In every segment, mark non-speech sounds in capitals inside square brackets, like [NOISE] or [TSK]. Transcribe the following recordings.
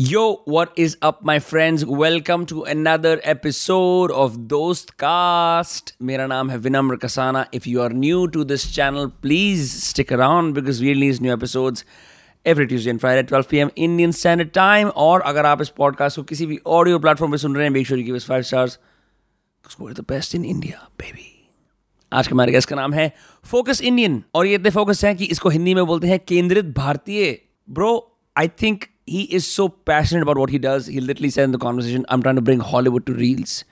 Yo, what is up, my friends? Welcome to another episode of Dost Cast. मेरा नाम है विनम्र Kasana. If you are new to this channel, please stick around because we release new episodes every Tuesday and Friday at 12 p.m. Indian Standard Time. और अगर आप इस podcast को किसी भी ऑडियो प्लेटफॉर्म पे सुन रहे हैं, us five stars. Because we're the best in India, baby. आज के हमारे गेस्ट का नाम है फोकस इंडियन और ये इतने फोकस हैं कि इसको हिंदी में बोलते हैं केंद्रित भारतीय bro I think he is so passionate about what he does. He literally said in the conversation, I'm trying to bring Hollywood to reels.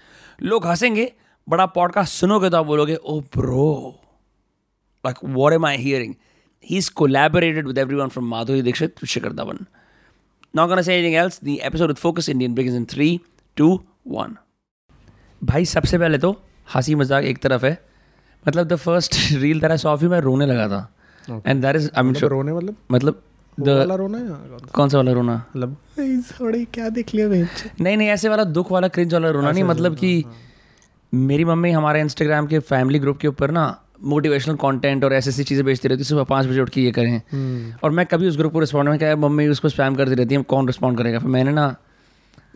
लोग हंसेंगे बट आप पॉडकास्ट सुनोगे तो आप बोलोगे ओ bro like what am I hearing he is collaborated with everyone from Madhuri Dixit to Shikhar Dhawan not gonna say anything else the episode with focus Indian begins in three two one भाई सबसे पहले तो हँसी मज़ाक एक तरफ़ है। मतलब the first reel that I saw मैं रोने लगा था। And that is I mean मतलब रोने मतलब? मतलब वाला रोना है कौन सा? वाला रोना? मतलब थोड़ी क्या देख लिया नहीं नहीं ऐसे वाला दुख वाला क्रिंज वाला रोना नहीं मतलब कि मेरी मम्मी हमारे इंस्टाग्राम के फैमिली ग्रुप के ऊपर ना मोटिवेशनल कंटेंट और ऐसी ऐसी चीज़ें बेचती रहती है सुबह पाँच बजे उठ के ये करें। और मैं कभी उस ग्रुप को रिस्पॉन्ड में क्या मम्मी उसको स्पैम करती रहती है कौन रिस्पॉन्ड करेगा? फिर मैंने ना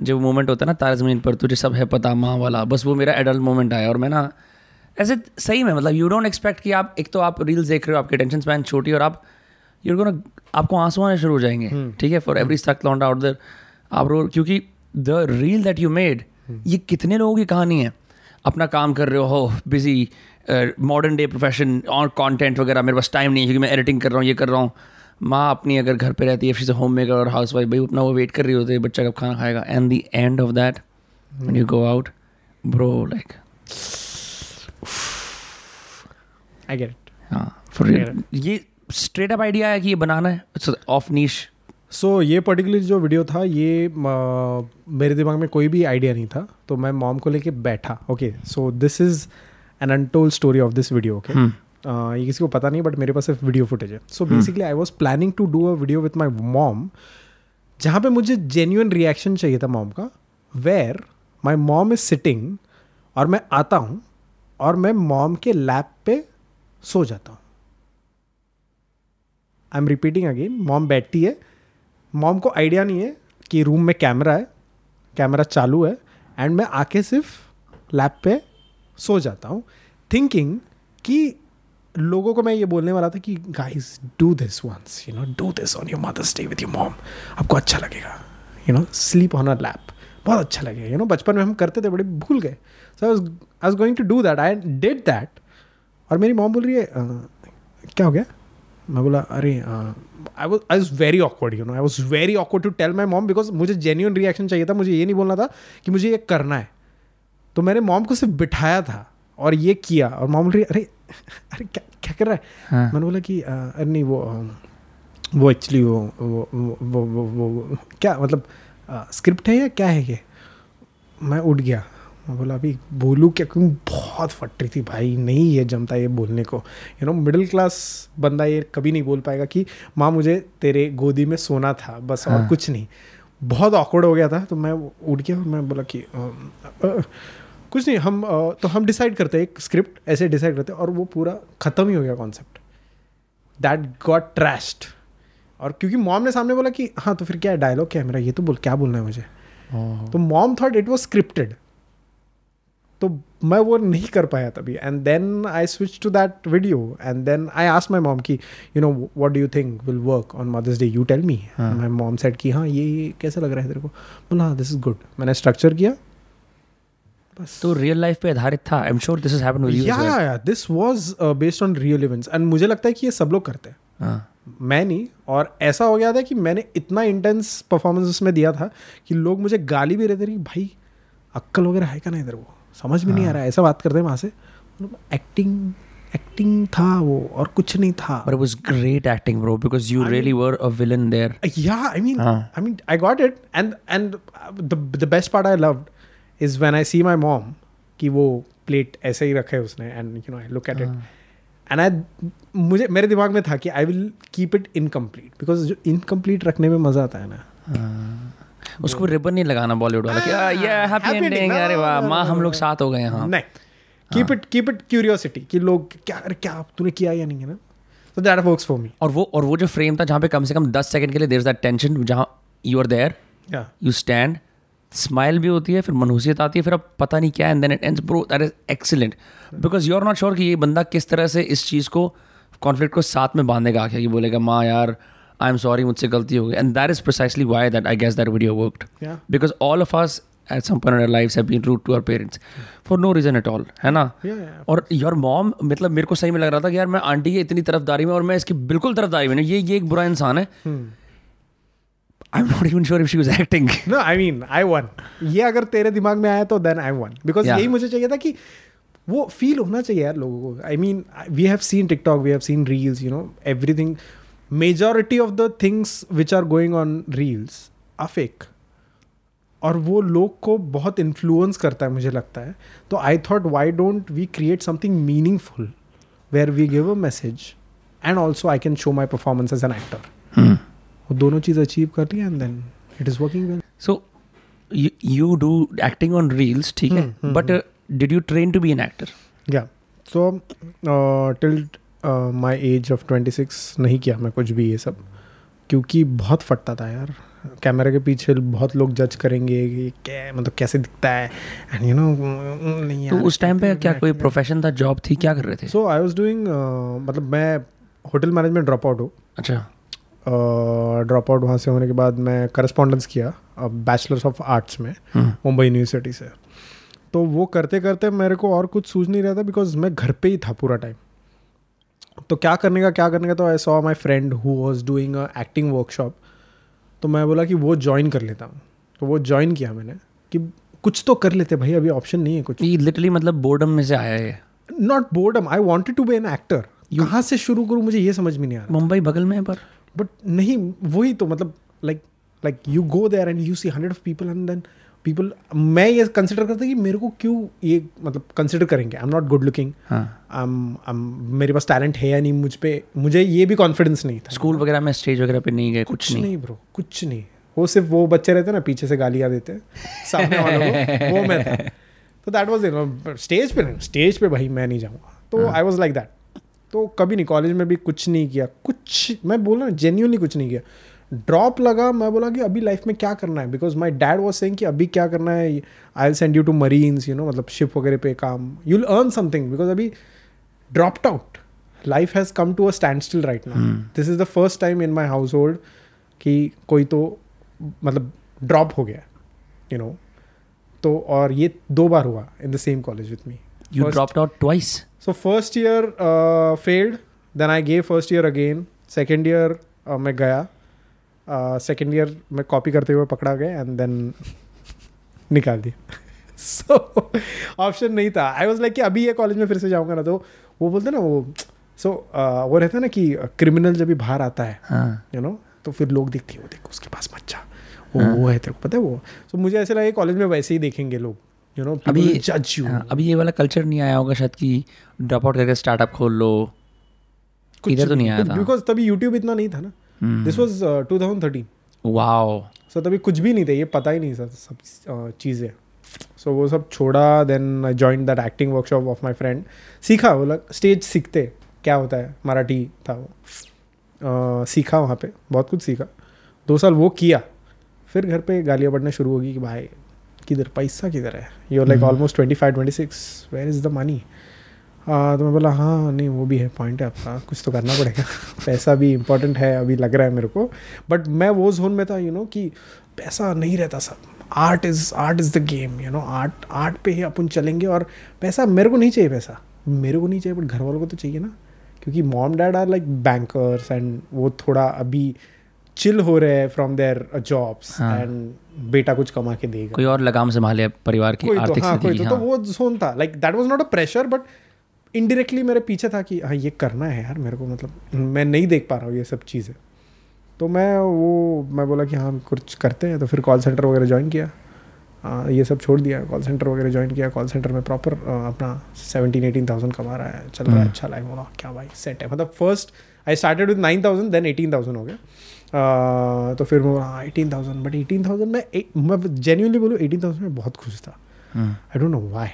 जब मोमेंट होता है ना तारा ज़मीन पर तुझे सब है पता माँ वाला। बस वो मेरा एडल्ट मोमेंट आया और मैं ना ऐसे सही में मतलब यू डोंट एक्सपेक्ट कि आप एक तो आप रील्स देख रहे हो आपकी टेंशन स्पैन छोटी और आप यू गोना आपको आँसू आने शुरू हो जाएँगे ठीक है? For every stuck loaned out there आप रो क्योंकि the reel that you made ये कितने लोगों की कहानी है? अपना काम कर रहे हो बिज़ी मॉडर्न डे प्रोफेशन और कंटेंट वगैरह मेरे पास टाइम नहीं है क्योंकि मैं एडिटिंग कर रहा हूँ ये कर रहा हूँ। माँ अपनी अगर घर पे रहती है फिर होम मेकर और हाउस वाइफ भाई अपना वो वेट कर रही होती है बच्चा कब खाना खाएगा? And the end of that when you go out bro like I get हाँ real. ये स्ट्रेट अप आइडिया है कि ये बनाना है? ऑफ़ नीश सो ये पर्टिकुलर जो वीडियो था ये म, मेरे दिमाग में कोई भी आइडिया नहीं था तो मैं मॉम को लेके बैठा okay so this is an untold story of this video okay ये किसी को पता नहीं बट मेरे पास सिर्फ़ वीडियो फुटेज है। So basically I was planning to do a video with my mom जहाँ पे मुझे जेन्यून रिएक्शन चाहिए था मॉम का where my mom is sitting और मैं आता हूँ और मैं मॉम के लैप पे सो जाता हूँ। I am repeating again mom बैठती है। मॉम को आइडिया नहीं है कि रूम में कैमरा है कैमरा चालू है एंड मैं आके सिर्फ़ लैप पे सो जाता हूँ। थिंकिंग कि लोगों को मैं ये बोलने वाला था कि guys do this once you know do this on your mother's day with your mom आपको अच्छा लगेगा you know sleep on a lap बहुत अच्छा लगेगा यू नो बचपन में हम करते थे बड़े भूल गए। So I was going to do that I did that और मेरी मॉम बोल रही है "अ, क्या हो गया? मैं बोला अरे I was I was very awkward you know I was very awkward to tell my mom because मुझे जेन्यून रिएक्शन चाहिए था मुझे ये नहीं बोलना था कि मुझे ये करना है. तो मैंने मॉम को सिर्फ़ बिठाया था और ये किया और मॉम बोल रही अरे अरे क्या क्या कर रहा है? हाँ। मैंने बोला कि अरे नहीं वो वो एक्चुअली वो वो वो वो वो वो वो क्या मतलब स्क्रिप्ट है या क्या है ये? मैं उठ गया। मैं बोला अभी बोलूँ क्या? क्योंकि बहुत फट रही थी भाई नहीं ये जमता ये बोलने को. यू नो मिडिल क्लास बंदा ये कभी नहीं बोल पाएगा कि माँ मुझे तेरे गोदी में सोना था बस और हाँ। कुछ नहीं। बहुत ऑकवर्ड हो गया था तो मैं उठ गया और मैं बोला कि कुछ नहीं हम तो हम डिसाइड करते हैं एक स्क्रिप्ट ऐसे डिसाइड करते हैं और वो पूरा ख़त्म ही हो गया कॉन्सेप्ट दैट गॉट ट्रैश्ड और क्योंकि मॉम ने सामने बोला कि हाँ तो फिर क्या डायलॉग क्या है मेरा? ये तो बोल क्या बोलना है मुझे? तो mom thought it was scripted तो मैं वो नहीं कर पाया तभी। And then I switch to that video and then I ask my mom की you know what do you think will work on mother's day you tell me my mom said कि हाँ ये ये कैसा लग रहा है तेरे को? बोला हाँ दिस इज़ गुड मैंने स्ट्रक्चर किया। बस। तो रियल लाइफ पे आधारित था। I am sure this is happen with you yeah yeah this was based on real events and मुझे लगता है कि ये सब लोग करते हैं। हाँ। मैं नहीं। और ऐसा हो गया था कि मैंने इतना इंटेंस परफॉर्मेंस उसमें दिया था कि लोग मुझे गाली भी रहते थे कि भाई अक्कल वगैरह है क्या नहीं इधर वो समझ में नहीं आ रहा ऐसा बात करते वहाँ से। एक्टिंग एक्टिंग था वो और कुछ नहीं था। But was great acting bro because you really were a villain there yeah I mean I mean I got it and and the the best part I loved is when I see my mom कि वो plate ऐसे ही रखे उसने and you know I look at it and I मुझे मेरे दिमाग में था कि I will keep it incomplete because जो इनकम्प्लीट रखने में मज़ा आता है ना. उसको रिबन नहीं लगाना बॉलीवुड वाला कि ये हैप्पी एंडिंग अरे वाह माँ हम लोग साथ हो गए हाँ नहीं keep it keep it curiosity कि लोग क्या अरे क्या तूने किया या नहीं है ना? So that works for me. और वो और वो जो फ्रेम था जहाँ पे कम से कम दस सेकंड के लिए देर दैट टेंशन जहाँ you are there yeah you stand smile भी होती है फिर मनहूसियत आती है फिर अब पता नहीं क्या and then it ends bro that is excellent because you are not sure कि ये बंदा किस तरह से इस चीज़ को कॉन्फ्लिक्ट को साथ में बांधेगा आके कि बोलेगा माँ यार आई एम सॉरी मुझसे गलती हो गई। And that is precisely why that I guess that video worked because all of us at some point in life have been rude to our parents for no reason at all है ना. और your mom मतलब मेरे को सही में लग रहा था कि यार मैं आंटी की इतनी तरफदारी में और मैं इसकी बिल्कुल तरफदारी में नहीं ये ये एक बुरा इंसान है। I am not even sure if she was acting no I mean I won ये अगर तेरे दिमाग में आया तो then I won because Yeah. यही मुझे चाहिए था कि वो फील होना चाहिए यार लोगों को। I mean we have seen TikTok we have seen reels you know everything majority of the things which are going on reels are fake और वो लोग को बहुत इन्फ्लुएंस करता है मुझे लगता है। तो I thought why don't we create something meaningful where we give a message and also I can show my performance as an actor वो दोनों चीज़ अचीव कर लिया and then it is working well so you do acting on reels ठीक है? But did you train to be an actor या so till my age of twenty six नहीं किया मैं कुछ भी ये सब। क्योंकि बहुत फटता था यार। कैमरे के पीछे बहुत लोग जज करेंगे कि क्या मतलब कैसे दिखता है। एंड यू नो नहीं तो उस टाइम पे क्या कोई प्रोफेशन था जॉब थी क्या कर रहे थे? सो आई वाज डूइंग मतलब मैं होटल मैनेजमेंट ड्रॉप आउट हूँ। अच्छा। ड्रॉप आउट वहाँ से होने के बाद मैं करस्पॉन्डेंस किया बैचलर्स ऑफ़ आर्ट्स में हम्म, मुंबई यूनिवर्सिटी से। तो वो करते करते मेरे को और कुछ सूझ नहीं रहा था बिकॉज़ मैं घर पे ही था पूरा टाइम तो क्या करने का क्या करने का तो I saw my friend who was doing acting workshop तो मैं बोला कि वो ज्वाइन कर लेता हूँ। तो वो ज्वाइन किया मैंने कि कुछ तो कर लेते भाई अभी ऑप्शन नहीं है कुछ। लिटरली मतलब बोर्डम में से आया है not boredom I wanted to be an actor कहाँ से शुरू करूँ मुझे ये समझ में नहीं आ रहा। मुंबई बगल में है पर। बट नहीं वही तो मतलब like like you go there and you see hundred of people and then people मैं ये कंसिडर करता कि मेरे को क्यों ये मतलब कंसिडर करेंगे? I am not good looking मेरे पास टैलेंट है या नहीं मुझ पर मुझे ये भी कॉन्फिडेंस नहीं था। स्कूल वगैरह में स्टेज वगैरह पे नहीं गए कुछ कुछ नहीं। नहीं ब्रो कुछ नहीं। वो सिर्फ़ वो बच्चे रहते ना पीछे से गालियाँ देते सामने वालों को वो मैं था। तो दैट वॉज़ स्टेज पे नहीं स्टेज पे भाई मैं नहीं जाऊँगा। तो आई वॉज़ लाइक दैट तो कभी नहीं कॉलेज में भी कुछ नहीं किया। कुछ मैं बोल रहा हूँ जेन्यूनली कुछ नहीं किया। ड्रॉप लगा मैं बोला कि अभी लाइफ में क्या करना है? Because my dad was saying कि अभी क्या करना है? I will send you to marines you know मतलब शिप वगैरह पे काम। You will earn something because अभी dropped out life has come to a standstill right now this is the first time in my household कि कोई तो मतलब drop हो गया यू नो तो और ये दो बार हुआ in the same college with me you dropped out twice year uh, failed. Then I gave first year again. Second year uh, मैं गया. सेकेंड ईयर में कॉपी करते हुए पकड़ा गया एंड देन निकाल दिया। [LAUGHS] सो ऑप्शन नहीं था। आई वॉज़ लाइक कि अभी ये कॉलेज में फिर से जाऊँगा ना तो वो बोलते ना वो सो so, uh, वो रहता है ना कि क्रिमिनल जब भी बाहर आता है हाँ। यू नो तो फिर लोग देखते हैं वो देखो उसके पास बच्चा। वो वो है तेरे को पता है वो? सो मुझे ऐसे लगा कॉलेज में वैसे ही देखेंगे लोग यू नो अभी जज यू हाँ, अभी ये वाला कल्चर नहीं आया होगा शायद कि ड्रॉप आउट करके स्टार्टअप खोल लो। इधर तो नहीं आया था। बिकॉज़ तभी यूट्यूब इतना नहीं था ना। This was two thousand thirteen wow so तभी कुछ भी नहीं था ये पता ही नहीं था सब uh, चीज़ें। सो वो सब छोड़ा then I join that acting workshop of my friend सीखा वो लग स्टेज सीखते क्या होता है मराठी था वो। Uh, सीखा वहाँ पे बहुत कुछ सीखा। दो साल वो किया फिर घर पे गालियाँ पड़ना शुरू होगी कि भाई किधर पैसा किधर है? You like almost twenty five twenty six where is the money तो मैं बोला हाँ नहीं वो भी है पॉइंट है आपका कुछ तो करना पड़ेगा। [LAUGHS] पैसा भी इम्पोर्टेंट है अभी लग रहा है मेरे को। बट मैं वो जोन में था यू you नो know, कि पैसा नहीं रहता सब। Art is art is the game you know art art पे ही अपन चलेंगे और पैसा मेरे को नहीं चाहिए पैसा। मेरे को नहीं चाहिए बट घर वालों को तो चाहिए ना। क्योंकि mom dad are like bankers and वो थोड़ा अभी चिल हो रहे हैं फ्रॉम देयर जॉब्स हाँ। एंड बेटा कुछ कमा के देगा। कोई और लगाम संभाले परिवार की कोई तो हाँ कोई स्थिति तो, हाँ। तो वो जोन था। Like that was not a pressure but indirectly मेरे पीछे था कि हाँ ये करना है यार मेरे को मतलब मैं नहीं देख पा रहा हूँ ये सब चीज़ें। तो मैं वो मैं बोला कि हाँ कुछ करते हैं। तो फिर कॉल सेंटर वगैरह ज्वाइन किया। आ, ये सब छोड़ दिया। कॉल सेंटर वगैरह ज्वाइन किया। कॉल सेंटर में प्रॉपर अपना सेवनटीन एटीन थाउज़ेंड कमा रहा है। चल रहा है हम्म। अच्छा लाइफ बोला क्या भाई सेट है। मतलब first I started with nine thousand then eighteen thousand हो गया। आ, तो फिर मैं बोला हाँ eighteen thousand but eighteen thousand में मैं जेन्यूनली बोलूँ एटीन थाउज़ेंड में बहुत खुश था। I don't know why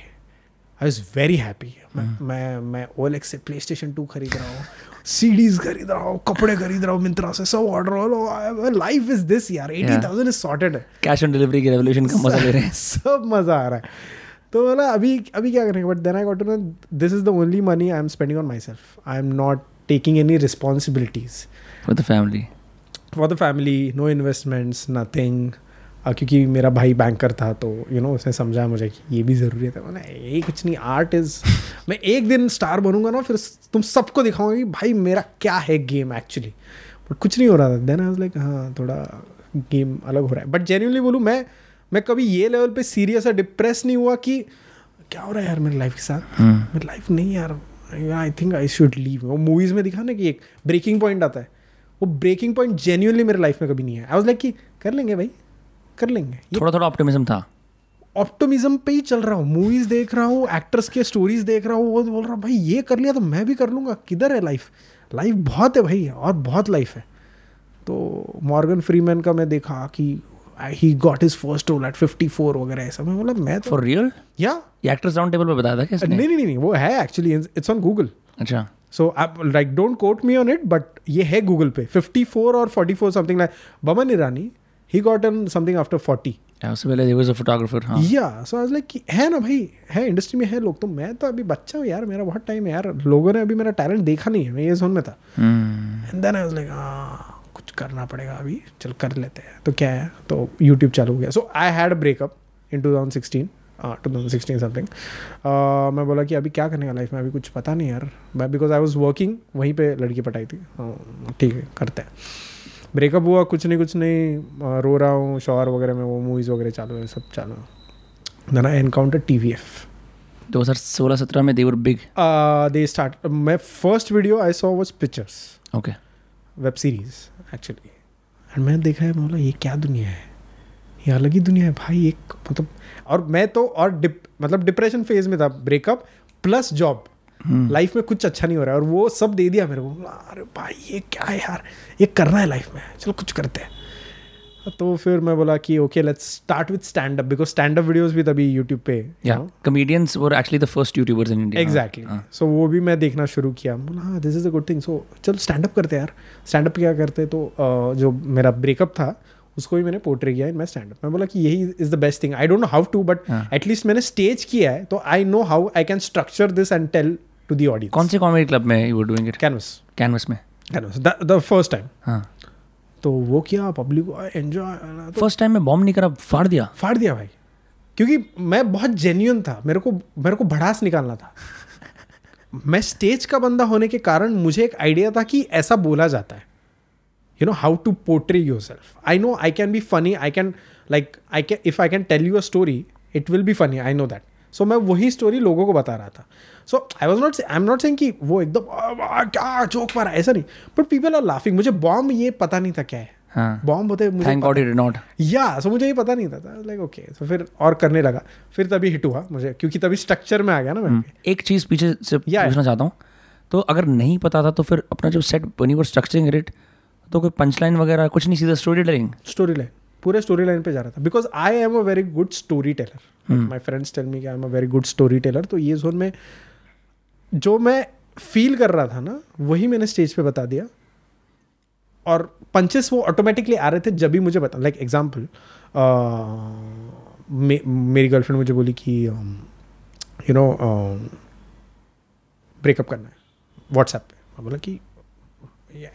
I was very happy मैं मैं मैं ओएलएक्स से प्ले स्टेशन टू खरीद रहा हूँ सीडीज खरीद रहा हूँ कपड़े खरीद रहा हूँ मिंत्रा से सब ऑर्डर लाइफ इज़ दिस यार एटी थाउज़ेंड इज़ सॉर्टेड है कैश ऑन डिलीवरी की रेवोल्यूशन का मज़ा ले रहे हैं। [LAUGHS] सब मज़ा आ रहा है। तो बोला अभी अभी क्या करेंगे but then I got to know this is the only money I am spending on myself I am not taking any responsibilities for the family for the family no investments nothing क्योंकि मेरा भाई banker था तो you you know know, उसने समझा मुझे कि ये भी ज़रूरी है। मैंने ये कुछ नहीं आर्ट इज़ [LAUGHS] मैं एक दिन स्टार बनूँगा ना फिर तुम सबको दिखाऊँगा कि भाई मेरा क्या है गेम एक्चुअली बट कुछ नहीं हो रहा था। देन आई वाज लाइक हाँ थोड़ा गेम अलग हो रहा है। बट जेन्यूनली बोलूँ मैं मैं कभी ये लेवल पे सीरियस या डिप्रेस नहीं हुआ कि क्या हो रहा है यार मेरी लाइफ के साथ? मेरी लाइफ नहीं यार। I think I should leave वो मूवीज़ में दिखा ना कि एक ब्रेकिंग पॉइंट आता है। वो ब्रेकिंग पॉइंट जेन्यूनली मेरे लाइफ में कभी नहीं है आई वॉज़ लाइक कि कर लेंगे भाई। कर लेंगे। थोड़ा थोड़ा ऑप्टिमिज्म था। ऑप्टिमिज्म पे ही चल रहा हूँ। मूवीज़ देख रहा हूँ एक्टर्स के स्टोरीज देख रहा हूँ वो बोल रहा हूँ भाई ये कर लिया तो मैं भी कर लूँगा। किधर है लाइफ लाइफ बहुत है भाई और बहुत लाइफ है। तो मॉर्गन फ्रीमैन का मैं देखा कि he got his first role at 54 वगैरह ऐसा मैं बोला मैं फॉर रियल या एक्टर्स राउंड टेबल पे बताया था क्या इसने? नहीं नहीं नहीं वो है एक्चुअली इट्स ऑन गूगल अच्छा। सो आप like don't quote me on it but ये है गूगल पे। 54 और 44 something like Boman Irani he got in something after 40 या उससे पहले वाज अ फोटोग्राफर हाँ। या सो आई वाज लाइक है ना भाई? है इंडस्ट्री में है लोग तो मैं तो अभी बच्चा हूँ यार मेरा बहुत टाइम है यार। लोगों ने अभी मेरा टैलेंट देखा नहीं है मैं ये जोन में था। And then I was like कुछ करना पड़ेगा अभी चल कर लेते हैं। तो क्या है तो यूट्यूब चालू हो गया। So I had breakup in two thousand sixteen two thousand sixteen something मैं बोला कि अभी क्या करने का लाइफ में अभी कुछ पता नहीं यार। बिकॉज़ आई वॉज़ वर्किंग वहीं पर लड़की पटाई थी। हाँ, ठीक है करते हैं। ब्रेकअप हुआ कुछ नहीं कुछ नहीं रो रहा हूँ शॉर वगैरह में वो मूवीज़ वगैरह चालू है सब चालू then I encounter T V F 2016-17 में they were big they start मैं first video I saw was Pitchers okay web series actually and मैंने देखा है बोला ये क्या दुनिया है? ये अलग ही दुनिया है भाई एक मतलब और मैं तो और डिप मतलब डिप्रेशन फ़ेज़ में था ब्रेकअप प्लस जॉब लाइफ में कुछ अच्छा नहीं हो रहा है और वो सब दे दिया मेरे को। अरे भाई ये क्या है यार? ये करना है लाइफ में। चलो कुछ करते हैं। तो फिर मैं बोला कि okay let's start with stand up because stand up videos भी तभी यूट्यूब पे या comedians were actually the first YouTubers in India exactly so वो भी मैं देखना शुरू किया। बोला हाँ this is a good thing so चलो स्टैंड अप करते यार। स्टैंड अप क्या करते तो uh, जो मेरा ब्रेकअप था उसको भी मैंने पोर्ट्रे किया इन माई स्टैंड अप मैं बोला कि यही is the best thing I don't know how to but at least मैंने स्टेज किया है तो I know how I can structure this and tell to the audience कौन से कॉमेडी क्लब में you doing it Canvas Canvas में। Canvas the first time हाँ। तो वो किया पब्लिक एंजॉय फ़र्स्ट टाइम में बॉम्ब नहीं करा फाड़ दिया। फाड़ दिया भाई। क्योंकि मैं बहुत जेन्यून था मेरे को मेरे को भड़ास निकालना था। [LAUGHS] मैं स्टेज का बंदा होने के कारण मुझे एक आइडिया था कि ऐसा बोला जाता है। Know how to portray yourself I know I can be funny I can like I can if I can tell you a story it will be funny I know that so मैं वही story लोगों को बता रहा था. So I was not I am not saying कि वो एकदम क्या जोक मारा। ऐसा नहीं. बट पीपल आर लाफिंग मुझे बॉम्ब ये पता नहीं था क्या है. हाँ. बॉम्ब होते मुझे थैंक गॉड इट नॉट या सो मुझे ये पता नहीं था लाइक ओके तो फिर और करने लगा. फिर तभी हिट हुआ मुझे क्योंकि तभी स्ट्रक्चर में आ गया ना मैं. एक चीज़ पीछे से. पूछना चाहता हूँ. तो अगर नहीं पता था तो फिर अपना जब सेट बनी वर स्ट्रक्चरिंग इट तो कोई पंच लाइन वगैरह कुछ नहीं सीधा स्टोरी टेलिंग स्टोरी लाइन पूरे स्टोरी लाइन पे जा रहा था. Because I am a very good storyteller my friends tell me I am a very good storyteller तो ये जोन में जो मैं फील कर रहा था ना वही मैंने स्टेज पे बता दिया. और पंचेस वो ऑटोमेटिकली आ रहे थे जब भी मुझे बता लाइक एग्ज़ाम्पल मे, मेरी गर्लफ्रेंड मुझे बोली कि यू नो ब्रेकअप करना है. व्हाट्सएप पे. मैं बोला कि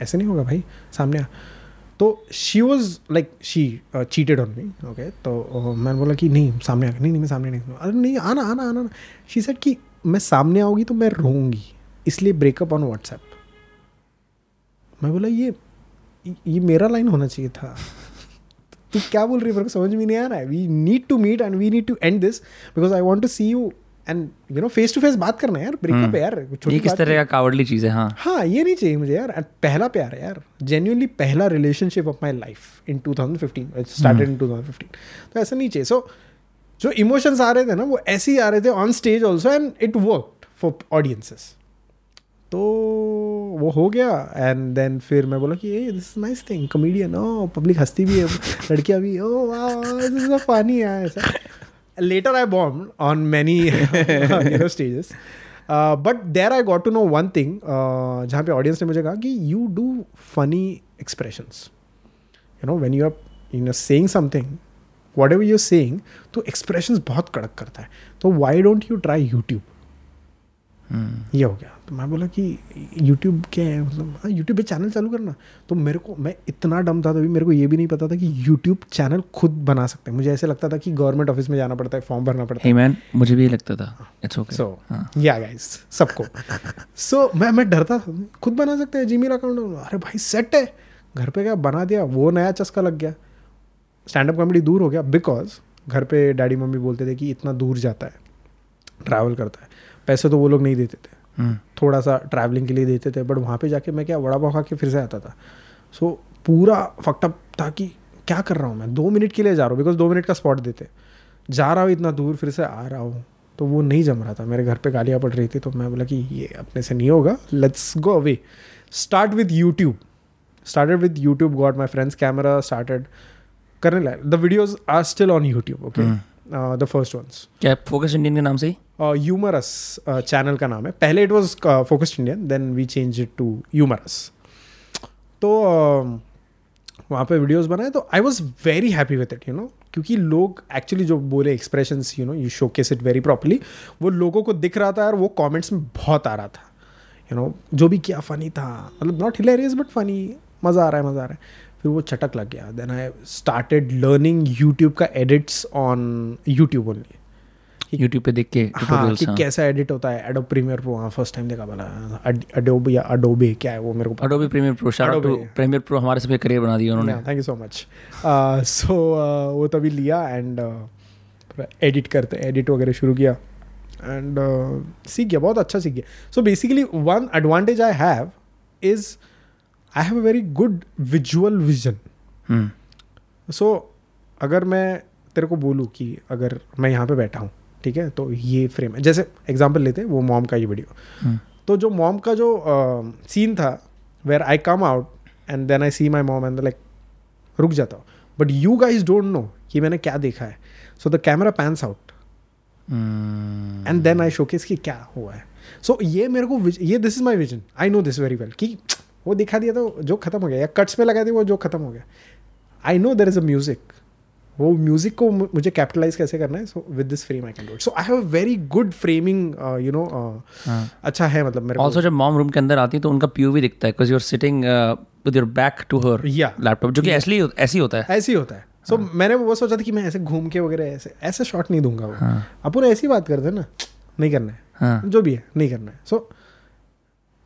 ऐसे नहीं होगा भाई सामने आ। तो she was like she cheated on me okay तो uh, मैंने बोला कि नहीं सामने आकर नहीं नहीं मैं सामने नहीं अरे नहीं आना आना आना शी सेड कि मैं सामने आऊँगी तो मैं रोऊँगी इसलिए ब्रेकअप ऑन व्हाट्सएप मैं बोला ये ये मेरा लाइन होना चाहिए था। [LAUGHS] तू क्या बोल रही है? मेरे को समझ में नहीं आ रहा है। We need to meet and we need to end this because I want to see you and you know face to face बात करना है यार ब्रेकअप है यार छोटी ये किस तरह का कावड़ली चीज़ है? हाँ। हाँ ये नहीं चाहिए मुझे यार And पहला प्यार है यार जेन्यूनली पहला relationship of my life in 2015 started in 2015 तो ऐसा नहीं चाहिए। सो जो इमोशंस आ रहे थे ना वो ऐसे ही आ रहे थे on stage also and it work for audiences तो वो हो गया एंड देन फिर मैं बोला कि ये this is nice thing comedian O public हंसती भी है लड़कियाँ भी ओ वाह दिस इज़ अ फनी है ऐसा। Later I bombed on many [LAUGHS] you know stages. But there I got to know one thing जहाँ पे ऑडियंस ने मुझे कहा कि you do funny expressions you know when you are you know saying something whatever you're saying तो expression बहुत कड़क करता है. तो why don't you try YouTube ये हो गया। तो मैं बोला कि यूट्यूब क्या है? मतलब हाँ यूट्यूब पे चैनल चालू करना। तो मेरे को मैं इतना डम था तभी मेरे को ये भी नहीं पता था कि यूट्यूब चैनल खुद बना सकते हैं। मुझे ऐसे लगता था कि गवर्नमेंट ऑफ़िस में जाना पड़ता है फॉर्म भरना पड़ता हे। मैन मुझे भी ये लगता था। इट्स ओके सो या गाइस सबको। सो मैं मैं डरता था। खुद बना सकते हैं जीमेल अकाउंट अरे भाई सेट है। घर पे क्या बना दिया? वो नया चस्का लग गया। स्टैंड अप कॉमेडी दूर हो गया बिकॉज़ घर पे डैडी मम्मी बोलते थे कि इतना दूर जाता है। ट्रैवल करता है। पैसे तो वो लोग नहीं देते थे। थोड़ा सा ट्रैवलिंग के लिए देते थे बट वहाँ पे जाके मैं क्या वड़ा पाव खा के फिर से आता था। सो पूरा फकटअप था कि क्या कर रहा हूँ मैं? दो मिनट के लिए जा रहा हूँ बिकॉज़ दो मिनट का स्पॉट देते। जा रहा हूँ इतना दूर, फिर से आ रहा हूँ। तो वो नहीं जम रहा था। मेरे घर पे गालियाँ पड़ रही थी तो मैं बोला कि ये अपने से नहीं होगा let's go away start with YouTube started with YouTube got my friends camera started करने लगा। The videos are still on YouTube okay the first ones क्या फोकस इंडियन के नाम से यूमरस चैनल का नाम है। पहले it was focused Indian then we change it to humorous तो uh, वहाँ पे वीडियोस बनाए तो I was very happy with it you know क्योंकि लोग एक्चुअली जो बोले expressions you know you showcase it very properly वो लोगों को दिख रहा था और वो कमेंट्स में बहुत आ रहा था। यू नो जो भी किया फ़नी था। मतलब नॉट हिलेरियस बट फ़नी मज़ा आ रहा है मज़ा आ रहा है। फिर वो चटक लग गया। Then I started learning YouTube का edits on YouTube only YouTube पे देख के हाँ कि हाँ। कैसा एडिट होता है। एडोब प्रीमियर प्रो हाँ फ़र्स्ट टाइम देखा बोला अडोब या अडोबे क्या है वो मेरे को Adobe Premiere Pro out Premiere Pro हमारे से करियर बना दिया उन्होंने। Thank you so much so वो तभी लिया एंड एडिट करते एडिट वगैरह शुरू किया। एंड सीख गया बहुत अच्छा सीख गया। So basically one advantage I have is I have a very good visual vision so अगर मैं तेरे को बोलूँ कि अगर मैं यहाँ पे बैठा हूँ ठीक है तो ये फ्रेम है। जैसे एग्ज़ाम्पल लेते हैं वो मॉम का ये वीडियो हम्म, तो जो मॉम का जो सीन था where I come out and then I see my mom and like रुक जाता हूँ। But you guys don't know कि मैंने क्या देखा है। So the camera pans out and then I showcase कि क्या हुआ है। सो so, ये मेरे को ये this is my vision I know this very well कि वो दिखा दिया तो जो खत्म हो गया या कट्स पे लगा दिया वो जो खत्म हो गया। I know there is a music वो म्यूज़िक को मुझे कैपिटलाइज कैसे करना है? So with this frame I can do so I have a very good framing you know हाँ। अच्छा है मतलब मेरे को। ऑल्सो जब मॉम रूम के अंदर आती है तो उनका पीओवी दिखता है because you are sitting with your back to her Yeah. Laptop जो कि ऐसे ऐसे ही होता है। ऐसे ही होता है। सो मैंने वो सोचा था कि मैं ऐसे घूम के वगैरह ऐसे ऐसे शॉट नहीं दूँगा वो। हाँ। अपन ऐसी बात करते हैं ना नहीं करना है। हाँ। जो भी है नहीं करना है। सो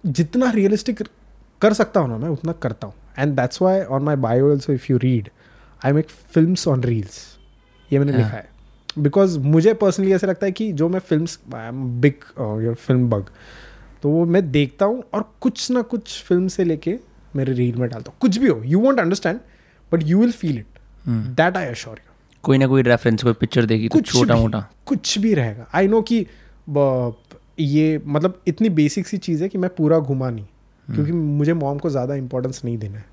जितना रियलिस्टिक कर सकता हूँ ना मैं उतना करता हूँ। And that's why on my bio also if you read I make film on reels ये मैंने हाँ. लिखा है। बिकॉज़ मुझे पर्सनली ऐसा लगता है कि जो मैं film I am big film bug तो वो मैं देखता हूँ और कुछ ना कुछ फ़िल्म से लेके मेरे रील में डालता हूँ। कुछ भी हो you won't understand but you will feel it that I assure you कोई ना कोई रेफरेंस कोई पिक्चर देखी तो कुछ छोटा मोटा कुछ भी रहेगा। आई नो कि ये मतलब इतनी बेसिक सी चीज़ है कि मैं पूरा घुमा नहीं। क्योंकि मुझे मॉम को ज़्यादा इंपॉर्टेंस नहीं देना है।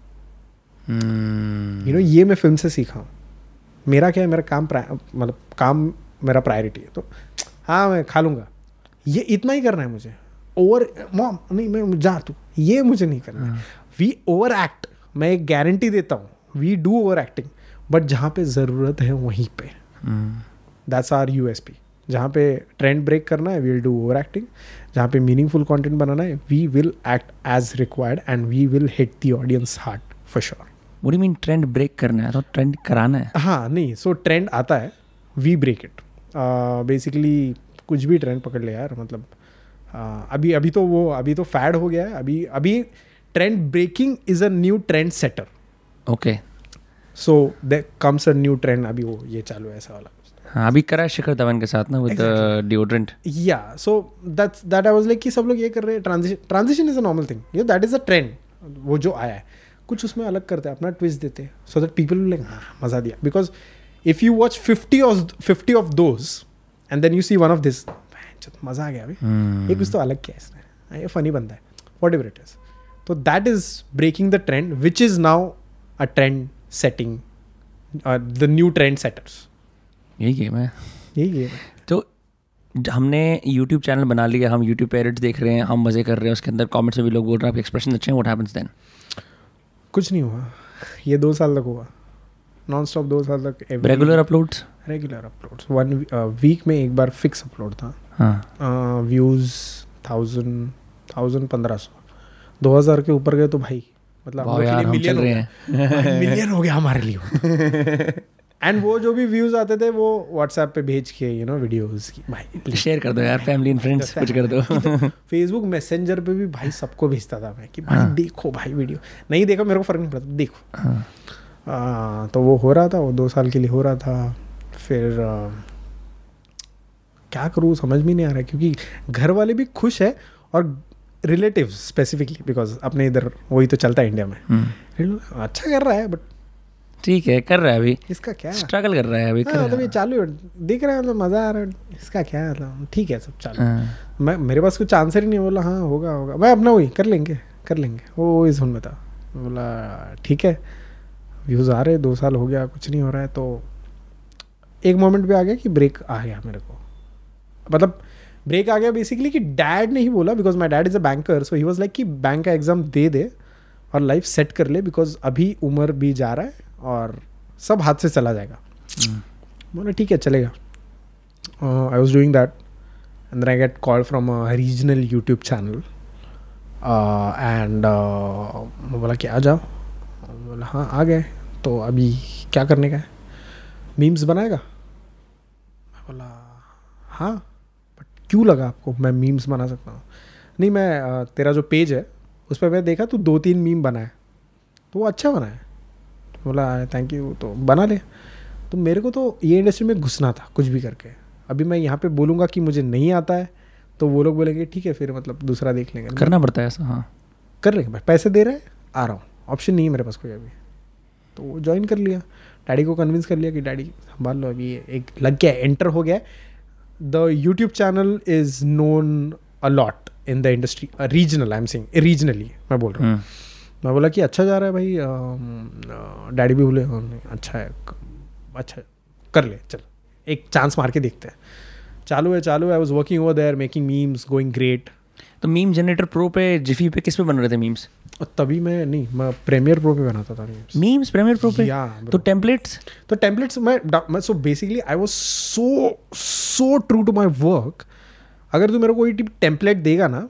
यू नो ये मैं फ़िल्म से सीखा हूँ। मेरा क्या है मेरा काम मतलब काम मेरा प्रायोरिटी है। तो हाँ मैं खा लूँगा। ये इतना ही करना है मुझे। ओवर मॉम नहीं मैं जा तू। ये मुझे नहीं करना है। वी ओवर एक्ट मैं एक गारंटी देता हूँ। We do over acting but जहाँ पे ज़रूरत है वहीं पे। That's our U S P जहाँ पे ट्रेंड ब्रेक करना है वील डू ओवर एक्टिंग जहाँ पे मीनिंगफुल कंटेंट बनाना है we will act as required and we will hit the audience heart for sure what mean trend break करना है? तो ट्रेंड कराना है। हाँ नहीं सो so, ट्रेंड आता है वी ब्रेक इट बेसिकली कुछ भी ट्रेंड पकड़ ले यार मतलब uh, अभी अभी तो वो अभी तो फैड हो गया है अभी अभी trend breaking is a new trend setter okay so they comes a new trend अभी वो ये चालू है ऐसा वाला। हाँ अभी करा शिखर धवन के साथ ना विद डिओड्रेंट या so that's that I was like कि सब लोग ये कर रहे हैं transition transition is a normal thing you that is a trend वो जो आया है कुछ उसमें अलग करते हैं अपना ट्विस्ट देते हैं सो दैट पीपल लाइक हाँ मज़ा दिया. Because if you watch fifty of fifty of those and then you see one of this मज़ा आ गया अभी। ये कुछ तो अलग किया है इसने। हाँ, ये फनी बनता है। वॉट एवर इट इज़ तो that is breaking the trend which is now a trend setting the new trend setters यही गेम है। यही गेम है। तो हमने YouTube चैनल बना लिया हम YouTube पे edits देख रहे हैं हम मज़े कर रहे हैं उसके अंदर कमेंट्स में भी लोग बोल रहे हैं आपके एक्सप्रेशन अच्छे हैं व्हाट हैपेंस देन कुछ नहीं हुआ। ये दो साल तक हुआ। नॉन स्टॉप दो साल तक regular uploads regular uploads one week में एक बार फिक्स अपलोड था। हाँ। व्यूज़ थाउज़ेंड थाउज़ेंड पंद्रह सौ। दो हज़ार के ऊपर गए तो भाई मतलब हैं मिलियन हो गया हमारे लिए। [LAUGHS] एंड वो जो भी व्यूज़ आते थे वो व्हाट्सएप पे भेज के यू नो वीडियोस की। भाई शेयर कर दो यार फैमिली एंड फ्रेंड्स कुछ कर दो। [LAUGHS] फेसबुक मैसेंजर पे भी भाई सबको भेजता था मैं कि भाई हाँ. देखो भाई वीडियो नहीं देखो मेरे को फ़र्क नहीं पड़ता देखो। हाँ। आ, तो वो हो रहा था वो दो साल के लिए हो रहा था। फिर आ, क्या करूँ समझ में नहीं आ रहा क्योंकि घर वाले भी खुश है और रिलेटिव स्पेसिफिकली बिकॉज़ अपने इधर वही तो चलता है इंडिया में। हम्म। अच्छा कर रहा है बट ठीक है कर रहा है अभी। इसका क्या? है स्ट्रगल कर रहा है अभी हाँ, मतलब ये चालू है। दिख रहा है मतलब मज़ा आ रहा है। इसका क्या है मतलब ठीक है सब चालू। हाँ। मैं मेरे पास कुछ आंसर ही नहीं बोला हाँ होगा होगा। मैं अपना वही कर लेंगे कर लेंगे। वो में था मैं बोला ठीक है व्यूज़ आ रहे दो साल हो गया कुछ नहीं हो रहा है। तो एक मोमेंट पे आ गया कि ब्रेक आ गया मेरे को। मतलब ब्रेक आ गया बेसिकली कि डैड ने ही बोला because my dad is a banker so he was like कि बैंक का एग्ज़ाम दे दे और लाइफ सेट कर ले बिकॉज़ अभी उम्र भी जा रहा है और सब हाथ से चला जाएगा। बोला ठीक है चलेगा। I was doing that and I get call from uh, and uh, मैं बोला कि आ जाओ। बोला हाँ आ गए। तो अभी क्या करने का है? मीम्स बनाएगा? मैं बोला हाँ बट क्यों लगा आपको? मैं मीम्स बना सकता हूँ। नहीं मैं uh, तेरा जो पेज है उस पर मैं देखा तू दो तीन मीम बनाए तो वो अच्छा बना तो बोला थैंक यू तो बना ले। तो मेरे को तो ये इंडस्ट्री में घुसना था कुछ भी करके। अभी मैं यहाँ पे बोलूँगा कि मुझे नहीं आता है तो वो लोग बोलेंगे ठीक है फिर मतलब दूसरा देख लेंगे। करना पड़ता है ऐसा हाँ। कर लेंगे भाई पैसे दे रहे हैं आ रहा हूँ। ऑप्शन नहीं है मेरे पास कोई अभी। तो वो ज्वाइन कर लिया। डैडी को कन्विंस कर लिया कि डैडी संभाल लो अभी एक लग गया एंटर हो गया the YouTube channel is known a lot in the industry regional I am sing regionally मैं बोल रहा हूँ। हम्म। मैं बोला कि अच्छा जा रहा है भाई डैडी भी बोले "हाँ, अच्छा है अच्छा कर ले चल एक चांस मार के देखते हैं. चालू है चालू है I was working over there making memes going great तो मीम जनरेटर प्रो पे जिफी पे किस पे बन रहे थे मीम्स तभी मैं नहीं मैं प्रीमियर प्रो पे बनाता था मीम्स मीम्स प्रीमियर प्रो पे? या तो टेम्पलेट्स तो टेम्पलेट्स मैं मैं so basically I was so so true to my work अगर तू मेरे को कोई टेम्पलेट देगा ना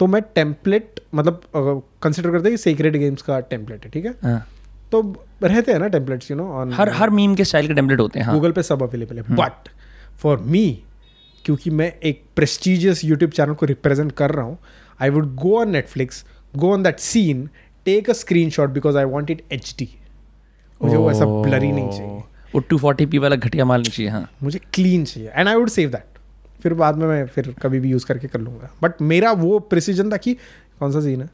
तो मैं टेम्पलेट मतलब कंसिडर करते हैं कि सीक्रेट गेम्स का टेम्पलेट है ठीक है? हाँ। तो रहते हैं ना टेम्पलेट्स यू नो ऑन हर हर मीम के स्टाइल के टेम्पलेट होते हैं हाँ। गूगल पे सब अवेलेबल है। बट फॉर मी क्योंकि मैं एक प्रेस्टिजियस यूट्यूब चैनल को रिप्रेजेंट कर रहा हूँ I would go on Netflix go on that scene take a screenshot because I want it H D मुझे वो ऐसा ब्लरी नहीं चाहिए। वो टू फोर्टी पी वाला घटिया माल नहीं चाहिए हाँ। मुझे क्लीन चाहिए। And I would save that फिर बाद में मैं फिर कभी भी यूज़ करके कर लूँगा। बट मेरा वो प्रिसीजन था कि कौन सा सीन है?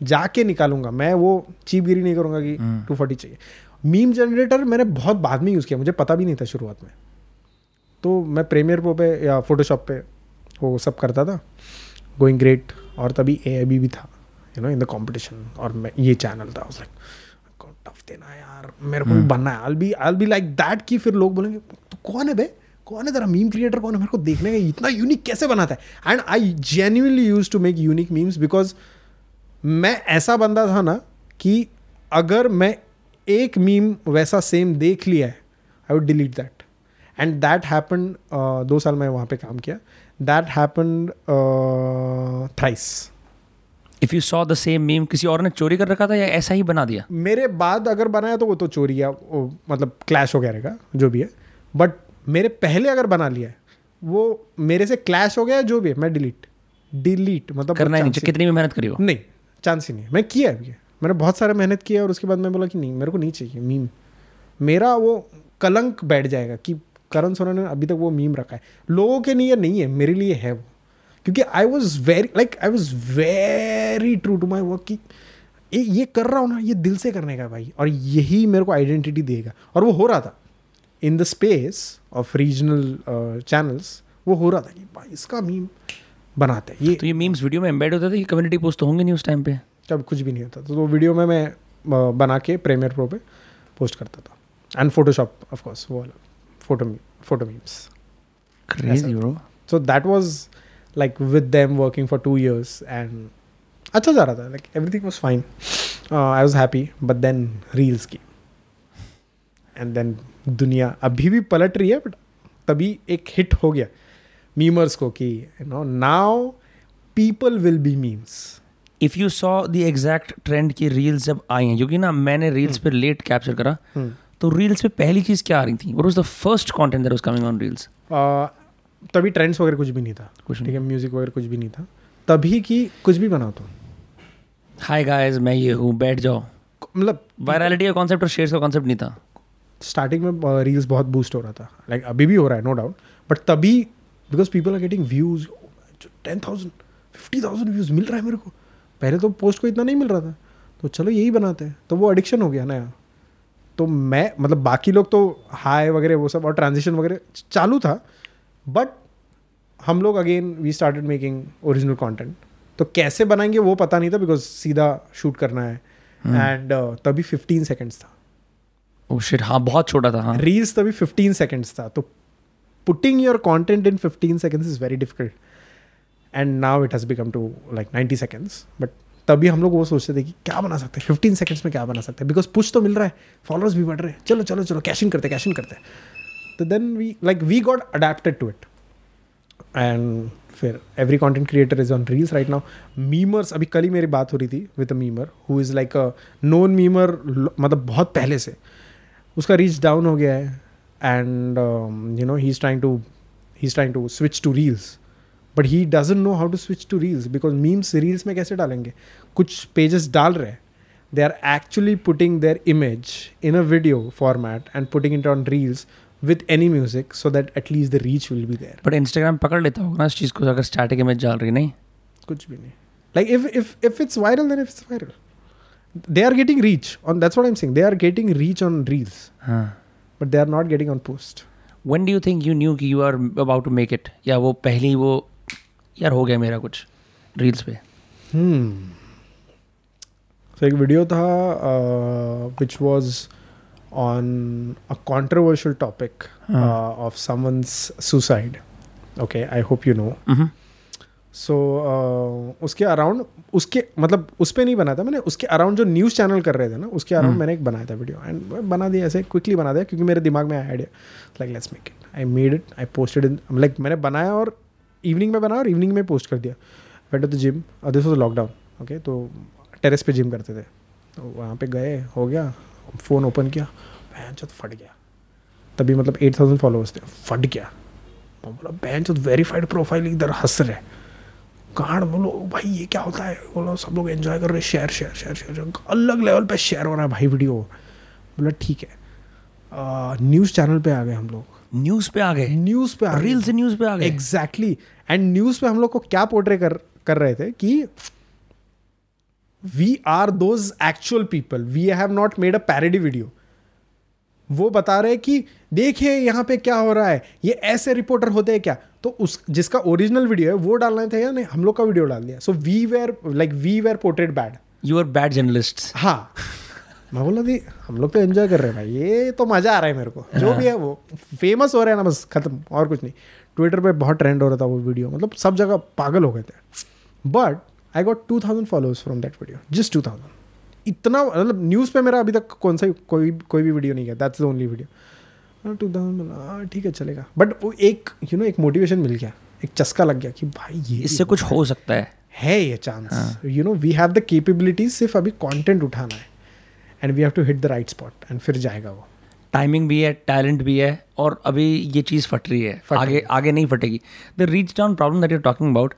जाके निकालूँगा। मैं वो चीप गिरी नहीं करूँगा कि टू फोर्टी चाहिए। मीम जनरेटर मैंने बहुत बाद में यूज़ किया मुझे पता भी नहीं था शुरुआत में। तो मैं प्रेमियर प्रो पे या फोटोशॉप पे वो सब करता था। गोइंग ग्रेट और तभी ए भी था you know in the competition और मैं ये चैनल था। लाइक टफ देना यार मेरे को भी बनना है। I be I be like that कि फिर लोग बोलेंगे तो कौन है बे? कौन है तेरा मीम क्रिएटर कौन है? मेरे को देखने का इतना यूनिक कैसे बनाता है? And I genuinely use to make unique memes because मैं ऐसा बंदा था ना कि अगर मैं एक मीम वैसा सेम देख लिया है I would delete that and that happen दो साल मैं वहाँ पे काम किया। That happen thrice if you saw the same meme किसी और ने चोरी कर रखा था या ऐसा ही बना दिया? मेरे बाद अगर बनाया तो वो तो चोरी या मतलब क्लैश वगैरह का जो भी है। बट मेरे पहले अगर बना लिया है वो मेरे से क्लैश हो गया जो भी है मैं डिलीट डिलीट मतलब करना नहीं कितनी भी मेहनत करी हो। नहीं चांस ही नहीं। मैं किया है। अभी मैंने बहुत सारे मेहनत किया और उसके बाद मैं बोला कि नहीं मेरे को नहीं चाहिए मीम मेरा वो कलंक बैठ जाएगा कि करण सोना ने अभी तक वो मीम रखा है। लोगों के लिए नहीं है मेरे लिए है वो। क्योंकि I was very like I was very true to my work कि ये कर रहा हूँ ना ये दिल से करने का भाई और यही मेरे को आइडेंटिटी देगा। और वो हो रहा था। In the space of regional channels वो हो रहा था कि भाई इसका मीम बनाते हैं। ये तो ये मीम्स वीडियो में एम्बेड होते थे कि कम्युनिटी पोस्ट तो होंगे नहीं उस टाइम पे? जब कुछ भी नहीं होता तो वो वीडियो में मैं बना के प्रेमियर प्रो पे पोस्ट करता था। एंड फोटोशॉप ऑफ़ कोर्स वो वाला। Photo photo memes crazy bro so that was like with them working for two years and अच्छा जा रहा था। Like everything was fine I I happy but then reels की and then दुनिया अभी भी पलट रही है बट तभी एक हिट हो गया मीमर्स को कि you know now people will be memes if you saw the exact trend की रील्स जब आई हैं क्योंकि ना मैंने रील्स पे लेट कैप्चर करा तो रील्स पे पहली चीज़ क्या आ रही थी? What was the first content that was coming on reels तभी ट्रेंड्स वगैरह कुछ भी नहीं था कुछ ठीक है? म्यूज़िक वगैरह कुछ भी नहीं था। तभी की कुछ भी बनाओ तो हाय गाइस मैं ये हूँ बैठ जाओ। मतलब वायरलिटी का कॉन्सेप्ट और शेयर्स का कॉन्सेप्ट नहीं था। स्टार्टिंग में रील्स बहुत बूस्ट हो रहा था. लाइक like, अभी भी हो रहा है नो डाउट बट तभी because people are getting views ten thousand fifty thousand views मिल रहा है मेरे को. पहले तो पोस्ट को इतना नहीं मिल रहा था. तो चलो यही बनाते हैं. तो वो एडिक्शन हो गया ना यार. तो मैं मतलब बाकी लोग तो हाई वगैरह वो सब और ट्रांजिशन वगैरह चालू था. बट हम लोग again we started making original content तो कैसे बनाएँगे वो पता नहीं था बिकॉज़ सीधा शूट करना है. And hmm. uh, तभी फिफ्टीन सेकेंड्स था. ओह शिट हाँ बहुत छोटा था हाँ। रील्स तभी फिफ्टीन सेकेंड्स था तो putting your content in fifteen seconds is very difficult and now it has become to like ninety seconds but तभी हम लोग वो सोचते थे कि क्या बना सकते हैं? फिफ्टीन सेकेंड्स में क्या बना सकते हैं? बिकॉज़ पुश तो मिल रहा है फॉलोअर्स भी बढ़ रहे हैं। चलो चलो चलो कैशिंग करते कैशिंग करते। तो then we like we got adapted to it and फिर every content creator is on reels right now memers अभी कल ही मेरी बात हो रही थी with a memer who is like a known memer मतलब बहुत पहले से। उसका रीच डाउन हो गया है. And you know he is trying to he is trying to switch to reels but he doesn't know how to switch to reels because memes reels में कैसे डालेंगे? कुछ पेजेस डाल रहे हैं. They are actually putting their image in a video format and putting it on reels with any music so that at least the reach will be there. But Instagram पकड़ लेता होगा ना इस चीज़ को अगर स्टैटिक इमेज डाल रही नहीं? कुछ भी नहीं. Like if if if it's viral then it's viral. they are getting reach on that's what i'm saying they are getting reach on reels हाँ but they are not getting on post when do you think you knew कि you are about to make it या वो पहली वो यार हो गया मेरा कुछ रील्स पे hmm so एक वीडियो था uh, which was on a controversial topic हाँ. uh, of someone's suicide okay i saw uh, उसके अराउंड उसके मतलब उस पर नहीं बना था मैंने उसके अराउंड जो न्यूज़ चैनल कर रहे थे ना उसके अराउंड हम्म। मैंने एक बनाया था वीडियो एंड बना दिया ऐसे क्विकली बना दिया क्योंकि मेरे दिमाग में आया idea like let's make it I made it I posted in like मैंने बनाया और इवनिंग में बनाया और इवनिंग में पोस्ट कर दिया। Wait to the gym this was lockdown okay तो टेरेस पे जिम करते थे। तो वहाँ पे गए हो गया फ़ोन ओपन किया बहन चौथ फट गया। तभी मतलब एट थाउज़ेंड फॉलोअर्स थे फट गया। बोला बहन चौथ वेरीफाइड प्रोफ़ाइल इधर हंस रहे। गाड़ बोलो भाई ये क्या होता है? बोलो सब लोग एंजॉय कर रहे हैं शेयर शेयर शेयर शेयर अलग लेवल पे शेयर हो रहा है भाई वीडियो बोला ठीक है। न्यूज़ चैनल पे आ गए हम लोग। न्यूज़ पे आ गए? न्यूज़ पे आ रील से न्यूज़ पे आ गए? एग्जैक्टली एंड न्यूज़ पे हम लोग को क्या पोर्ट्रे कर कर रहे थे कि we are those actual people we have not made a parody video वो बता रहे हैं कि देखिए यहाँ पे क्या हो रहा है ये ऐसे रिपोर्टर होते हैं क्या? तो उस जिसका ओरिजिनल वीडियो है वो डालना था या नहीं? हम लोग का वीडियो डाल दिया। So we were like we were portrayed bad you are bad journalist हाँ। मैं बोला दी हम लोग तो एंजॉय कर रहे हैं भाई। ये तो मज़ा आ रहा है मेरे को। जो भी है वो। फ़ेमस हो रहा है ना बस खत्म और कुछ नहीं। ट्विटर पे बहुत ट्रेंड हो रहा था वो वीडियो मतलब सब जगह पागल हो गए थे। But I got two thousand followers from that video just two thousand इतना मतलब न्यूज़ पे मेरा अभी तक कौन सा कोई कोई भी वीडियो नहीं गया। That's the only video two thousand ठीक है चलेगा। बट वो एक यू you नो know, एक मोटिवेशन मिल गया। एक चस्का लग गया कि भाई ये इससे कुछ हो सकता है। है ये chance you know we have the capabilities सिर्फ़ अभी कंटेंट उठाना है। And we have to hit the right spot and फिर जाएगा वो। टाइमिंग भी है टैलेंट भी है और अभी ये चीज़ फट रही है। फट आगे। आगे नहीं फटेगी। The reach down problem that you talking about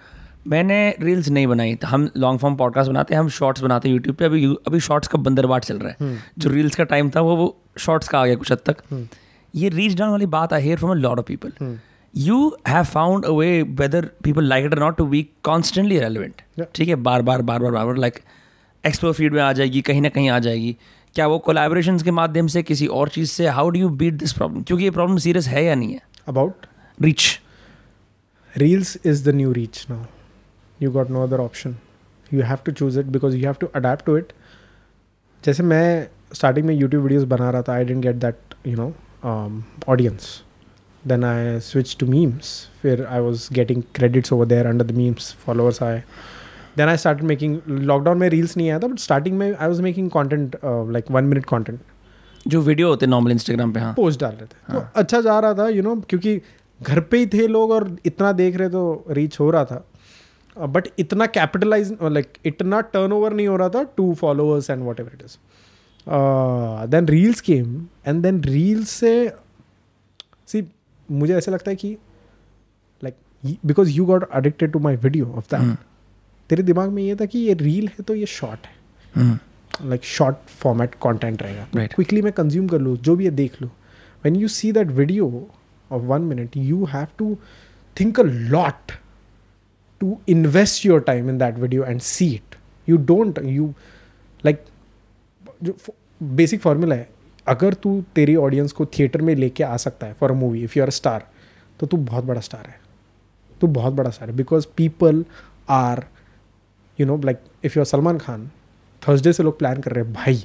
मैंने रील्स नहीं बनाई। तो हम लॉन्ग फॉर्म पॉडकास्ट बनाते हैं हम शॉर्ट्स बनाते हैं यूट्यूब पे। अभी अभी शॉर्ट्स का बंदरबाट चल रहा है। जो रील्स का टाइम था वो वो शॉर्ट्स का आ गया कुछ हद तक। ये रीच डाउन वाली बात I hear from a lot of people you have found a way whether people like it not to be constantly relevant ठीक है? बार बार बार बार बार बार लाइक एक्सप्लोर फ़ीड में आ जाएगी कहीं ना कहीं आ जाएगी। क्या वो कोलैबोरेशन के माध्यम से किसी और चीज़ से? How do you beat this problem क्योंकि ये प्रॉब्लम सीरियस है या नहीं है? About reach reels is the new reach now you got no other option you have to choose it because you have to adapt to it जैसे मैं starting में YouTube videos बना रहा था I didn't get that you know audience then I switch to memes फिर I was getting credits over there under the memes followers आए then I start making lockdown में reels नहीं आया था बट स्टार्टिंग में I was making content like one minute content जो video होते normal Instagram पर हाँ। पोस्ट डाल रहे थे तो हाँ. तो अच्छा जा रहा था यू you नो know, क्योंकि घर पे ही थे लोग और इतना देख रहे तो रीच हो रहा था। बट इतना कैपिटलाइज लाइक इतना टर्न ओवर नहीं हो रहा था to followers and whatever it is then reels came and then reels से सी मुझे ऐसा लगता है कि like because you got addicted to my video of that तेरे दिमाग में ये था कि ये रील है तो ये शॉर्ट है। लाइक शॉर्ट फॉर्मेट कॉन्टेंट रहेगा। क्विकली मैं कंज्यूम कर लूँ जो भी है देख लूँ। When you see that video of one minute you have to think a lot to invest your time in that video and see it. You don't, you, like basic formula है, अगर तू तेरी ऑडियंस को theatre में लेके आ सकता है for a movie if you are a star तो तू बहुत बड़ा स्टार है। तू बहुत बड़ा स्टार है because people are you know like if you are Salman Khan Thursday से लोग प्लान कर रहे हैं, भाई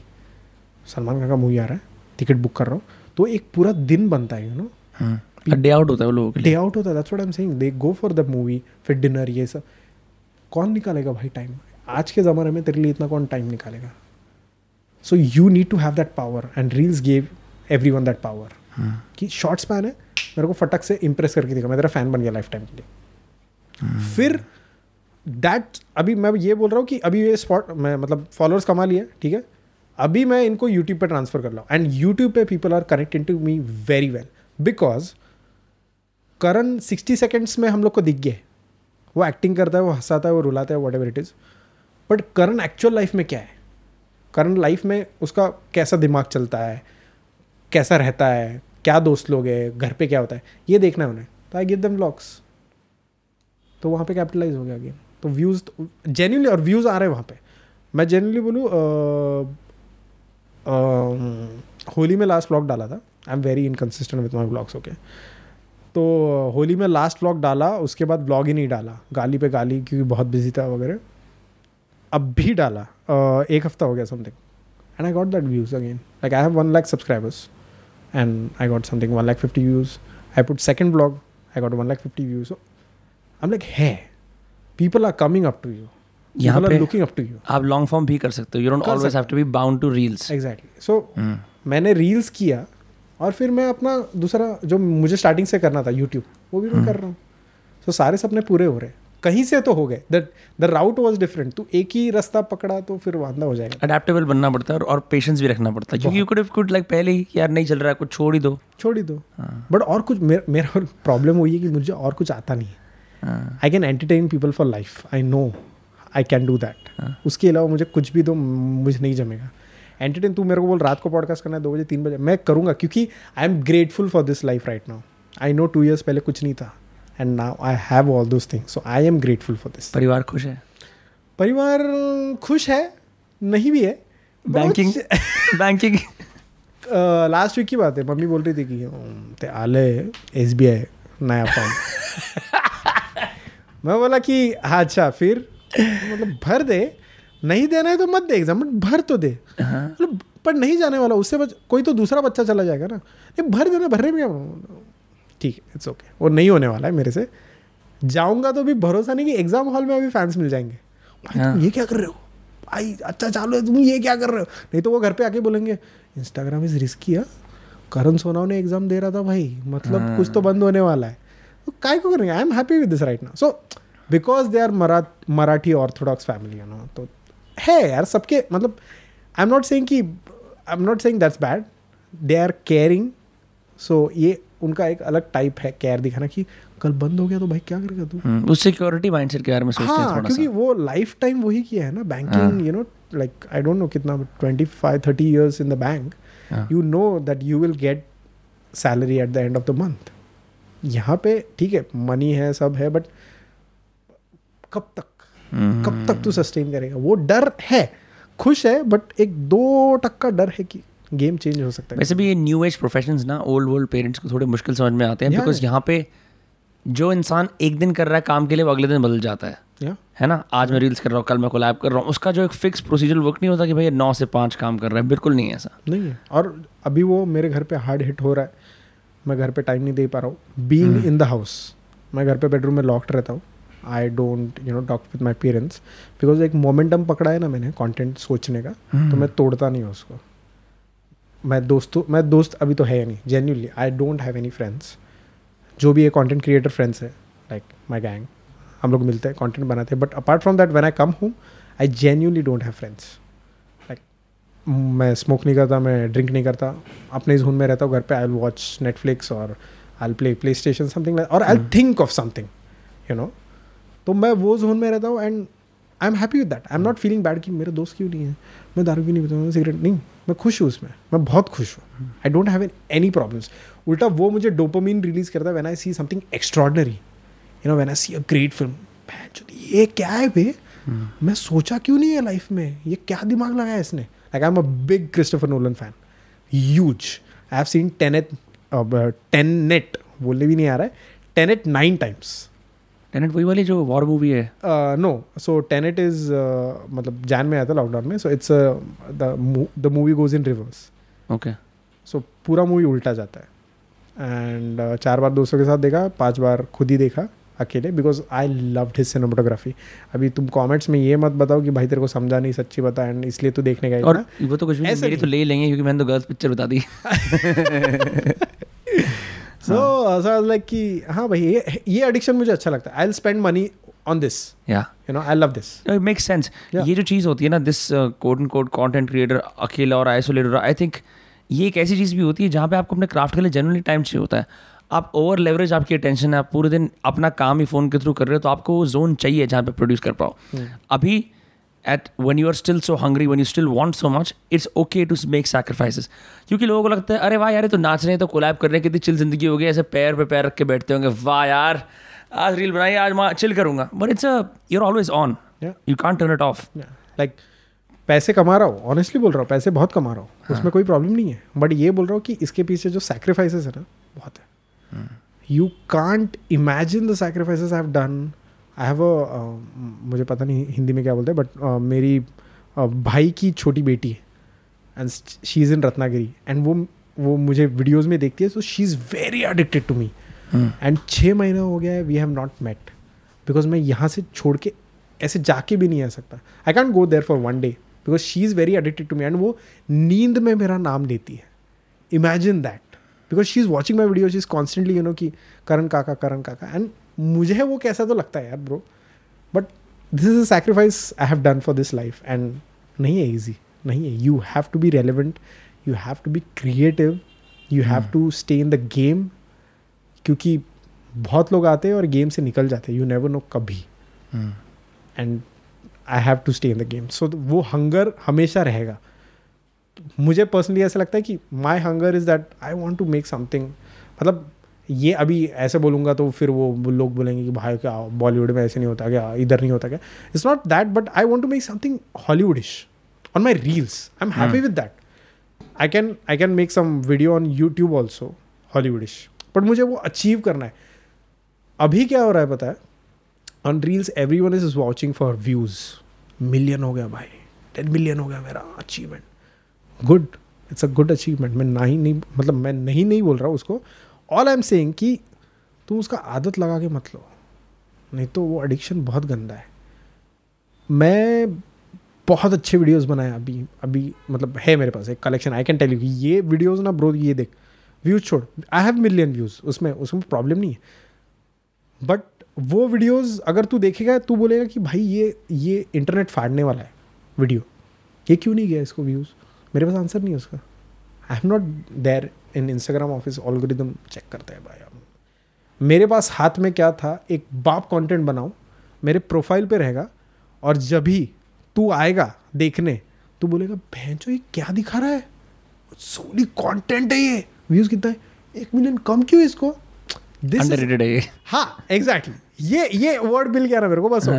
सलमान खान का मूवी आ रहा है टिकट बुक कर रहा हूँ। तो एक पूरा दिन बनता है यू नो डे आउट होता है वो लोगों के डे आउट होता है that's what I am saying they go for the movie फिर डिनर ये सब। कौन निकालेगा भाई टाइम आज के ज़माने में तेरे लिए इतना कौन टाइम निकालेगा? So you need to have that power and reels gave everyone that power कि शॉर्ट स्पैन है मेरे को फटक से इंप्रेस करके दिखा। मैं तेरा फ़ैन बन गया लाइफ टाइम के लिए। फिर दैट अभी मैं ये बोल रहा हूँ कि अभी ये स्पॉट मैं मतलब फॉलोअर्स कमा लिए ठीक है? अभी मैं इनको यूट्यूब पे ट्रांसफ़र कर रहा हूँ। एंड यूट्यूब पे people are connected to me very well because Karan sixty seconds में हम लोग को दिख गए वो एक्टिंग करता है वो हंसाता है वो रुलाता है whatever it is but Karan actual life में क्या है? करण लाइफ में उसका कैसा दिमाग चलता है? कैसा रहता है? क्या दोस्त लोग हैं? घर पे क्या होता है? ये देखना है उन्हें। तो आई गिव दम व्लॉग्स तो वहाँ पे कैपिटलाइज हो गया गेम तो व्यूज़ तो, जेन्यूनली और व्यूज़ आ रहे हैं वहाँ पे। मैं जेन्यूनली बोलूँ होली में लास्ट ब्लॉग डाला था। I am very inconsistent with my blogs okay तो होली में लास्ट व्लॉग डाला उसके बाद व्लॉग ही नहीं डाला। गाली पे गाली क्योंकि बहुत बिज़ी था वगैरह। अब भी डाला। एक हफ़्ता हो गया something and I got that views again like I have one lakh subscribers and I got something one lakh fifty views I put second blog I got one lakh fifty views I am like है people are coming up to you यहाँ पे looking up to you आप long form भी कर सकते हो। You don't always have to be bound to reels exactly so मैंने reels किया। और फिर मैं अपना दूसरा जो मुझे स्टार्टिंग से करना था यूट्यूब वो भी मैं कर रहा हूँ। सो so, सारे सपने पूरे हो रहे हैं। कहीं से तो हो गए। The the route was different तू एक ही रास्ता पकड़ा तो फिर वादा हो जाएगा। अडेप्टेबल बनना पड़ता है और, पेशेंस भी रखना पड़ता है। क्योंकि यू कुड कुड लाइक पहले ही यार नहीं चल रहा है कुछ छोड़ ही दो। छोड़ ही दो। हाँ, बट और कुछ मेरा मेरा प्रॉब्लम वही है कि मुझे और कुछ आता नहीं है। हाँ, I can entertain people for life I know I can do that हाँ। उसके अलावा मुझे कुछ भी दो मुझे नहीं जमेगा। एंटरटेन तू मेरे को बोल रात को पॉडकास्ट करना है दो बजे तीन बजे। मैं करूँगा क्योंकि I am grateful for this life right now I know two years पहले कुछ नहीं था and now I have all those things so I am grateful for this परिवार खुश है? परिवार खुश है नहीं भी है बैंकिंग बैंकिंग लास्ट वीक की बात है मम्मी बोल रही थी कि "हम्म, ते आले एस बी आई नया फॉर्म [LAUGHS] मैं बोला कि हाँ अच्छा फिर? मतलब भर दे नहीं देना है तो मत दे एग्ज़ाम बट भर तो दे। मतलब पर नहीं जाने वाला उससे बच कोई तो दूसरा बच्चा चला जाएगा ना। ये भर देना भरने में क्या ठीक है इट्स ओके वो नहीं होने वाला है मेरे से। जाऊँगा तो भी भरोसा नहीं कि एग्ज़ाम हॉल में अभी फैंस मिल जाएँगे। भाई तुम हाँ। ये क्या कर रहे हो? भाई अच्छा चालू है तुम ये क्या कर रहे हो? नहीं तो वो घर पे आके बोलेंगे इंस्टाग्राम इज़ रिस्की है। करण सोनाव ने एग्ज़ाम दे रहा था भाई। मतलब हाँ। कुछ तो बंद होने वाला है। तो काय को करेंगे? I am happy with this right ना so because they are Marathi orthodox family है ना तो है यार सबके मतलब आई एम नॉट सेइंग कि I am not saying that's bad they are caring so ये उनका एक अलग टाइप है केयर दिखाना कि कल बंद हो गया तो भाई क्या करेगा तू? हम्म, उस सिक्योरिटी माइंडसेट के बारे में सोचते हैं हाँ थोड़ा क्योंकि सा। वो लाइफ टाइम वही किया है ना banking you know like I don't know कितना twenty five thirty years in the bank. You know that you will get salary at the end of the month यहाँ पे ठीक है मनी है सब है बट कब तक कब तक तू सस्टेन करेगा? वो डर है। खुश है बट एक दो टक का डर है कि गेम चेंज हो सकता है। वैसे भी ये न्यू एज प्रोफेशंस ना ओल्ड ओल्ड पेरेंट्स को थोड़े मुश्किल समझ में आते हैं बिकॉज़ yeah. यहाँ पे जो इंसान एक दिन कर रहा है काम के लिए वो अगले दिन बदल जाता है। या है ना? आज मैं रील्स कर रहा हूँ कल मैं कोलैब कर रहा हूँ। उसका जो एक फिक्स प्रोसीजर वर्क नहीं होता कि भाई नौ से पाँच काम कर रहा है। बिल्कुल नहीं है ऐसा। नहीं है। और अभी वो मेरे घर पे हार्ड हिट हो रहा है। मैं घर पे टाइम नहीं दे पा रहा हूँ। बीइंग इन द हाउस मैं घर पे बेडरूम में लॉक्ड रहता हूँ। I don't you know talk with my parents because एक मोमेंटम पकड़ा है ना मैंने कॉन्टेंट सोचने का तो मैं तोड़ता नहीं हूँ उसको। मैं दोस्तों मैं दोस्त अभी तो है या नहीं genuinely I don't have any friends जो भी है कॉन्टेंट क्रिएटर फ्रेंड्स है लाइक माई गैंग हम लोग मिलते हैं कॉन्टेंट बनाते हैं but apart from that when I come हूँ I genuinely don't have friends like मैं स्मोक नहीं करता मैं ड्रिंक नहीं करता अपने जोन में रहता हूँ घर पे आई वॉच नेटफ्लिक्स और I play PlayStation something और I think of something you know तो मैं वो जोन में रहता हूँ and I am happy with that I am not feeling bad कि मेरे दोस्त क्यों नहीं है? मैं दारू भी नहीं पीता मैं सिगरेट नहीं मैं खुश हूँ उसमें मैं बहुत खुश हूँ। I don't have any problems उल्टा वो मुझे डोपामीन रिलीज़ करता है when I see something extraordinary you know when I see a great film ये क्या है बे? मैं सोचा क्यों नहीं है लाइफ में? ये क्या दिमाग लगाया इसने? Like I am a big Christopher Nolan fan huge I have seen Tenet ten net बोलने भी नहीं आ रहा है. टेनेट नाइन टाइम्स टेनेट वही वाली जो वॉर मूवी है? नो सो टेनेट इज़ मतलब जैन में आया था लॉकडाउन में so it's the movie goes in reverse okay so पूरा मूवी उल्टा जाता है. एंड uh, चार बार दोस्तों के साथ देखा पाँच बार खुद ही देखा अकेले because I love his cinematography अभी तुम कमेंट्स में ये मत बताओ कि भाई तेरे को समझा नहीं सच्ची बता एंड इसलिए तू देखने गया और वो तो कुछ भी मेरी तो ले लेंगे क्योंकि मैंने तो गर्ल्स पिक्चर बता दी। [LAUGHS] [LAUGHS] सो ऐसा लाइक कि हाँ भाई ये ये एडिक्शन मुझे अच्छा लगता है। I will spend money on this या you know I love this it makes sense ये जो चीज़ होती है ना this code and code content creator अकेला और आइसोलेटेड आई थिंक ये एक ऐसी चीज़ भी होती है जहाँ पे आपको अपने क्राफ्ट के लिए जनरली टाइम चाहिए होता है। आप ओवर लेवरेज आपकी अटेंशन है आप पूरे दिन अपना काम ही फ़ोन के थ्रू कर रहे हो तो आपको वो जोन चाहिए जहाँ पे प्रोड्यूस कर पाओ। अभी at one you are still so hungry one you still want so much it's okay to make sacrifices क्योंकि लोगों को लगता है अरे वाह यार ये तो नाच रहे हैं तो कोलैब कर रहे हैं कितनी चिल ज़िंदगी हो गई ऐसे पैर पे पैर रख के बैठते होंगे। वाह यार आज रील बनाई आज मैं चिल करूँगा. But it's a your always on you can't turn it off like पैसे कमा रहा हूँ ऑनेस्टली बोल रहा हूँ पैसे बहुत कमा रहा हूँ उसमें कोई प्रॉब्लम नहीं है। बट ये बोल रहा हूँ कि इसके पीछे जो सेक्रीफाइसेस है ना बहुत है। You can't imagine the sacrifices I have done I have a मुझे पता नहीं हिंदी में क्या बोलते हैं बट uh, मेरी uh, भाई की छोटी बेटी है and she is in Ratnagiri and वो वो मुझे वीडियोज़ में देखती है so she is very addicted to me and छः महीना हो गया है we have not met because मैं यहाँ से छोड़ के ऐसे जाके भी नहीं आ सकता। I can't go there for one day because she is very addicted to me and वो नींद में मेरा नाम लेती है। Imagine that because she is watching my video she is constantly you know कि करण काका करण काका एंड मुझे वो कैसा तो लगता है यार bro but this is a sacrifice I have done for this life and नहीं है ईजी नहीं है. You have to be relevant you have to be creative you have to stay in the game क्योंकि बहुत लोग आते हैं और गेम से निकल जाते हैं. यू नेवर नो कभी. And I have to stay in the game so वो हंगर हमेशा रहेगा. मुझे पर्सनली ऐसा लगता है कि my hunger is that I want to make something मतलब ये अभी ऐसे बोलूँगा तो फिर वो लोग बोलेंगे कि भाई क्या बॉलीवुड में ऐसे नहीं होता क्या इधर नहीं होता क्या? It's not that but I want to make something Hollywoodish on my reels I am happy with that I can I can make some video on YouTube also Hollywoodish but मुझे वो अचीव करना है। अभी क्या हो रहा है पता है? On reels everyone is watching for views million हो गया भाई। टेन मिलियन हो गया मेरा achievement good it's a good achievement मैं ना ही नहीं मतलब मैं नहीं नहीं बोल रहा हूँ उसको। ऑल आई एम सेइंग कि तुम उसका आदत लगा के मत लो। नहीं तो वो एडिक्शन बहुत गंदा है। मैं बहुत अच्छे वीडियोस बनाए अभी अभी मतलब है मेरे पास एक collection I can tell you कि ये वीडियोस ना ब्रो ये देख व्यूज़ छोड़। आई हैव मिलियन व्यूज़ उसमें उसमें प्रॉब्लम नहीं है। बट वो वीडियोस अगर तू देखेगा, तू बोलेगा कि भाई ये ये इंटरनेट फाड़ने वाला है वीडियो ये क्यों नहीं गया इसको व्यूज़ मेरे पास आंसर नहीं है उसका। I am not there in Instagram office algorithm check करता है भाई अब मेरे पास हाथ में क्या था? एक बाप कंटेंट बनाऊँ मेरे प्रोफ़ाइल पे रहेगा और जब ही तू आएगा देखने तू बोलेगा बहन ये क्या दिखा रहा है? सोली कंटेंट है ये। व्यूज़ कितना है? एक मिलियन कम क्यों है इसको? अंडररेटेड है ये। हाँ एग्जैक्टली ये ये वर्ड मिल गया ना मेरे को बस हो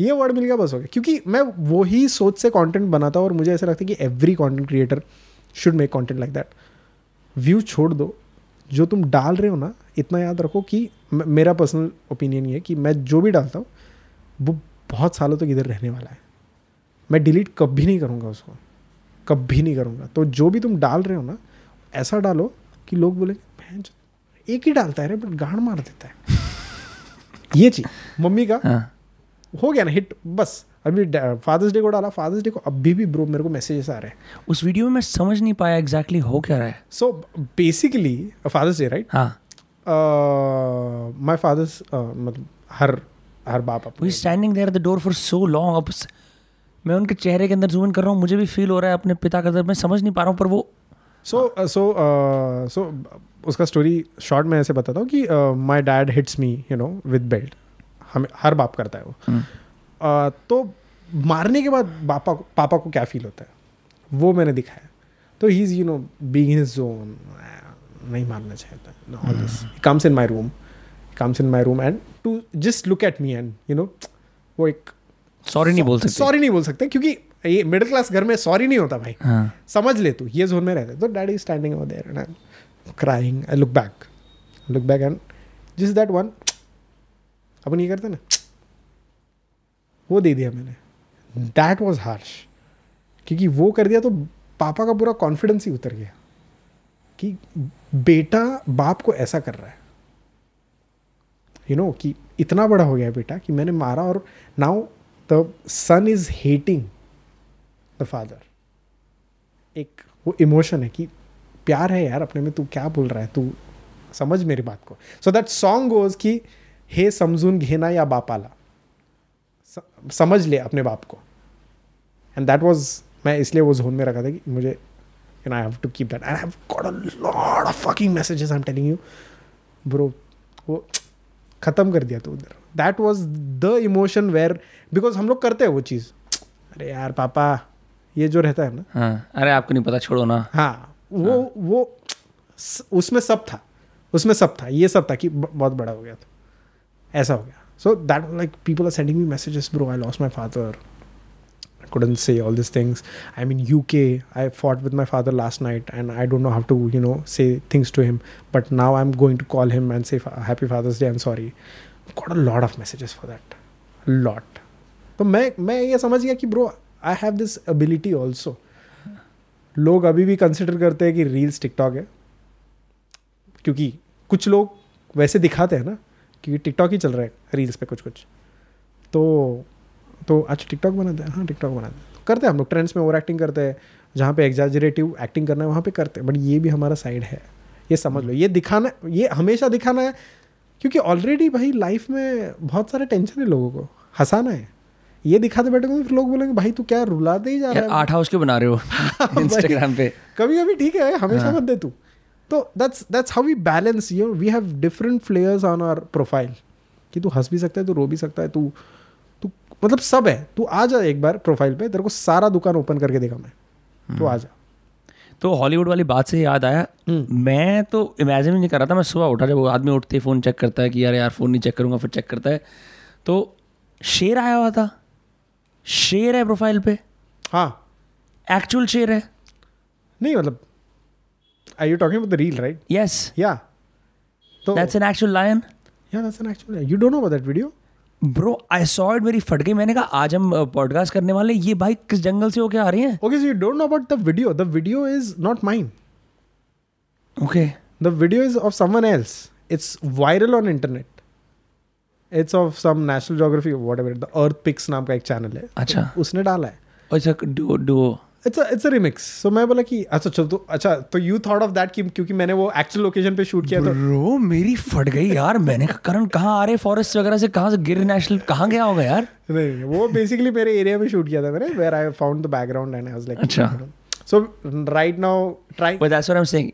ये वर्ड मिल गया बस हो गया। क्योंकि मैं वही सोच से कंटेंट बनाता हूँ और मुझे ऐसा लगता है कि every content creator should make content like that view छोड़ दो। जो तुम डाल रहे हो ना इतना याद रखो कि मेरा पर्सनल ओपिनियन ये है कि मैं जो भी डालता हूँ वो बहुत सालों तक तो इधर रहने वाला है। मैं डिलीट कभी नहीं करूँगा उसको। कभी नहीं करूँगा। तो जो भी तुम डाल रहे हो ना ऐसा डालो कि लोग बोलेंगे "बहन चो, एक ही डालता है रे बट गाड़ मार देता है। [LAUGHS] ये चीज़। मम्मी का हाँ। हो गया ना हिट बस। अभी फादर्स डे को डाला फादर्स डे को अभी भी ब्रो मेरे को मैसेजेस आ रहे हैं। उस वीडियो में मैं समझ नहीं पाया एग्जैक्टली हो क्या रहा है। So basically Father's Day right हाँ। माय फादर्स मतलब हर हर बाप अपने standing there the door for so long अब मैं उनके चेहरे के अंदर जूम इन कर रहा हूँ मुझे भी फील हो रहा है अपने पिता का दर्द मैं समझ नहीं पा रहा हूँ पर वो सो सो सो उसका स्टोरी शॉर्ट में ऐसे बताता हूँ कि my dad hits me you know with belt हमें हर बाप करता है वो। तो मारने के बाद पापा को पापा को क्या फील होता है? वो मैंने दिखाया तो he is you know being in his zone नहीं मारना चाहता। All this comes in my room comes in my room and to just look at me and you know वो एक सॉरी नहीं बोल सकते। सॉरी नहीं बोल सकते क्योंकि ये मिडिल क्लास घर में सॉरी नहीं होता भाई। हाँ। समझ ले तू ये जोन में रहते तो daddy standing over there and crying I look back look back and जिस दैट वन अपन ये करते ना। वो दे दिया मैंने। दैट वॉज़ हार्श क्योंकि वो कर दिया तो पापा का पूरा कॉन्फिडेंस ही उतर गया कि बेटा बाप को ऐसा कर रहा है। यू you नो know, कि इतना बड़ा हो गया बेटा कि मैंने मारा और now the son is hating the father एक वो इमोशन है कि प्यार है यार अपने में तू क्या बोल रहा है? तू समझ मेरी बात को। सो दैट सॉन्ग गोज कि हे समझून घेना या बापाला। समझ ले अपने बाप को। एंड दैट वॉज़ मैं इसलिए वो जोन में रखा था कि मुझे you know I have to keep that I have got a lot of fucking messages I am telling you bro वो खत्म कर दिया तू उधर। That was the emotion where because हम लोग करते हैं वो चीज़। अरे यार पापा ये जो रहता है ना। हाँ अरे आपको नहीं पता छोड़ो ना। हाँ वो हाँ. वो स- उसमें सब था। उसमें सब था ये सब था कि बहुत बड़ा हो गया था। ऐसा हो गया। So that like people are sending me messages bro I lost my father I couldn't say all these things. I'm in UK. I fought with my father last night, and I don't know how to, you know, say things to him. But now I'm going to call him and say Happy Father's Day. I'm sorry. Got a lot of messages for that. A lot. तो मैं मैं ये समझ गया कि bro I have this ability also लोग अभी भी कंसिडर करते हैं कि रील्स टिकटॉक है क्योंकि कुछ लोग वैसे दिखाते हैं ना कि टिकटॉक ही चल रहा है रील्स पे कुछ कुछ। तो तो अच्छा टिकटॉक बनाते हैं हाँ टिकटॉक बनाते हैं तो करते हैं हम लोग ट्रेंड्स में ओवर एक्टिंग करते हैं। जहाँ पे एग्जाजरेटिव एक्टिंग करना है वहाँ पे करते हैं। बट ये भी हमारा साइड है। ये समझ लो। ये दिखाना ये हमेशा दिखाना है। क्योंकि ऑलरेडी भाई लाइफ में बहुत सारे टेंशन है लोगों को। हंसाना है। ये दिखाते बैठेंगे तो फिर लोग बोलेंगे भाई तू क्या रुलाते ही जा रहा है? आठ हाउस क्यों बना रहे हो? [LAUGHS] इंस्टाग्राम पे। कभी कभी ठीक है हमेशा हाँ। मत दे तू। तो that's that's how we balance you we have different flairs on our profile कि तू हंस भी सकता है तू रो भी सकता है तू तू मतलब सब है। तू आ जा एक बार प्रोफ़ाइल पे तेरे को सारा दुकान ओपन करके देगा मैं। तो आ जा। तो हॉलीवुड वाली बात से याद आया हम्म। मैं तो इमेजिन नहीं कर रहा था मैं सुबह उठा जब वो आदमी उठते फ़ोन चेक करता है कि यार यार फ़ोन नहीं चेक करूँगा फिर चेक करता है। तो शेर आया हुआ था। शेर है प्रोफ़ाइल पे। हाँ। एक्चुअल शेर है। नहीं मतलब I you talking about the reel right yes या तो दैट्स एन एक्चुअल लायन या that's an actual you don't know about that video bro I saw it मेरी फट गई मैंने कहा आज हम पॉडकास्ट करने वाले ये भाई किस जंगल से होके आ रही हैं? Okay so you don't know about the video the video is not mine okay The video is of someone else. It's viral on internet. It's of some National Geography or whatever. The Earth Pics नाम का एक channel है। अच्छा। उसने डाला है। अच्छा duo duo. It's it's a remix so मैं बोला कि अच्छा चल तो अच्छा तो यू थॉट ऑफ़ दैट कि क्योंकि मैंने वो एक्चुअल लोकेशन पे शूट किया तो ब्रो मेरी फट गई यार। मैंने कहा करण कहाँ आ रहे? फॉरेस्ट वगैरह से कहाँ से गिर नेशनल कहाँ गया होगा यार? नहीं नहीं, वो बेसिकली मेरे एरिया में शूट किया था मैंने where I found the background and I was like अच्छा। So right now try but that's what I am saying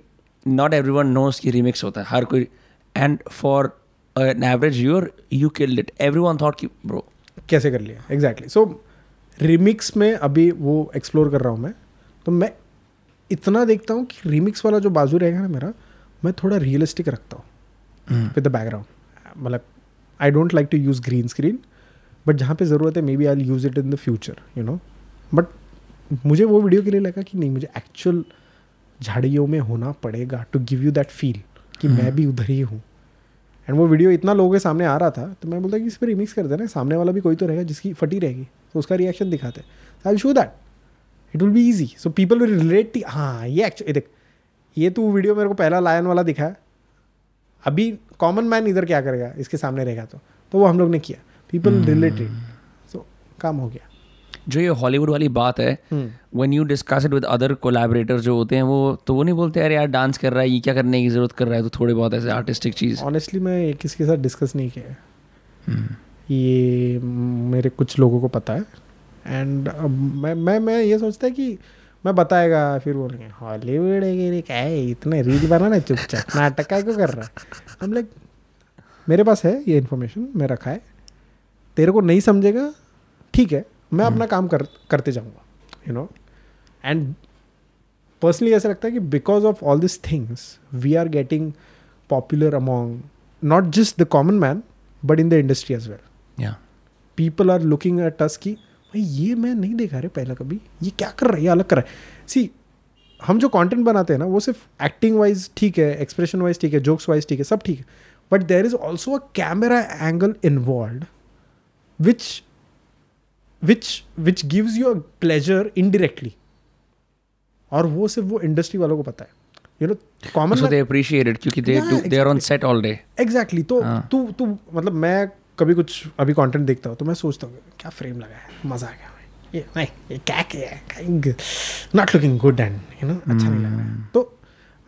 not everyone knows कि रीमिक्स होता है। हर कोई and for an average your you killed it everyone thought कि bro कैसे कर लिया? एग्जैक्टली सो रिमिक्स में अभी वो एक्सप्लोर कर रहा हूँ मैं। तो मैं इतना देखता हूँ कि रिमिक्स वाला जो बाजू रहेगा ना मेरा मैं थोड़ा रियलिस्टिक रखता हूँ विद द बैकग्राउंड मतलब I don't like to use green screen but जहाँ पे ज़रूरत है maybe I use it in the future you know but मुझे वो वीडियो के लिए लगा कि नहीं मुझे एक्चुअल झाड़ियों में होना पड़ेगा to give you that feel कि मैं भी उधर ही हूँ। एंड वो वीडियो इतना लोगों के सामने आ रहा था तो मैं बोलता कि इस पर रिमिक्स कर देना सामने वाला भी कोई तो रहेगा जिसकी फटी रहेगी। तो उसका रिएक्शन दिखाते I show that it will be easy so people will relate हाँ ये एक्चुअली देख ये तू वीडियो मेरे को पहला लायन वाला दिखाया अभी कॉमन मैन इधर क्या करेगा? इसके सामने रहेगा तो। तो वो हम लोग ने किया। पीपल रिलेटेड सो काम हो गया। जो ये हॉलीवुड वाली बात है when you discuss it with other collaborator जो होते हैं वो तो वो नहीं बोलते यार यार डांस कर रहा है ये क्या करने की ज़रूरत कर रहा है? तो थोड़े बहुत ऐसे आर्टिस्टिक चीज़। ऑनेस्टली मैं किसी के साथ डिस्कस नहीं किया है। ये मेरे कुछ लोगों को पता है। एंड मैं मैं मैं ये सोचता है कि मैं बताएगा फिर बोलेंगे हॉलीवुड है क्या है? इतने रील बना ना चुपचाप नाटक का क्यों कर रहा है? हम लाइक मेरे पास है ये इन्फॉर्मेशन मैं रखा है। तेरे को नहीं समझेगा ठीक है मैं अपना काम कर करते जाऊँगा यू नो एंड पर्सनली ऐसा लगता है कि because of all this things we are getting popular among not just the common man but in the industry as well या people are looking at us की भाई ये मैं नहीं देखा रे पहले कभी। ये क्या कर रहा है? ये अलग कर रहा है। सी हम जो कंटेंट बनाते हैं ना वो सिर्फ़ एक्टिंग वाइज ठीक है एक्सप्रेशन वाइज ठीक है जोक्स वाइज ठीक है सब ठीक है। But there is also a camera angle involve which which which gives you a pleasure indirectly और वो सिर्फ़ वो इंडस्ट्री वालों को पता है। You know so common they appreciate क्योंकि they they are on exactly. Set all day exactly तो हाँ. तू तू मतलब मैं कभी कुछ अभी कंटेंट देखता हूँ तो मैं सोचता हूँ क्या फ्रेम लगा है मज़ा आ गया ये नहीं ये क्या किया है not looking good and you know अच्छा नहीं लग रहा है। तो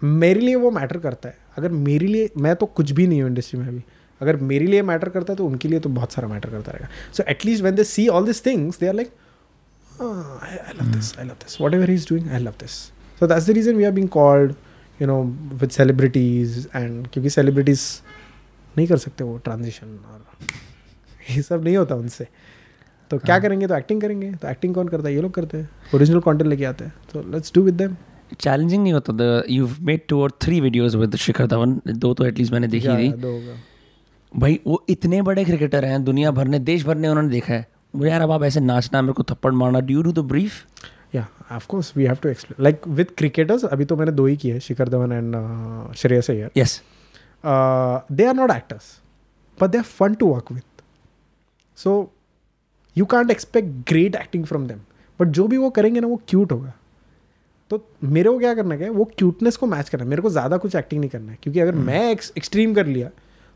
मेरे लिए वो मैटर करता है। अगर मेरे लिए मैं तो कुछ भी नहीं हूँ इंडस्ट्री में अभी। अगर मेरे लिए मैटर करता है तो उनके लिए तो बहुत सारा मैटर करता रहेगा। So at least when they see all this things they are like I love this I love this whatever is doing I love this so that's the reason we are being called you know with celebrities and क्योंकि celebrities नहीं कर सकते वो transition और [LAUGHS] ये सब नहीं होता उनसे। तो क्या करेंगे? तो एक्टिंग करेंगे। तो एक्टिंग कौन करता है? ये लोग करते हैं। ओरिजिनल कंटेंट लेके आते हैं। तो let's do with them challenging नहीं होता। यू मेड टू और three videos with Shikhar Dhawan दो तो एटलीस्ट मैंने देखी थी। दो भाई वो इतने बड़े क्रिकेटर हैं दुनिया भर ने देश भर ने उन्होंने देखा है। बोले यार अब आप ऐसे नाचना मेरे को थप्पड़ मारना ड्यू टू द ब्रीफ या of course we have to explain like with cricketers अभी तो मैंने दो ही किए Shikhar Dhawan and Shreyas Iyer yes they are not actors but they are fun to work with so you can't expect great acting from them but जो भी वो करेंगे ना वो क्यूट होगा। तो मेरे को क्या करना है वो क्यूटनेस को मैच करना है। मेरे को ज़्यादा कुछ एक्टिंग नहीं करना है। क्योंकि अगर मैं एक्सट्रीम कर लिया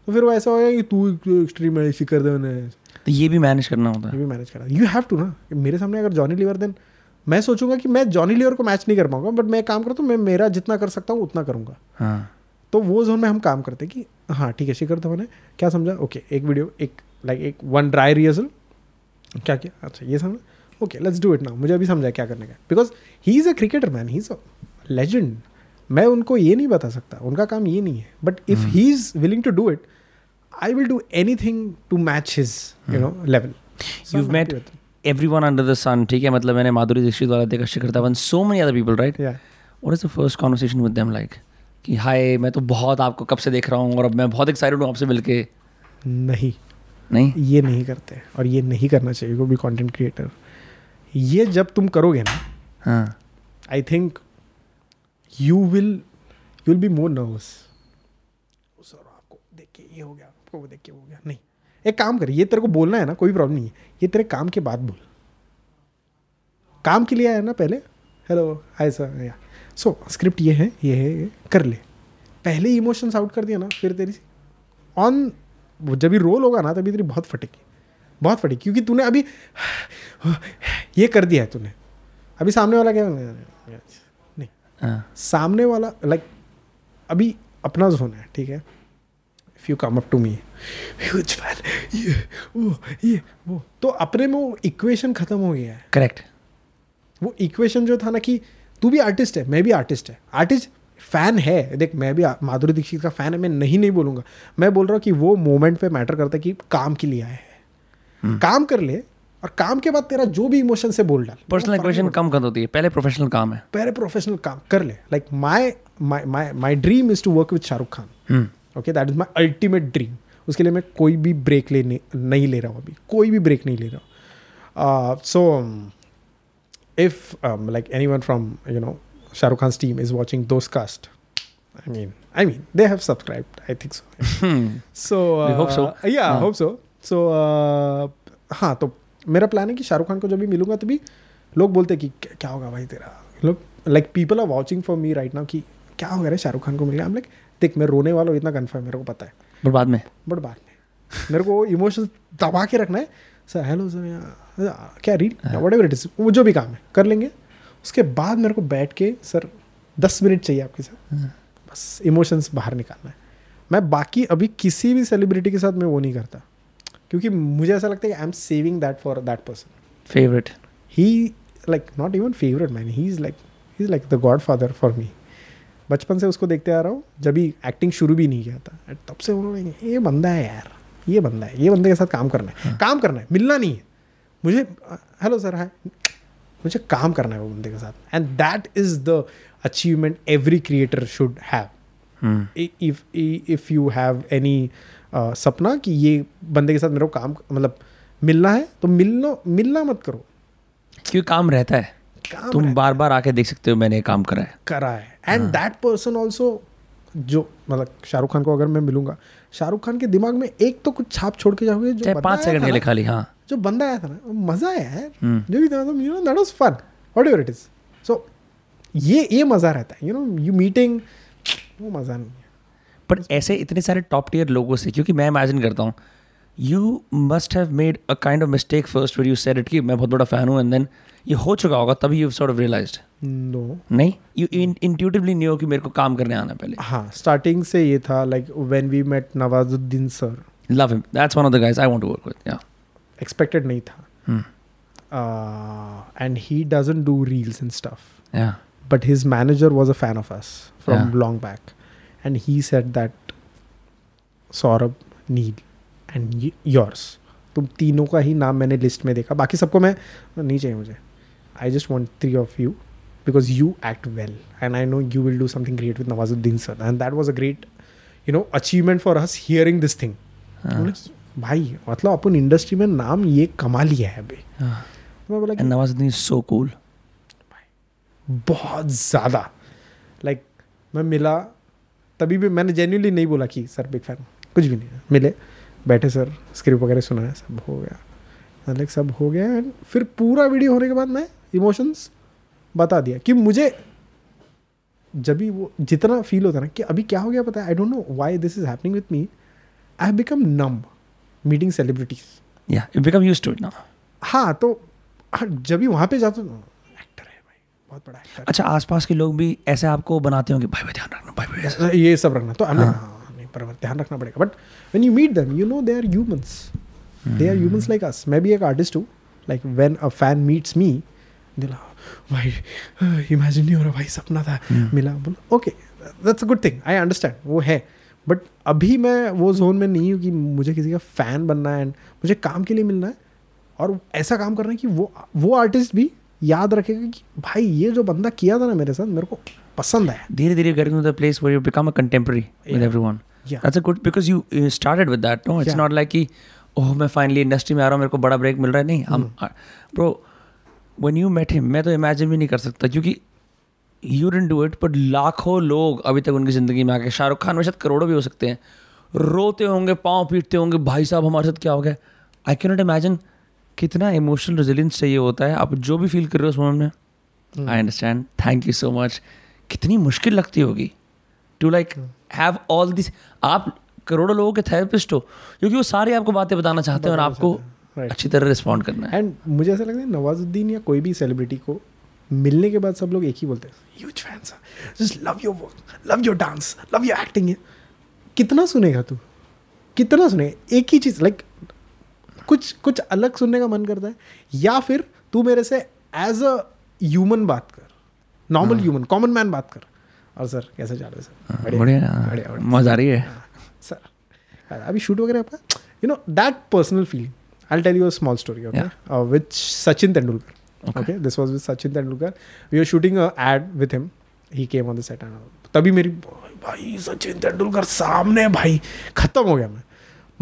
तो फिर वो ऐसा होगा कि तू एक्सट्रीम है शिखर धवन है तो ये भी मैनेज करना होता है। ये भी मैनेज करना यू हैव टू ना। मेरे सामने अगर जॉनी लीवर देन मैं सोचूँगा कि मैं जॉनी लीवर को मैच नहीं कर पाऊँगा बट मैं काम करता हूँ मैं मेरा जितना कर सकता हूँ उतना करूँगा। हाँ। तो वो जोन में हम काम करते कि हाँ ठीक है शिखर धवन है। क्या समझा? ओके एक वीडियो एक लाइक एक वन ड्राई रिहर्सल क्या किया? अच्छा ये समझा। Okay let's do it now मुझे अभी समझा क्या करने का because he is a cricketer man he is a legend मैं उनको ये नहीं बता सकता। उनका काम ये नहीं है। But if he is willing to do it I will do anything to match his you know level You've met everyone under the sun ठीक है? मतलब मैंने माधुरी दीक्षित वाला देखा Shikhar Dhawan many other people right? या what is the first conversation with them like? कि hi मैं तो बहुत आपको कब से देख रहा हूँ और अब मैं बहुत एक्साइटेड हूँ आपसे मिलके। नहीं। नहीं? ये नहीं करते और ये नहीं करना चाहिए को भी कंटेंट क्रिएटर ये जब तुम करोगे ना हाँ। I think you will you will be more nervous sir आपको देख के ये हो गया आपको वो देख के हो गया। नहीं। एक काम कर ये तेरे को बोलना है ना कोई प्रॉब्लम नहीं है। ये तेरे काम के बाद बोल। काम के लिए आया ना पहले? हेलो हाय सर या सो स्क्रिप्ट ये है ये है ये कर ले। पहले इमोशंस आउट कर दिया ना फिर तेरी ऑन जब भी रोल होगा ना तभी तेरी बहुत फटेगी बहुत फटेगी क्योंकि तूने अभी ये कर दिया है तूने। अभी सामने वाला क्या नहीं। हाँ। सामने वाला लाइक अभी अपना जोन है ठीक है? If you come up to me huge fan ये वो ये वो। तो अपने में वो इक्वेशन खत्म हो गया है। करेक्ट वो इक्वेशन जो था ना कि तू भी आर्टिस्ट है मैं भी आर्टिस्ट है। आर्टिस्ट फ़ैन है। देख मैं भी माधुरी दीक्षित का फ़ैन है मैं नहीं नहीं बोलूँगा। मैं बोल रहा हूँ कि वो मोमेंट पे मैटर करता है कि काम के लिए आया है। काम कर ले और काम के बाद तेरा जो भी इमोशन से बोल डाल। पर्सनल इक्वेशन कम कर होती है। पहले प्रोफेशनल काम है। पहले प्रोफेशनल काम कर ले। Like my my my dream is to work with Shahrukh Khan hmm. Okay that is my ultimate dream उसके लिए मैं कोई भी ब्रेक लेने नहीं ले रहा हूँ अभी। कोई भी ब्रेक नहीं ले रहा हूँ। So if like anyone from you know Shahrukh Khan team is watching दोस्त cast I mean I mean they have subscribe I think so so We hope so. या हाँ. होप सो सो हाँ तो मेरा प्लान है कि शाहरुख खान को जब भी मिलूँगा तभी लोग बोलते हैं कि क्या होगा भाई तेरा? लोग like people are watching for me right now कि क्या हो गया रे शाहरुख खान को मिल गया लाइक देख मैं रोने वाला हूँ इतना कन्फर्म मेरे को पता है. बट बाद में। बट बाद में। मेरे को इमोशंस दबा के रखना है। सर हेलो सर यहाँ क्या reel whatever it is वो जो भी काम है कर लेंगे। उसके बाद मेरे को बैठ के सर दस मिनट चाहिए आपके साथ। बस इमोशंस बाहर निकालना है। मैं बाकी अभी किसी भी सेलिब्रिटी के साथ मैं वो नहीं करता। क्योंकि मुझे ऐसा लगता है कि I am saving that for that person favourite he like not even favourite man he is like he is like the godfather for me बचपन से उसको देखते आ रहा हूँ जब भी एक्टिंग शुरू भी नहीं किया था। तब से उन्होंने ये बंदा है यार ये बंदा है ये बंदे के साथ काम करना है। हाँ. काम करना है मिलना नहीं है। मुझे हेलो सर हाय। मुझे काम करना है वो बंदे के साथ। And that is the achievement every creator should have if if you have any सपना कि ये बंदे के साथ मेरे को काम मतलब मिलना है तो मिलना मिलना मत करो। क्योंकि काम रहता है। काम तुम रहता बार बार आके देख सकते हो मैंने काम करा है। करा है। एंड दैट पर्सन ऑल्सो जो मतलब शाहरुख खान को अगर मैं मिलूँगा शाहरुख खान के दिमाग में एक तो कुछ छाप छोड़ के जाओगे जो पाँच सेकंड के लिए खाली हाँ। जो बंदा आया था ना मज़ा आया यार। हम्म। जो भी था you know that was fun whatever it is so ये ये मज़ा रहता है यू नो यू मीटिंग वो मज़ा नहीं है। पर ऐसे इतने सारे टॉप टियर लोगों से क्योंकि मैं इमेजिन करता हूँ you must have made a kind of mistake first where you said it कि मैं बहुत बड़ा फ़ैन हूँ एंड देन ये हो चुका होगा तभी you sort of realised no नहीं यू इंट्यूटिवली न्यू कि मेरे को काम करने आना पहले। हाँ स्टार्टिंग से ये था like when we met Nawazuddin sir love him that's one of the guys I want to work with या एक्सपेक्टेड नहीं था। And he doesn't do reels and stuff but his manager was a fan of us from long back and he said that Saurabh Neil and Neil and y- yours. तुम तीनों का ही नाम मैंने list में देखा। बाकी सबको मैं नहीं चाहिए मुझे। I just want three of you because you act well and I know you will do something great with Nawazuddin sir and that was a great you know achievement for us hearing this thing भाई मतलब अपन industry में नाम ये कमा लिया है अभी। मैं बोला कि and Nawazuddin is so cool बहुत ज़्यादा। लाइक like, मैं मिला तभी भी मैंने जेन्यूनली नहीं बोला कि सर बिग फ़ैन कुछ भी नहीं। मिले बैठे सर स्क्रिप्ट वगैरह सुनाया सब हो गया। लाइक सब हो गया एंड फिर पूरा वीडियो होने के बाद मैं इमोशंस बता दिया कि मुझे जब भी वो जितना फील होता है ना कि अभी क्या हो गया पता है? I don't know why this is happening with me I have become numb meeting celebrities या you become used to it now हाँ तो हाँ, जब भी वहाँ पे जाता हूँ एक्टर है भाई बहुत बड़ा एक्टर अच्छा आसपास के लोग भी ऐसे आपको बनाते होंगे भाई भाई ध्यान रखना भाई भाई ये सब रखना तो हमने हाँ। नहीं पर ध्यान रखना पड़ेगा। But when you meet them you know they are humans they are humans like us मैं भी एक आर्टिस्ट हूँ like when a fan meets me दिला भाई इमेजिन नहीं हो रहा भाई सपना था। मिला बोला okay that's a good thing I understand वो है। बट अभी मैं वो जोन में नहीं हूँ कि मुझे किसी का फ़ैन बनना है एंड मुझे काम के लिए मिलना है और ऐसा काम करना है कि वो वो आर्टिस्ट भी याद रखेगा कि भाई ये जो बंदा किया था ना मेरे साथ मेरे को पसंद है धीरे धीरे you become a contemporary with Yeah. everyone. Yeah. That's a good because you, you started with that. No, it's Yeah. not like कि ओह मैं फाइनली इंडस्ट्री में आ रहा हूँ मेरे को बड़ा ब्रेक मिल रहा है नहीं हम bro when you met him मैं तो इमेजिन भी नहीं कर सकता क्योंकि you don't do it but लाखों लोग अभी तक उनकी ज़िंदगी में आके शाहरुख खान में शायद करोड़ों भी हो सकते हैं। रोते होंगे पाँव पीटते होंगे भाई साहब हमारे साथ क्या हो गया? आई कैन नॉट इमेजिन कितना इमोशनल रेजिलेंस चाहिए होता है। आप जो भी फील कर रहे हो उस मोमेंट में। I understand thank you so much कितनी मुश्किल लगती होगी। To like have all this आप करोड़ों लोगों के थेरेपिस्ट हो क्योंकि वो सारे आपको बातें बताना चाहते हैं और आपको. अच्छी तरह रिस्पॉन्ड करना है। एंड मुझे ऐसा लगता है नवाजुद्दीन या कोई भी सेलिब्रिटी को मिलने के बाद सब लोग एक ही बोलते हैं huge fans just love your work love your dance love your acting कितना सुनेगा तू? कितना सुनेगा एक ही चीज़ लाइक कुछ कुछ अलग सुनने का मन करता है। या फिर तू मेरे से एज अ ह्यूमन बात कर नॉर्मल ह्यूमन कॉमन मैन बात कर। और सर कैसे जा रहे हो सर? बढ़िया बढ़िया। मज़ा आ रही है। सर अभी शूट वगैरह आपका? You know that personal feeling I tell you a small story okay with Sachin Tendulkar okay. Okay this was with sachin tendulkar. We were shooting a ad with him. He came on the set and तभी मेरी भाई सचिन तेंदुलकर सामने भाई. खत्म हो गया मैं।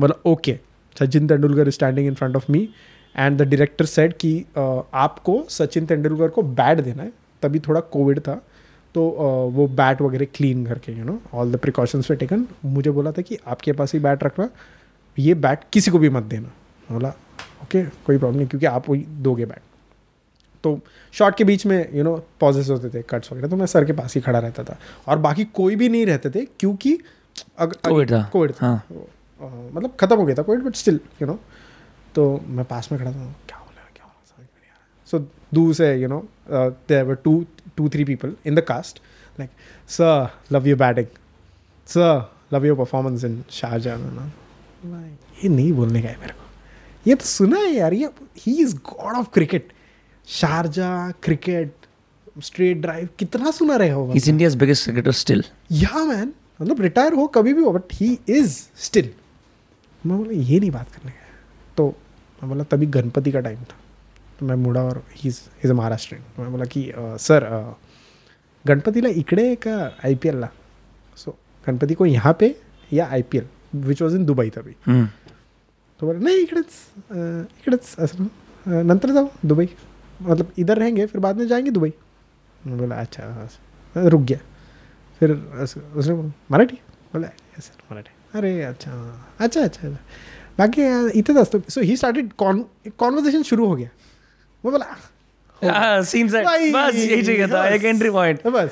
बोला okay Sachin Tendulkar standing in front of me and the director said कि आपको सचिन तेंदुलकर को बैट देना है. तभी थोड़ा कोविड था। तो वो बैट वगैरह क्लीन करके you know all the precautions were taken मुझे बोला था कि आपके पास ही बैट रखना। ये बैट किसी को भी मत देना। बोला ओके okay, कोई प्रॉब्लम नहीं क्योंकि आप वही दोगे बैट तो शॉट के बीच में यू नो पॉजेस होते थे कट्स वगैरह तो मैं सर के पास ही खड़ा रहता था। और बाकी कोई भी नहीं रहते थे क्योंकि अगर कोविड था। कोविड था। हाँ। अ, मतलब खत्म हो गया था Covid but still you know तो मैं पास में खड़ा था क्या बोला क्या बोला समझ में नहीं आ रहा सो दूर से you know were two two three people in the cast like sir love you batting sir love your performance in Shahjahan ये नहीं बोलने का है मेरे को। ये तो सुना है यार ये he is god of cricket Sharjah cricket straight drive कितना सुना रहे हो He's India's biggest cricketer still. या मैन मतलब रिटायर हो कभी भी हो बट ही इज़ स्टिल मैं बोला ये नहीं बात करने का। तो मैं बोला तभी गणपति का टाइम था. तो मैं मुड़ा और ही इज़ अ महाराष्ट्र मैं बोला की सर गणपतीला इकडे का आय पी एलला सो गणपती को यहाँ पे या I P L which was in Dubai तभी. Hmm. तो बोला नहीं इकडेच इकडेच असं नंतर जाऊ दुबई मतलब इधर रहेंगे फिर बाद में जाएँगे दुबई। बोला अच्छा असं. रुक गया। फिर उसने मराठी? बोला "Yes, sir, मराठी। अरे अच्छा अच्छा अच्छा अच्छा। बाकी इथेच असतो so he started con conversation शुरू हो गया। वो बोला Ah, scene set. भाई, बस यही चाहिए था एक एंट्री पॉइंट बस।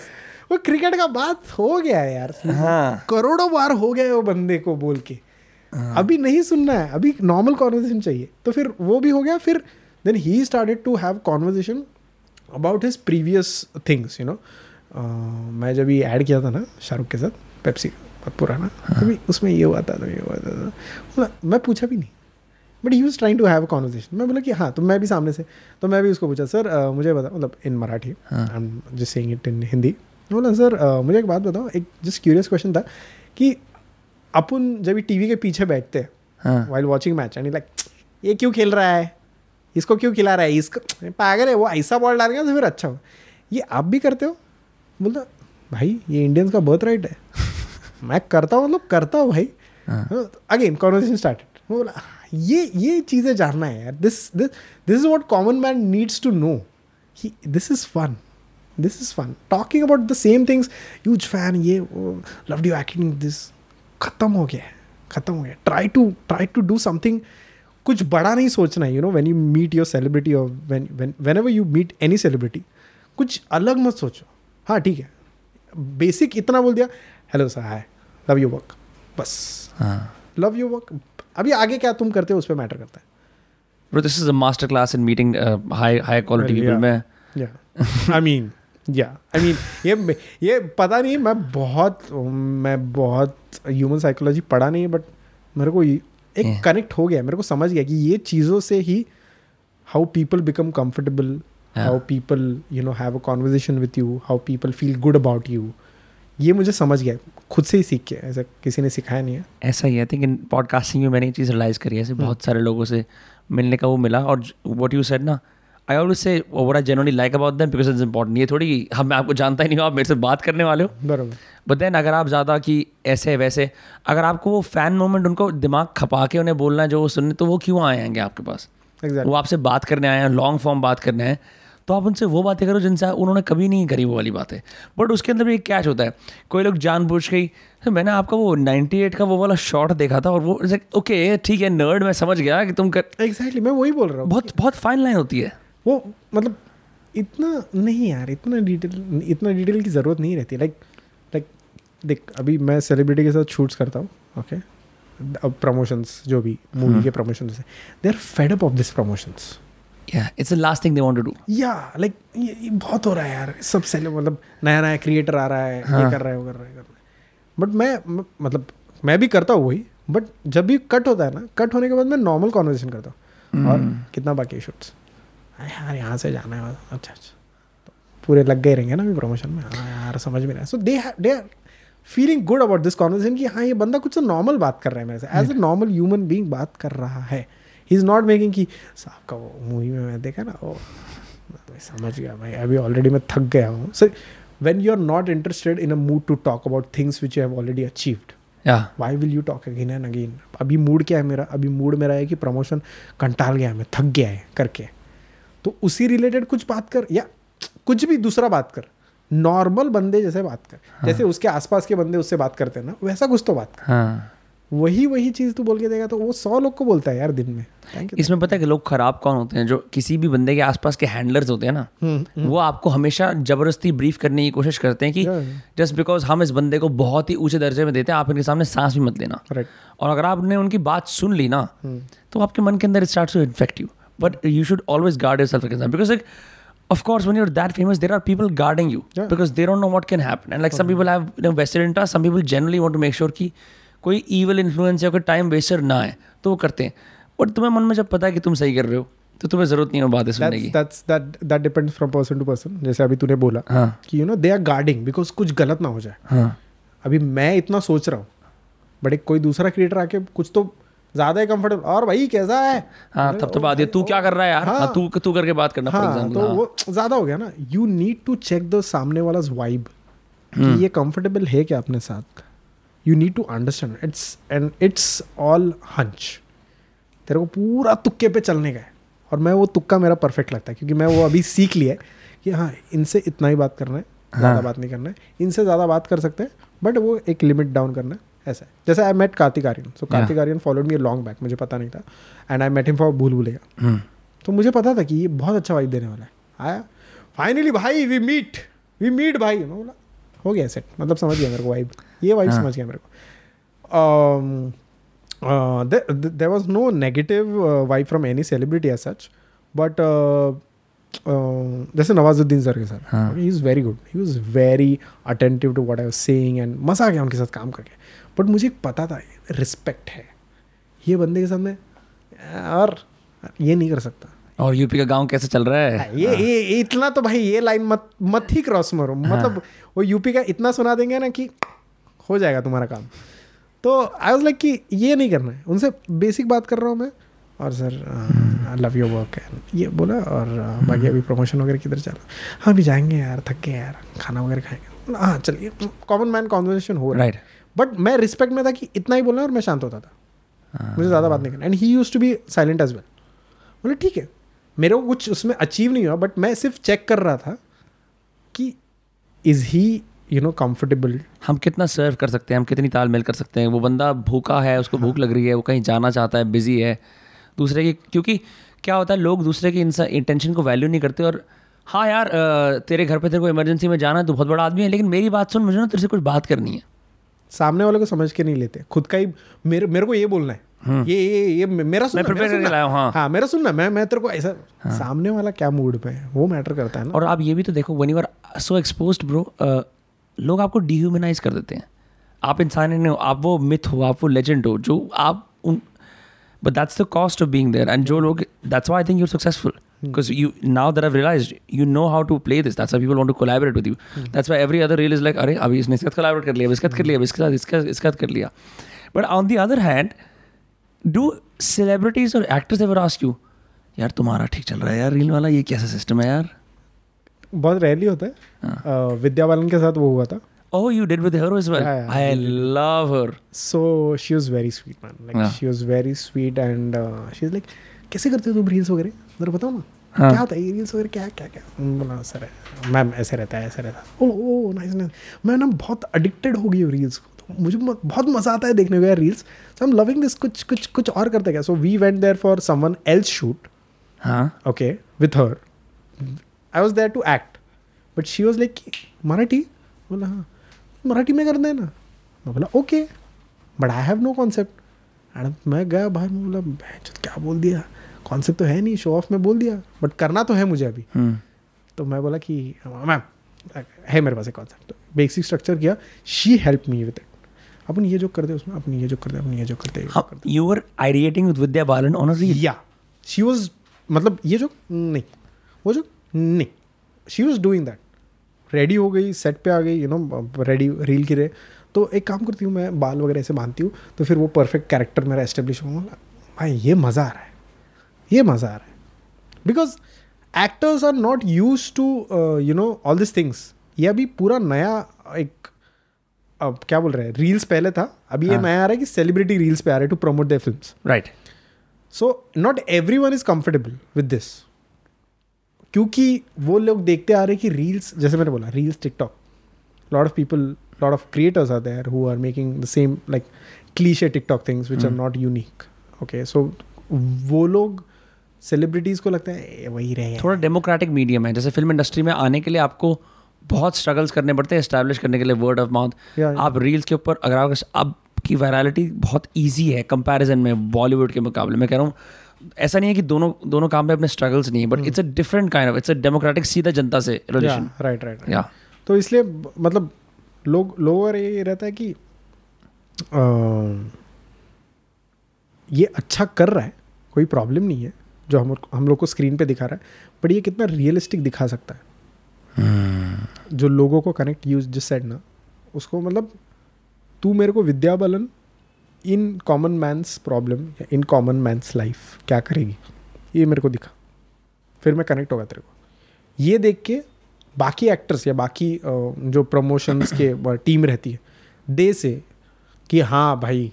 वो क्रिकेट का बात हो गया है यार। हाँ। करोड़ों बार हो गए वो बंदे को बोल के। हाँ. अभी नहीं सुनना है अभी नॉर्मल कॉन्वर्जेशन चाहिए। तो फिर वो भी हो गया फिर then he started to have conversation about his previous things you know मैं जब ये ऐड किया था ना शाहरुख के साथ पेप्सी का बहुत पुराना तभी उसमें ये हुआ था तो ये हुआ था बोला, मैं पूछा भी नहीं। But he was trying to have a conversation मैं बोला कि हाँ तो मैं भी सामने से तो मैं भी उसको पूछा सर मुझे बता मतलब इन मराठी हाँ. I am just saying it in Hindi बोला सर अ, मुझे एक बात बताओ एक जस्ट क्यूरियस क्वेश्चन था कि अपन जब टी वी के पीछे बैठते हैं हाँ। While watching match and like ये क्यों खेल रहा है? इसको क्यों खिला रहा है? इसको पागल है वो ऐसा बॉल डाल गया तो फिर अच्छा हो। ये आप भी करते हो? बोलता भाई ये इंडियंस का बर्थ राइट है। [LAUGHS] मैं करता हूँ मतलब करता हूँ भाई। अगेन कॉन्वर्सेशन स्टार्टेड बोला ये ये चीज़ें जानना है यार। This this this is what common man needs to know he this is fun this is fun talking about the same things use fan ये लव यू एक्टिंग दिस खत्म हो गया है। खत्म हो गया try to try to do something कुछ बड़ा नहीं सोचना है you know when you meet your celebrity और when when whenever you meet any celebrity कुछ अलग मत सोचो। हाँ ठीक है। बेसिक इतना बोल दिया hello sir hi love you work बस। हाँ। लव यू वर्क अभी आगे क्या तुम करते हो उस पर मैटर करता है। Bro, this is a master class in meeting uh, high high quality Well, people. yeah. या आई मीन या आई मीन ये ये पता नहीं मैं बहुत मैं बहुत ह्यूमन साइकोलॉजी पढ़ा नहीं है बट मेरे को एक कनेक्ट हो गया मेरे को समझ गया कि ये चीज़ों से ही how people become comfortable how people you know have a conversation with you how people feel good about you ये मुझे समझ गया खुद से ही सीख के ऐसा किसी ने सिखाया नहीं है। ऐसा ही आई थिंक इन पॉडकास्टिंग में मैंने ये चीज़ रिलाइज करी है ऐसे बहुत सारे लोगों से मिलने का वो मिला और वॉट यू सेड ना I always say what I generally like about them because it's important ये थोड़ी हम मैं आपको जानता ही नहीं हूँ आप मेरे से बात करने वाले हो। बराबर। बट देन अगर आप ज़्यादा कि ऐसे वैसे अगर आपको वो फ़ैन मोमेंट उनको दिमाग खपा के उन्हें बोलना है जो वो सुनने तो वो क्यों आए आएँगे आपके पास? एग्जैक्ट वो आपसे बात करने आए हैं लॉन्ग फॉर्म बात करने हैं तो आप उनसे वो बातें करो जिनसे उन्होंने कभी नहीं करी वो वाली बातें। बट उसके अंदर भी एक कैच होता है। कोई लोग जानबूझ के "सर, मैंने आपका वो 98 का वो वाला शॉट देखा था और वो ओके ठीक है नर्ड मैं समझ गया कि तुम कर एग्जैक्टली exactly, मैं वही बोल रहा हूँ बहुत बहुत फाइन लाइन होती है। वो मतलब इतना नहीं यार इतना डिटेल इतना डिटेल की ज़रूरत नहीं रहती। लाइक लाइक देख अभी मैं सेलिब्रिटी के साथ शूट्स करता हूँ ओके अब प्रमोशंस जो भी मूवी के प्रमोशंस है they are fed up of this promotions या it's last thing they want to do या लाइक ये, बहुत हो रहा है यार सब सेल मतलब नया नया क्रिएटर आ रहा है हाँ. ये कर रहा है वो कर रहा है कर रहा है। बट मैं म- मतलब मैं भी करता हूँ वही बट जब भी कट होता है ना कट होने के बाद मैं नॉर्मल कॉन्वर्जेशन करता हूँ। और कितना बाकी है शूट्स यार यहाँ से जाना है। अच्छा अच्छा। तो पूरे लग गए रहेंगे ना अभी प्रमोशन में? हाँ यार समझ में रहा है so they they are feeling good about this conversation कि हाँ ये बंदा कुछ तो नॉर्मल बात कर रहा है मेरे से। As a normal human being बात कर रहा है। ही इज़ नॉट मेकिंग कि साहब का वो मूवी में मैं देखा ना वो समझ गया भाई अभी ऑलरेडी मैं थक गया हूँ। Sir when you are not interested in a mood to talk about things which you have already achieved why will you talk again and again अभी मूड क्या है मेरा? अभी मूड मेरा है कि प्रमोशन कंटाल गया है मैं थक गया है करके। तो उसी रिलेटेड कुछ बात कर या कुछ भी दूसरा बात कर। नॉर्मल बंदे जैसे बात कर हाँ. जैसे उसके आसपास के बंदे उससे बात करते हैं ना वैसा कुछ तो बात कर। हाँ। वही वही चीज़ तू बोल के देगा तो वो सौ लोग को बोलता है यार दिन में। इसमें पता है कि लोग खराब कौन होते हैं? जो किसी भी बंदे के आसपास के हैंडलर्स होते हैं ना हम्म, वो आपको हमेशा ज़बरदस्ती ब्रीफ करने की कोशिश करते हैं कि जस्ट बिकॉज़ हम इस बंदे को बहुत ही ऊँचे दर्जे में देते हैं आप इनके सामने सांस भी मत लेना। और अगर आपने उनकी बात सुन ली ना हम्म। तो आपके मन के अंदर start to infect you but you should always guard yourself because like of course when you're that famous there are people guarding you Yeah. because they don't know what can happen and like some people have you know, vested interest some people generally want to make sure कि कोई evil influence या कोई time Wester ना है तो वो करते हैं बट तुम्हें मन में जब पता है कि तुम सही कर रहे हो तो तुम्हें ज़रूरत नहीं है बातें सुनने that's की that's that that depends from person to person जैसे अभी तूने बोला हाँ कि you know they are guarding because कुछ गलत ना हो जाए हाँ अभी मैं इतना सोच रहा हूँ बट एक कोई दूसरा क्रिएटर आके कुछ तो ज़्यादा ही कंफर्टेबल और भाई कैसा है? हाँ तब तो बात ये तू क्या कर रहा है यार? हाँ। हाँ, तू तू करके बात करना हाँ एग्जांपल तो वो ज़्यादा हो गया ना। You need to check the सामने वाला वाइब हम्म। कि ये कंफर्टेबल है क्या अपने साथ? You need to understand it's and it's all hunch तेरे को पूरा तुक्के पे चलने का है। और मैं वो तुक्का मेरा परफेक्ट लगता है क्योंकि मैं वो अभी सीख लिया है कि हाँ इनसे इतना ही बात करना है ज़्यादा हाँ। बात नहीं करना है। इनसे ज़्यादा बात कर सकते हैं बट वो एक लिमिट डाउन करना है। ऐसा है। जैसे I met Kartik Aaryan so Kartik Aaryan followed me long back मुझे पता नहीं था। And I met him for भूल भूलेगा। हम्म, तो मुझे पता था कि ये बहुत अच्छा वाइब देने वाला है। आया फाइनली भाई वी मीट वी मीट भाई। मैं बोला हो गया सेट मतलब समझ गया मेरे को वाइब ये वाइब हाँ। समझ गया मेरे को। There was no negative vibe from any celebrity as such but जैसे नवाजुद्दीन सर के साथ। हाँ। Is very good he was very attentive to what I saying and मज़ा आ गया उनके साथ काम करके। बट मुझे पता था रिस्पेक्ट है। ये बंदे के सामने और ये नहीं कर सकता। और यूपी का गाँव कैसे चल रहा है? ये ये ये इतना तो भाई ये लाइन मत मत ही क्रॉस मारो। मतलब वो यूपी का इतना सुना देंगे ना कि हो जाएगा तुम्हारा काम। तो आई वॉज़ लाइक कि ये नहीं करना है। उनसे बेसिक बात कर रहा हूँ मैं। और sir I love your work ये बोला और uh, बाकी अभी प्रमोशन वगैरह किधर चल रहा हाँ? अभी जाएँगे यार थक गए यार खाना वगैरह खाएँगे। हाँ चलिए कॉमन मैन कॉन्वर्सेशन हो रहा है। राइट बट मैं रिस्पेक्ट में था कि इतना ही बोलना और मैं शांत होता था। मुझे ज़्यादा बात नहीं करना। And he use to be silent as well बोले ठीक है। मेरे को कुछ उसमें अचीव नहीं हुआ बट मैं सिर्फ़ चेक कर रहा था कि is he you know comfortable हम कितना सर्व कर सकते हैं? हम कितनी तालमेल कर सकते हैं? वो बंदा भूखा है उसको भूख लग रही है वो कहीं जाना चाहता है बिज़ी है। दूसरे की क्योंकि क्या होता है लोग दूसरे की इंटेंशन को वैल्यू नहीं करते और हाँ यार तेरे घर पे तेरे को इमरजेंसी में जाना है तो बहुत बड़ा आदमी है लेकिन मेरी बात सुन मुझे ना तेरे से कुछ बात करनी है। सामने वाले को समझ के नहीं लेते खुद का ही मेरे मेरे को ये बोलना है ये ये ये मेरा सुनना हम्म। मैं मेरा सुनना। हाँ। हाँ मेरा सुनना मैं मैं तेरे को ऐसा हाँ. सामने वाला क्या मूड पे है वो मैटर करता है ना और आप ये भी तो देखो when you are so expose bro लोग आपको डिह्यूमनाइज कर देते हैं आप इंसान ही नहीं हो आप वो मिथ हो आप वो लेजेंड हो जो आप उन but that's the cost of being there and जो लोग that's why I think you're successful because mm. you now that I've realized you know how to play this that's why people want to collaborate with you mm. that's why every other reel is like अरे अभी इसने इसके साथ collaborate कर लिया इसके साथ कर लिया इसके साथ इसका इसके साथ कर लिया but on the other hand do celebrities or actors ever ask you यार तुम्हारा ठीक चल रहा है यार रील वाला ये कैसा सिस्टम है यार बहुत रेयरली होता है हाँ। विद्या बालन के साथ वो हुआ था Oh, you did with her as well. Yeah, yeah, I I love her. So she was very sweet, man. Like Yeah. she was very sweet and uh, she's like, कैसे करते हो तुम रील्स वगैरह? जरा बताओ ना। हाँ. क्या होता है ये रील्स वगैरह? क्या क्या क्या? बोला सर मैम ऐसे रहता है ऐसे रहता है. ओ ओ नाइस नाइस मैं ना बहुत एडिक्टेड हो गई हूँ रील्स को। तो मुझे बहुत मज़ा आता है देखने को यार reels so I am loving this कुछ कुछ कुछ और करते क्या? So we went there for someone else shoot हाँ। okay with her. I was there to act. But she was like marathi बोला हाँ. मराठी में कर देना। मैं बोला okay but I have no concept and मैं गया भाई मैं बोला "भैंचोद, क्या बोल दिया? कॉन्सेप्ट तो है नहीं शो ऑफ़ में बोल दिया बट करना तो है मुझे अभी. हम्म। तो मैं बोला कि मैम है मेरे पास एक कॉन्सेप्ट बेसिक स्ट्रक्चर किया she help me with it अपन ये जो कर दे उसमें अपन ये जो कर दे अपन ये जो करते ये जो कर दे You were ideating with Vidya Balan on a reel. या शी वॉज़ मतलब ये जो नहीं. वो जो नहीं. She was doing that ready हो गई सेट पे आ गई यू नो रेडी रील की रहे। तो एक काम करती हूँ मैं बाल वगैरह ऐसे बांधती हूँ तो फिर वो परफेक्ट कैरेक्टर मेरा एस्टेब्लिश होगा। भाई ये मज़ा आ रहा है। ये मज़ा आ रहा है। Because actors are not use to you know all this things ये अभी पूरा नया एक अब क्या बोल रहे हैं रील्स पहले था। अभी हाँ. ये. नया आ रहा है कि सेलिब्रिटी रील्स पे आ रहे हैं to promote the films right so not everyone is comfortable with this क्योंकि वो लोग देखते आ रहे हैं कि रील्स जैसे मैंने बोला reels TikTok lot of people lot of creators are there who are making the same like cliche TikTok things which are not unique okay so वो लोग सेलिब्रिटीज को लगता है "ए, वही रहे थोड़ा डेमोक्रेटिक मीडियम है। जैसे फ़िल्म इंडस्ट्री में आने के लिए आपको बहुत स्ट्रगल्स करने पड़ते हैं एस्टैब्लिश करने के लिए वर्ड ऑफ़ माउथ. आप रील्स के ऊपर अगर आप आपकी वायरलिटी बहुत ईजी है कंपैरिजन में बॉलीवुड के मुकाबले। मैं कह रहा हूँ ऐसा नहीं है कि दोनों दोनों काम में अपने स्ट्रगल्स नहीं है but it's a different kind of it's a democratic सीधा जनता से रिलेशन राइट राइट या तो इसलिए मतलब लोग लोगों ये रहता है कि अ, ये अच्छा कर रहा है कोई प्रॉब्लम नहीं है जो हम हम लोग को स्क्रीन पे दिखा रहा है बट ये कितना रियलिस्टिक दिखा सकता है। जो लोगों को कनेक्ट यूज़ जिस साइड ना उसको मतलब तू मेरे को Vidya Balan in common man's problem या इन कॉमन मैंस लाइफ क्या करेगी? ये मेरे को दिखा। फिर मैं कनेक्ट होगा तेरे को। ये देख के बाकी एक्टर्स या बाकी जो प्रमोशंस के टीम रहती है दे से कि हाँ भाई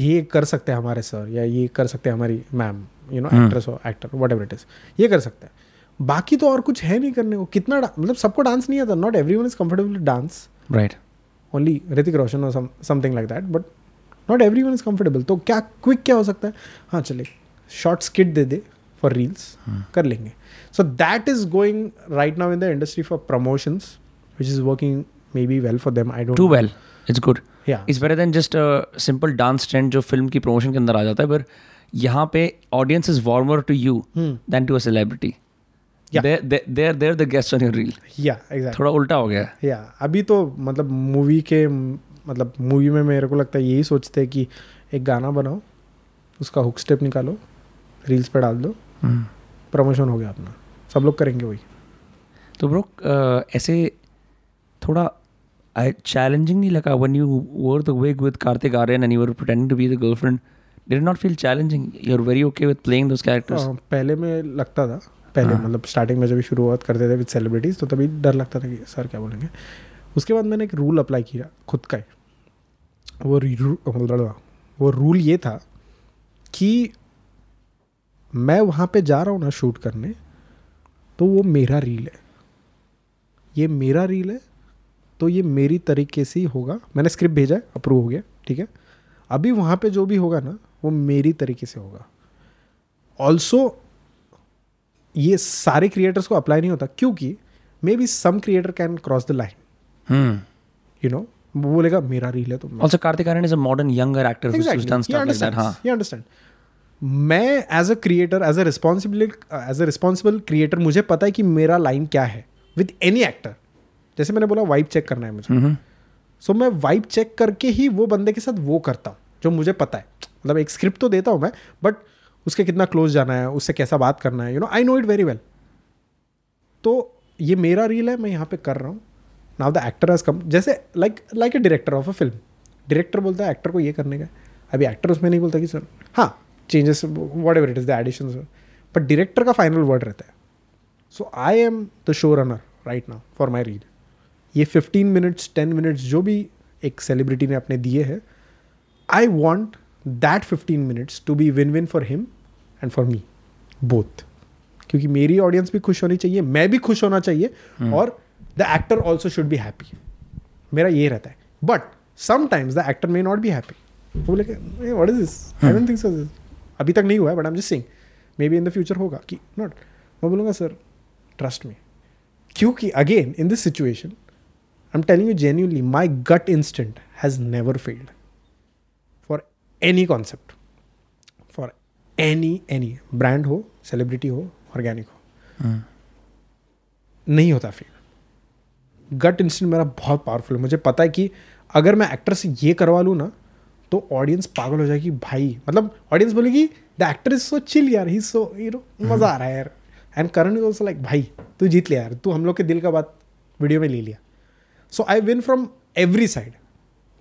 ये कर सकते हैं हमारे सर या ये कर सकते हैं हमारी मैम यू नो एक्ट्रेस हो actor whatever it is ये कर सकते हैं। बाकी तो और कुछ है नहीं करने को। कितना मतलब सबको डांस नहीं आता। Not everyone is comfortable dance right only Hrithik Roshan और something like that but not everyone is comfortable तो क्या क्विक क्या हो सकता है? हाँ चले। शॉर्ट स्किट दे दे फॉर रील्स कर लेंगे। So that is going right now in the industry for promotions which is working maybe well for them I don't to well it's good it's better than just simple dance trend जो film की promotion के अंदर आ जाता है पर यहाँ पे audience is warmer to you than to a celebrity there there the guest on your reel या थोड़ा उल्टा हो गया है। या अभी तो मतलब मूवी के मतलब मूवी में मेरे को लगता है यही सोचते हैं कि एक गाना बनाओ उसका हुक स्टेप निकालो रील्स पे डाल दो प्रमोशन हो गया अपना। सब लोग करेंगे वही। तो ब्रो ऐसे थोड़ा चैलेंजिंग नहीं लगा when you were the vague with Kartik and you were pretending to be the girlfriend did not feel challenging you are very okay with playing those characters हाँ, पहले में लगता था पहले हाँ। मतलब स्टार्टिंग में जब शुरुआत करते थे विद सेलिब्रिटीज तो तभी डर लगता था कि सर क्या बोलेंगे? उसके बाद मैंने एक रूल अप्लाई किया खुद का ही। वो रू- वो रूल ये था कि मैं वहाँ पे जा रहा हूँ ना शूट करने तो वो मेरा रील है। ये मेरा रील है तो ये मेरी तरीके से ही होगा। मैंने स्क्रिप्ट भेजा है अप्रूव हो गया ठीक है? अभी वहाँ पे जो भी होगा ना वो मेरी तरीके से होगा। ऑल्सो ये सारे क्रिएटर्स को अप्लाई नहीं होता क्योंकि maybe some creator can cross the line you know वो बोलेगा मेरा रील है तो मैं- Also, Kartik Aryan is a modern younger actor who's, who's Exactly. done He stuff like that. understands. हाँ. He understands. मैं as a creator as a responsible as a responsible creator मुझे पता है कि मेरा लाइन क्या है विद एनी एक्टर जैसे मैंने बोला वाइब चेक करना है मुझे. सो मैं वाइब चेक करके ही वो बंदे के साथ वो करता हूँ जो मुझे पता है मतलब एक स्क्रिप्ट तो देता हूँ मैं बट उसके कितना क्लोज जाना है उससे कैसा बात करना है you know I know it very well तो ये मेरा रील है मैं यहाँ पे कर रहा हूँ now the actor has come जैसे like like a director of a film director बोलता है एक्टर को ये करने का। अभी एक्टर उसमें नहीं बोलता कि सर हाँ changes whatever it is the edition but director का फाइनल वर्ड रहता है। So I am the showrunner right now for my reel ये 15 मिनट्स टेन मिनट्स जो भी एक सेलिब्रिटी ने अपने दिए हैं I want that 15 minutes to be win win for him and for me both क्योंकि मेरी ऑडियंस भी खुश होनी चाहिए मैं भी खुश होना चाहिए hmm. और the actor also should be happy मेरा ये रहता है। But sometimes the actor may not be happy वो बोले what is this I don't think so this अभी तक नहीं हुआ है but I am just saying maybe in the future होगा कि नॉट मैं बोलूँगा सर ट्रस्ट मी क्योंकि again in this situation I am telling you genuinely my gut instinct has never failed for any concept for any any brand हो celebrity हो organic हो. नहीं होता फेल गट इंस्टेंट मेरा बहुत पावरफुल है। मुझे पता है कि अगर मैं एक्टर से ये करवा लूँ ना तो ऑडियंस पागल हो जाएगी भाई। मतलब ऑडियंस बोलेगी the actor is so chill यार ही सो यू नो मज़ा आ रहा है यार। And Karan is also like भाई तू जीत लिया यार तू हम लोग के दिल का बात वीडियो में ले लिया। So I win from every side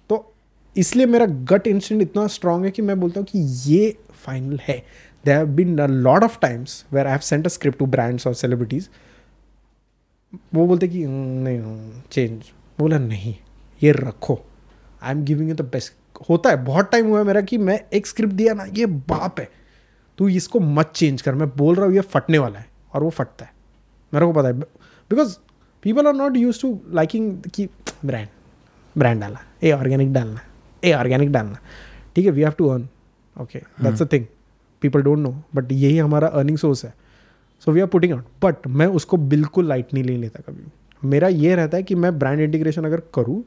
तो इसलिए मेरा गट इंस्टेंट इतना स्ट्रांग है कि मैं बोलता हूँ कि ये फाइनल है। They have been a lot of times where I have sent a script to brands और सेलिब्रिटीज़ वो बोलते कि "हम्म, नहीं चेंज बोला नहीं ये रखो। I am giving you the best होता है बहुत टाइम हुआ है मेरा कि मैं एक स्क्रिप्ट दिया ना ये बाप है। तू इसको मत चेंज कर मैं बोल रहा हूँ ये फटने वाला है और वो फटता है। मेरे को पता है because people are not use to liking कि ब्रांड ब्रांड डालना ए ऑर्गेनिक डालना ए ऑर्गेनिक डालना। ठीक है we have to earn okay that's a thing people don't know but यही हमारा अर्निंग सोर्स है। So we are putting out but मैं उसको बिल्कुल लाइट नहीं ले लेता कभी मेरा ये रहता है कि मैं ब्रांड इंटीग्रेशन अगर करूँ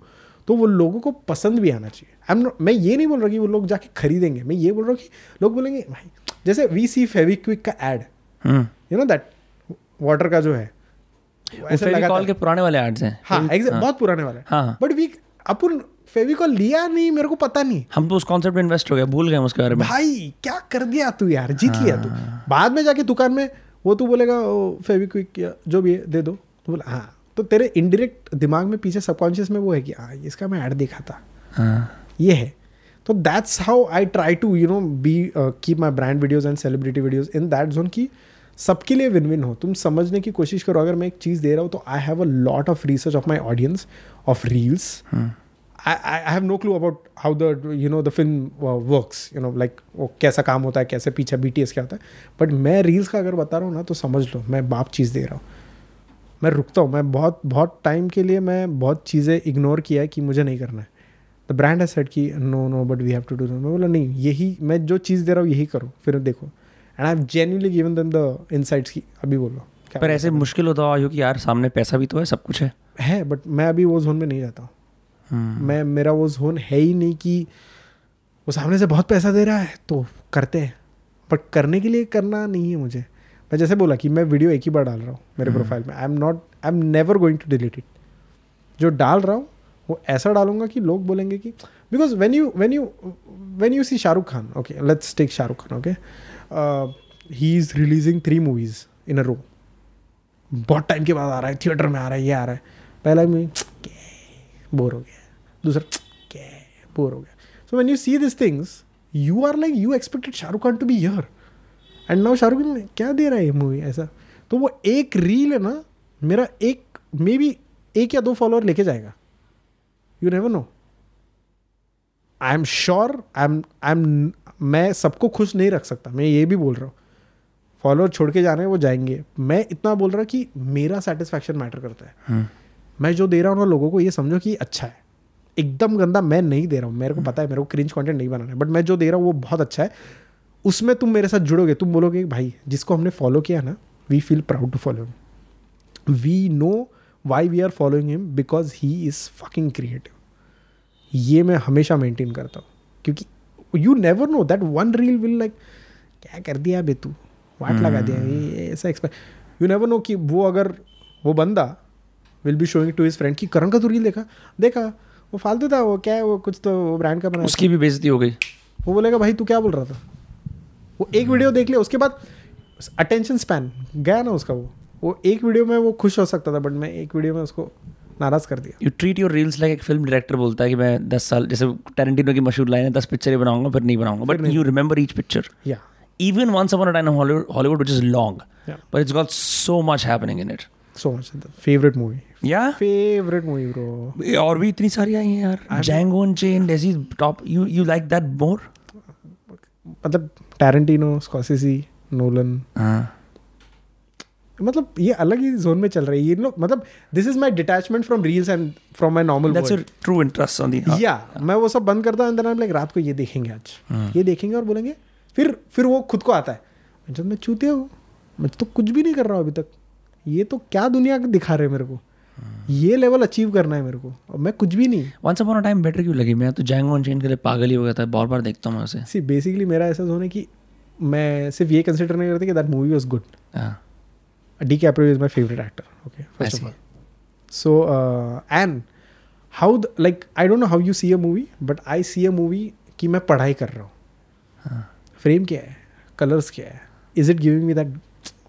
तो वो लोगों को पसंद भी आना चाहिए। आई एम मैं ये नहीं बोल रहा कि वो लोग जाके खरीदेंगे। मैं ये बोल रहा हूँ कि लोग बोलेंगे भाई जैसे वी सी फेविक्विक का ad you know that water का जो है फेविकॉल के पुराने वाले एड्स हैं। हाँ exact- बहुत पुराने वाले। हाँ, हाँ। बट वी अपन फेविकॉल लिया नहीं मेरे को पता नहीं। हम तो उस कॉन्सेप्ट में इन्वेस्ट हो गए भूल गए उसके बारे में। भाई क्या कर दिया तू यार? जीत लिया तू। हाँ। बाद में जाके दुकान में वो तू बोलेगा फेविक्विक या जो भी है दे दो। तो बोला हाँ। तो तेरे इनडायरेक्ट दिमाग में पीछे सबकॉन्शियस में वो है कि हाँ इसका मैं ऐड देखा था हाँ। ये है। तो that's how I try to you know be keep my brand videos and celebrity videos in that zone की सबके लिए विन विन हो। तुम समझने की कोशिश करो अगर मैं एक चीज़ दे रहा हूँ तो I have a lot of research of my audience of reels I, I I have no clue about how the you know the film uh, works you know like वो कैसा काम होता है कैसे पीछे BTS क्या होता है। बट मैं रील्स का अगर बता रहा हूँ ना तो समझ लो मैं बाप चीज़ दे रहा हूँ। मैं रुकता हूँ मैं बहुत बहुत टाइम के लिए मैं बहुत चीज़ें इग्नोर किया है कि मुझे नहीं करना है। द ब्रांड है सेट कि no no but we have to do मैं बोला नहीं यही मैं जो चीज़ दे रहा हूँ यही करो फिर देखो। And I have genuinely given them the insights की अभी बोलो पर ऐसे मुश्किल होता हो कि यार सामने पैसा भी तो है सब कुछ है। है बट मैं अभी वो जोन में नहीं जाता हूँ। मैं मेरा वो जोन है ही नहीं कि वो सामने से बहुत पैसा दे रहा है तो करते हैं। बट करने के लिए करना नहीं है मुझे। मैं जैसे बोला कि मैं वीडियो एक ही बार डाल रहा हूँ मेरे प्रोफ़ाइल में। I am not I am never going to delete it जो डाल रहा हूँ वो ऐसा डालूँगा कि लोग बोलेंगे कि because when you when you when you see Shah Rukh Khan okay let's take Shah Rukh Khan okay he is releasing three movies in a row बहुत टाइम के बाद आ रहा है थिएटर में आ रहा है ये आ रहा है। पहला मूवी [TSK] बोर हो गया। दूसरा [TSK] क्या बोर हो गया। So when you see this things you are like you expected Shah Rukh Khan to be here and now Shah Rukh Khan क्या दे रहा है ये मूवी ऐसा? तो वो एक रील है ना मेरा एक मे बी एक या दो फॉलोअर लेके जाएगा। You never know I am sure I am I am मैं सबको खुश नहीं रख सकता। मैं ये भी बोल रहा हूँ। फॉलोअर छोड़ के जा रहे हैं वो जाएँगे। मैं इतना बोल रहा हूँ कि मेरा सेटिस्फैक्शन मैटर करता है। हम्म। मैं जो दे रहा हूँ ना लोगों को ये समझो कि अच्छा है। एकदम गंदा मैं नहीं दे रहा हूँ। मेरे को पता है मेरे को क्रिंज कंटेंट नहीं बनाना है बट मैं जो दे रहा हूँ वो बहुत अच्छा है। उसमें तुम मेरे साथ जुड़ोगे तुम बोलोगे भाई जिसको हमने फॉलो किया ना we feel proud to follow we know why we are following him because he is fucking creative ये मैं हमेशा मेंटेन करता हूँ क्योंकि you never know that one reel will like क्या कर दिया बे तू? वाट लगा दिया? ये ऐसा एक्सपेक्ट यू नेवर नो कि वो अगर वो बंदा will be showing to his friend कि करण का तू रील देखा? देखा वो फालतू था वो क्या है वो कुछ तो ब्रांड का बनाया उसकी भी बेजती हो गई। वो बोलेगा भाई तू क्या बोल रहा था? वो एक वीडियो देख लिया उसके बाद अटेंशन स्पैन गया ना उसका वो। वो एक वीडियो में वो खुश हो सकता था बट मैं एक वीडियो में उसको नाराज़ कर दिया। You treat your reels like एक फ़िल्म डायरेक्टर बोलता है कि मैं दस साल जैसे टेरेंटिनो की मशहूर लाइन है दस पिक्चर बनाऊँगा फिर नहीं बनाऊँगा। But you remember each picture या a time in Hollywood, Hollywood which is long, Yeah. but it's got so much happening in it. So much favourite movie Yeah. Favourite movie bro और भी इतनी सारी आई हैं यार. Django Unchained ऐसी top you you like that more? मतलब Tarantino Scorsese Nolan हाँ. मतलब ये अलग ही जोन में चल रही है. ये लोग मतलब this is my detachment from reels and from my normal your true interest on the हाँ. या मैं वो सब बंद करता हूँ एंड हूँ लाइक रात को ये देखेंगे आज. ये देखेंगे और बोलेंगे फिर फिर वो खुद को आता है. जब मैं चूतिया हूँ मैं तो कुछ भी नहीं कर रहा हूँ अभी तक. ये तो क्या दुनिया दिखा रहे हैं मेरे को? ये लेवल अचीव करना है मेरे को। और मैं कुछ भी नहीं। Once upon a time better क्यों लगी? मैं तो Django Unchained के लिए पागल ही हो गया था बार बार देखता हूँ मैं उसे। सी बेसिकली मेरा ऐसा जोन है कि मैं सिर्फ़ ये कंसिडर नहीं करता कि दैट मूवी वॉज़ गुड हाँ। DiCaprio is my favourite actor okay first of all so and how like I don't know how you see a movie but I see a movie कि मैं पढ़ाई कर रहा हूँ। फ्रेम क्या है? Colours क्या है? Is it giving me that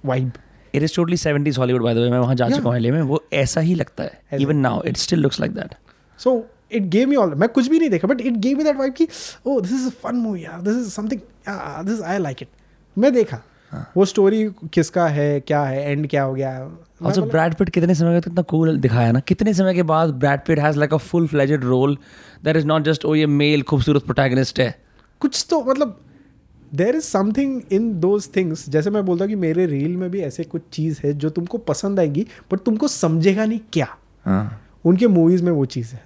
vibe it is totally 70s Hollywood by the way मैं वहाँ जा चुका हूँ LA में वो ऐसा ही लगता है even now it still looks like that. So it gave me all मैं कुछ भी नहीं देखा but it gave me that vibe कि ओ this is a fun movie यार this is something this I like it मैं देखा हाँ. वो स्टोरी किसका है क्या है एंड क्या हो गया? also बोला, Brad कितने समय का कितना cool दिखाया ना? कितने समय के बाद Brad Pitt has like a full fledged role that is not just oh ये मेल खूबसूरत protagonist है। कुछ तो मतलब there is something in those things जैसे मैं बोलता हूँ कि मेरे रील में भी ऐसे कुछ चीज़ है जो तुमको पसंद आएगी बट तुमको समझेगा नहीं क्या। हाँ। उनके मूवीज़ में वो चीज़ है।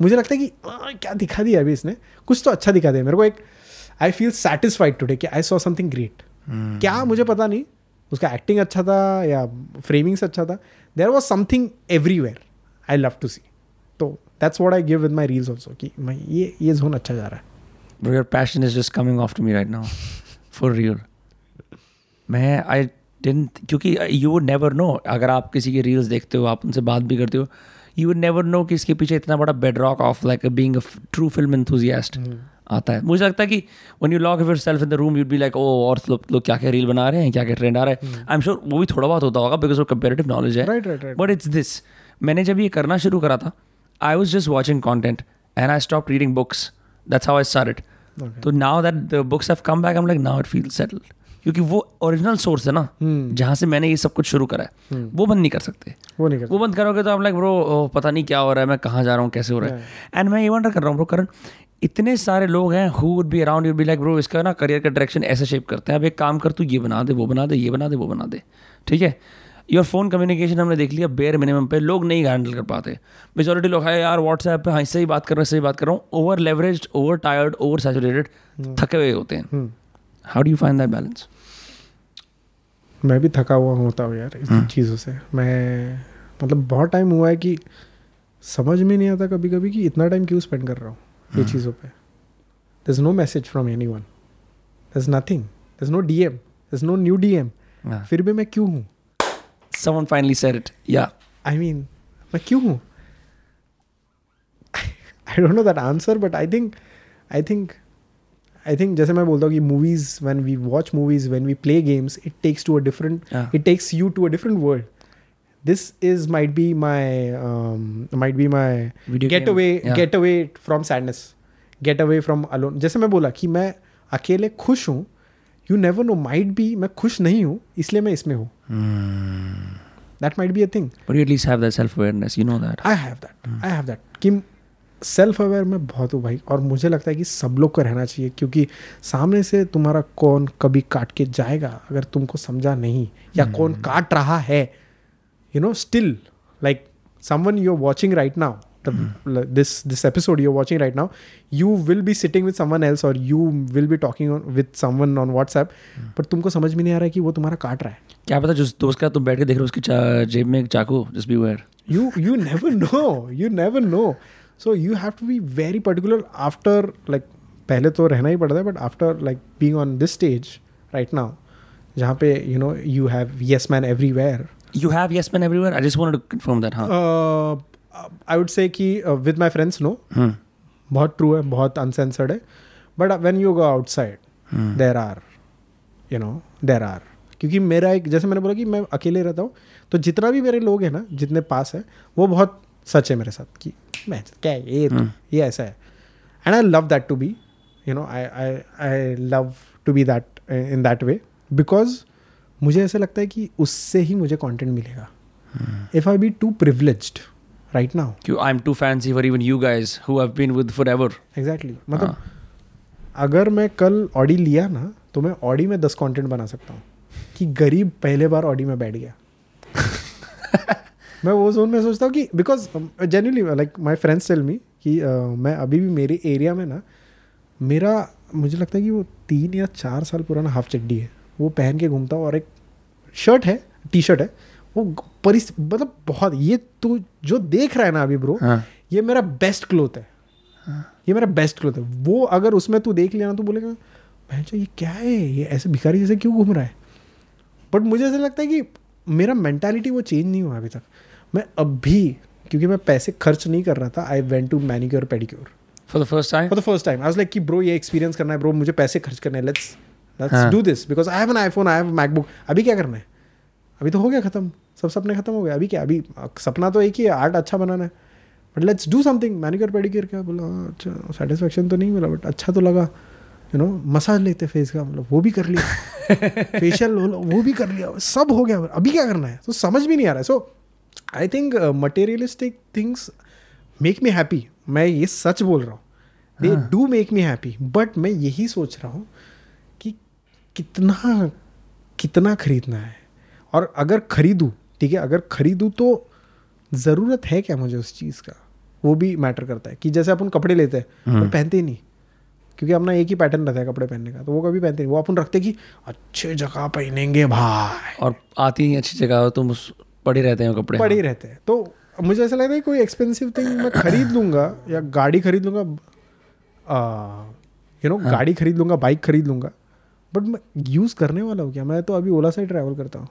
मुझे लगता है कि आ, क्या दिखा दिया अभी इसने? कुछ तो अच्छा दिखा दिया। मेरे को एक आई फील सेटिस्फाइड टुडे कि आई सॉ समथिंग ग्रेट क्या? मुझे पता नहीं। उसका एक्टिंग अच्छा था या फ्रेमिंग्स अच्छा था। There was something everywhere I love to see तो that's what I give with my reels also कि मैं ये ये जोन अच्छा जा रहा है। Bro, your passion is just coming off to me right now. For real. मैं आई डेंट क्योंकि यू वुड नेवर नो अगर आप किसी के रील्स देखते हो आप उनसे बात भी करते हो यू वुड नेवर नो कि इसके पीछे इतना बड़ा bedrock of like being a true film enthusiast आता है मुझे लगता है कि when you lock yourself in the room you'd be like oh और लोग लोग क्या क्या रील बना रहे हैं क्या क्या ट्रेंड आ रहा है आई एम श्योर वो भी थोड़ा बहुत होता होगा बिकॉज़ वो कंपेरेटिव नॉलेज है. बट इट्स दिस मैंने जब ये करना शुरू करा था I was just watching content and I stop reading books that's how I start Okay. तो now that the books have come back I am like now it feel settled क्योंकि वो ओरिजिनल सोर्स है ना Hmm. जहाँ से मैंने ये सब कुछ शुरू करा है वो बंद नहीं कर सकते। वो नहीं कर वो बंद करोगे तो आप लाइक ब्रो पता नहीं क्या हो रहा है मैं कहाँ जा रहा हूँ कैसे हो रहा है। एंड मैं ये वंडर कर रहा हूँ ब्रो करण इतने सारे लोग हैं who would be around you be like bro इसका ना करियर का डायरेक्शन ऐसे शेप करते हैं। अब एक काम कर तू ये बना दे वो बना दे ये बना दे वो बना दे। ठीक है? योर फ़ोन कम्युनिकेशन हमने देख लिया बेयर मिनिमम पे लोग नहीं हैंडल कर पाते। मेजोरिटी लोग है यार व्हाट्सएप पे हाँ इससे ही बात कर रहा हूँ इससे ही बात कर रहा हूँ। Over leverage over tired over saturated थके हुए होते हैं। हम्म। How do you find that balance मैं भी थका हुआ होता हूँ यार इन चीज़ों से। मैं मतलब बहुत टाइम हुआ है कि समझ में नहीं आता कभी कभी कि इतना टाइम क्यों स्पेंड कर रहा हूँ ये चीज़ों पे। There is no message from anyone there is nothing there is no D M there is no new D M फिर भी मैं क्यों हूँ? Someone finally said it yeah I mean मैं क्यों हूँ I don't know that answer but I think I think I think जैसे मैं बोलता हूँ कि movies when we watch movies when we play games it takes to a different it takes you to a different world this is might be my um, might be my Video get game, away yeah. get away from sadness get away from alone जैसे मैं बोला कि मैं अकेले खुश हूँ you never know might be मैं खुश नहीं हूँ इसलिए मैं इसमें हूँ। That might be a thing but you at least have that self-awareness you know that. I have that I have that कि सेल्फ अवेयर में बहुत हूँ भाई और मुझे लगता है कि सब लोग को रहना चाहिए क्योंकि सामने से तुम्हारा कौन कभी काट के जाएगा अगर तुमको समझा नहीं या hmm. कौन काट रहा है। You know still like someone you are watching right now this this episode you're watching right now you will be sitting with someone else or you will be talking on, with someone on whatsapp पर तुमको समझ में नहीं आ रहा है कि वो तुम्हारा काट रहा है क्या पता जिस दोस्त का तुम बैठ के देख रहे हो उसकी जेब में एक चाकू just beware you you never know you never know so you have to be very particular after like पहले तो रहना ही पड़ता है but after like being on this stage right now जहाँ पे you know you have yes man everywhere You have yes men everywhere. I just wanted to confirm that, huh? I would say कि with my friends no Hmm. बहुत true है बहुत uncensored है. But when you go outside there are you know there are क्योंकि मेरा एक जैसे मैंने बोला कि मैं अकेले रहता हूँ तो जितना भी मेरे लोग हैं ना जितने पास है वो बहुत सच है मेरे साथ कि मैं क्या है ये तो, ये ऐसा है. And I love that to be you know I I I love to be that in that way because मुझे ऐसा लगता है कि उससे ही मुझे कॉन्टेंट मिलेगा. If I be too privileged right now You- I'm too fancy for even you guys who have been with forever. Exactly मतलब अगर मैं कल ऑडी लिया ना तो मैं ऑडी में दस कंटेंट बना सकता हूँ। कि गरीब पहले बार ऑडी में बैठ गया। [LAUGHS] मैं वो जोन में सोचता हूँ कि because genuinely like my friends tell me कि uh, मैं अभी भी मेरे एरिया में ना मेरा मुझे लगता है कि वो तीन या चार साल पुराना हाफ़ चड्डी है। वो पहन के घूमता हूँ और एक शर्ट है टी शर्ट है। वो परिस मतलब बहुत ये तू जो देख रहा है ना अभी ब्रो हाँ. ये मेरा बेस्ट क्लोथ है। हाँ. ये मेरा बेस्ट क्लोथ है। वो अगर उसमें तू देख लिया ना तो बोलेगा बहन ये क्या है? ये ऐसे भिखारी जैसे क्यों घूम रहा है? बट मुझे ऐसा लगता है कि मेरा मेंटालिटी वो चेंज नहीं हुआ अभी तक। मैं अभी क्योंकि मैं पैसे खर्च नहीं कर रहा था I went to manicure pedicure for the first time? For the first time I was like कि ब्रो ये एक्सपीरियंस करना है ब्रो मुझे पैसे खर्च करने हैं let's let's. Do this because I have an iPhone I have MacBook अभी क्या करना है? अभी तो हो गया खत्म। सब सपने खत्म हो गए। अभी क्या? अभी सपना तो एक ही है आर्ट अच्छा बनाना है। But let's do something manicure pedicure क्या बोला? अच्छा सेटिस्फेक्शन तो नहीं मिला बट अच्छा तो लगा। यू नो मसाज लेते फेस का मतलब वो भी कर लिया। [LAUGHS] फेशियल वो भी कर लिया। सब हो गया। अभी क्या करना है? तो समझ भी नहीं आ रहा है। So I think materialistic things make me happy मैं ये सच बोल रहा हूँ। They do make me happy but मैं यही सोच रहा हूँ कि कितना कितना खरीदना है। और अगर खरीदूँ ठीक है अगर खरीदूँ तो ज़रूरत है क्या मुझे उस चीज़ का? वो भी मैटर करता है कि जैसे अपन कपड़े लेते हैं हम्म। पर पहनते ही नहीं क्योंकि अपना एक ही पैटर्न रहता है कपड़े पहनने का तो वो कभी पहनते नहीं। वो अपन रखते कि अच्छे जगह पहनेंगे भाई। और आती ही अच्छी जगह हो तुम उस पड़े रहते हैं कपड़े। पड़े ही रहते हैं। तो मुझे ऐसा लगता है कोई एक्सपेंसिव थिंग मैं खरीद लूँगा या गाड़ी खरीद लूँगा यू नो गाड़ी खरीद लूँगा बाइक खरीद लूँगा बट मैं यूज़ करने वाला हूँ क्या? मैं तो अभी ओला से ही ट्रैवल करता हूँ।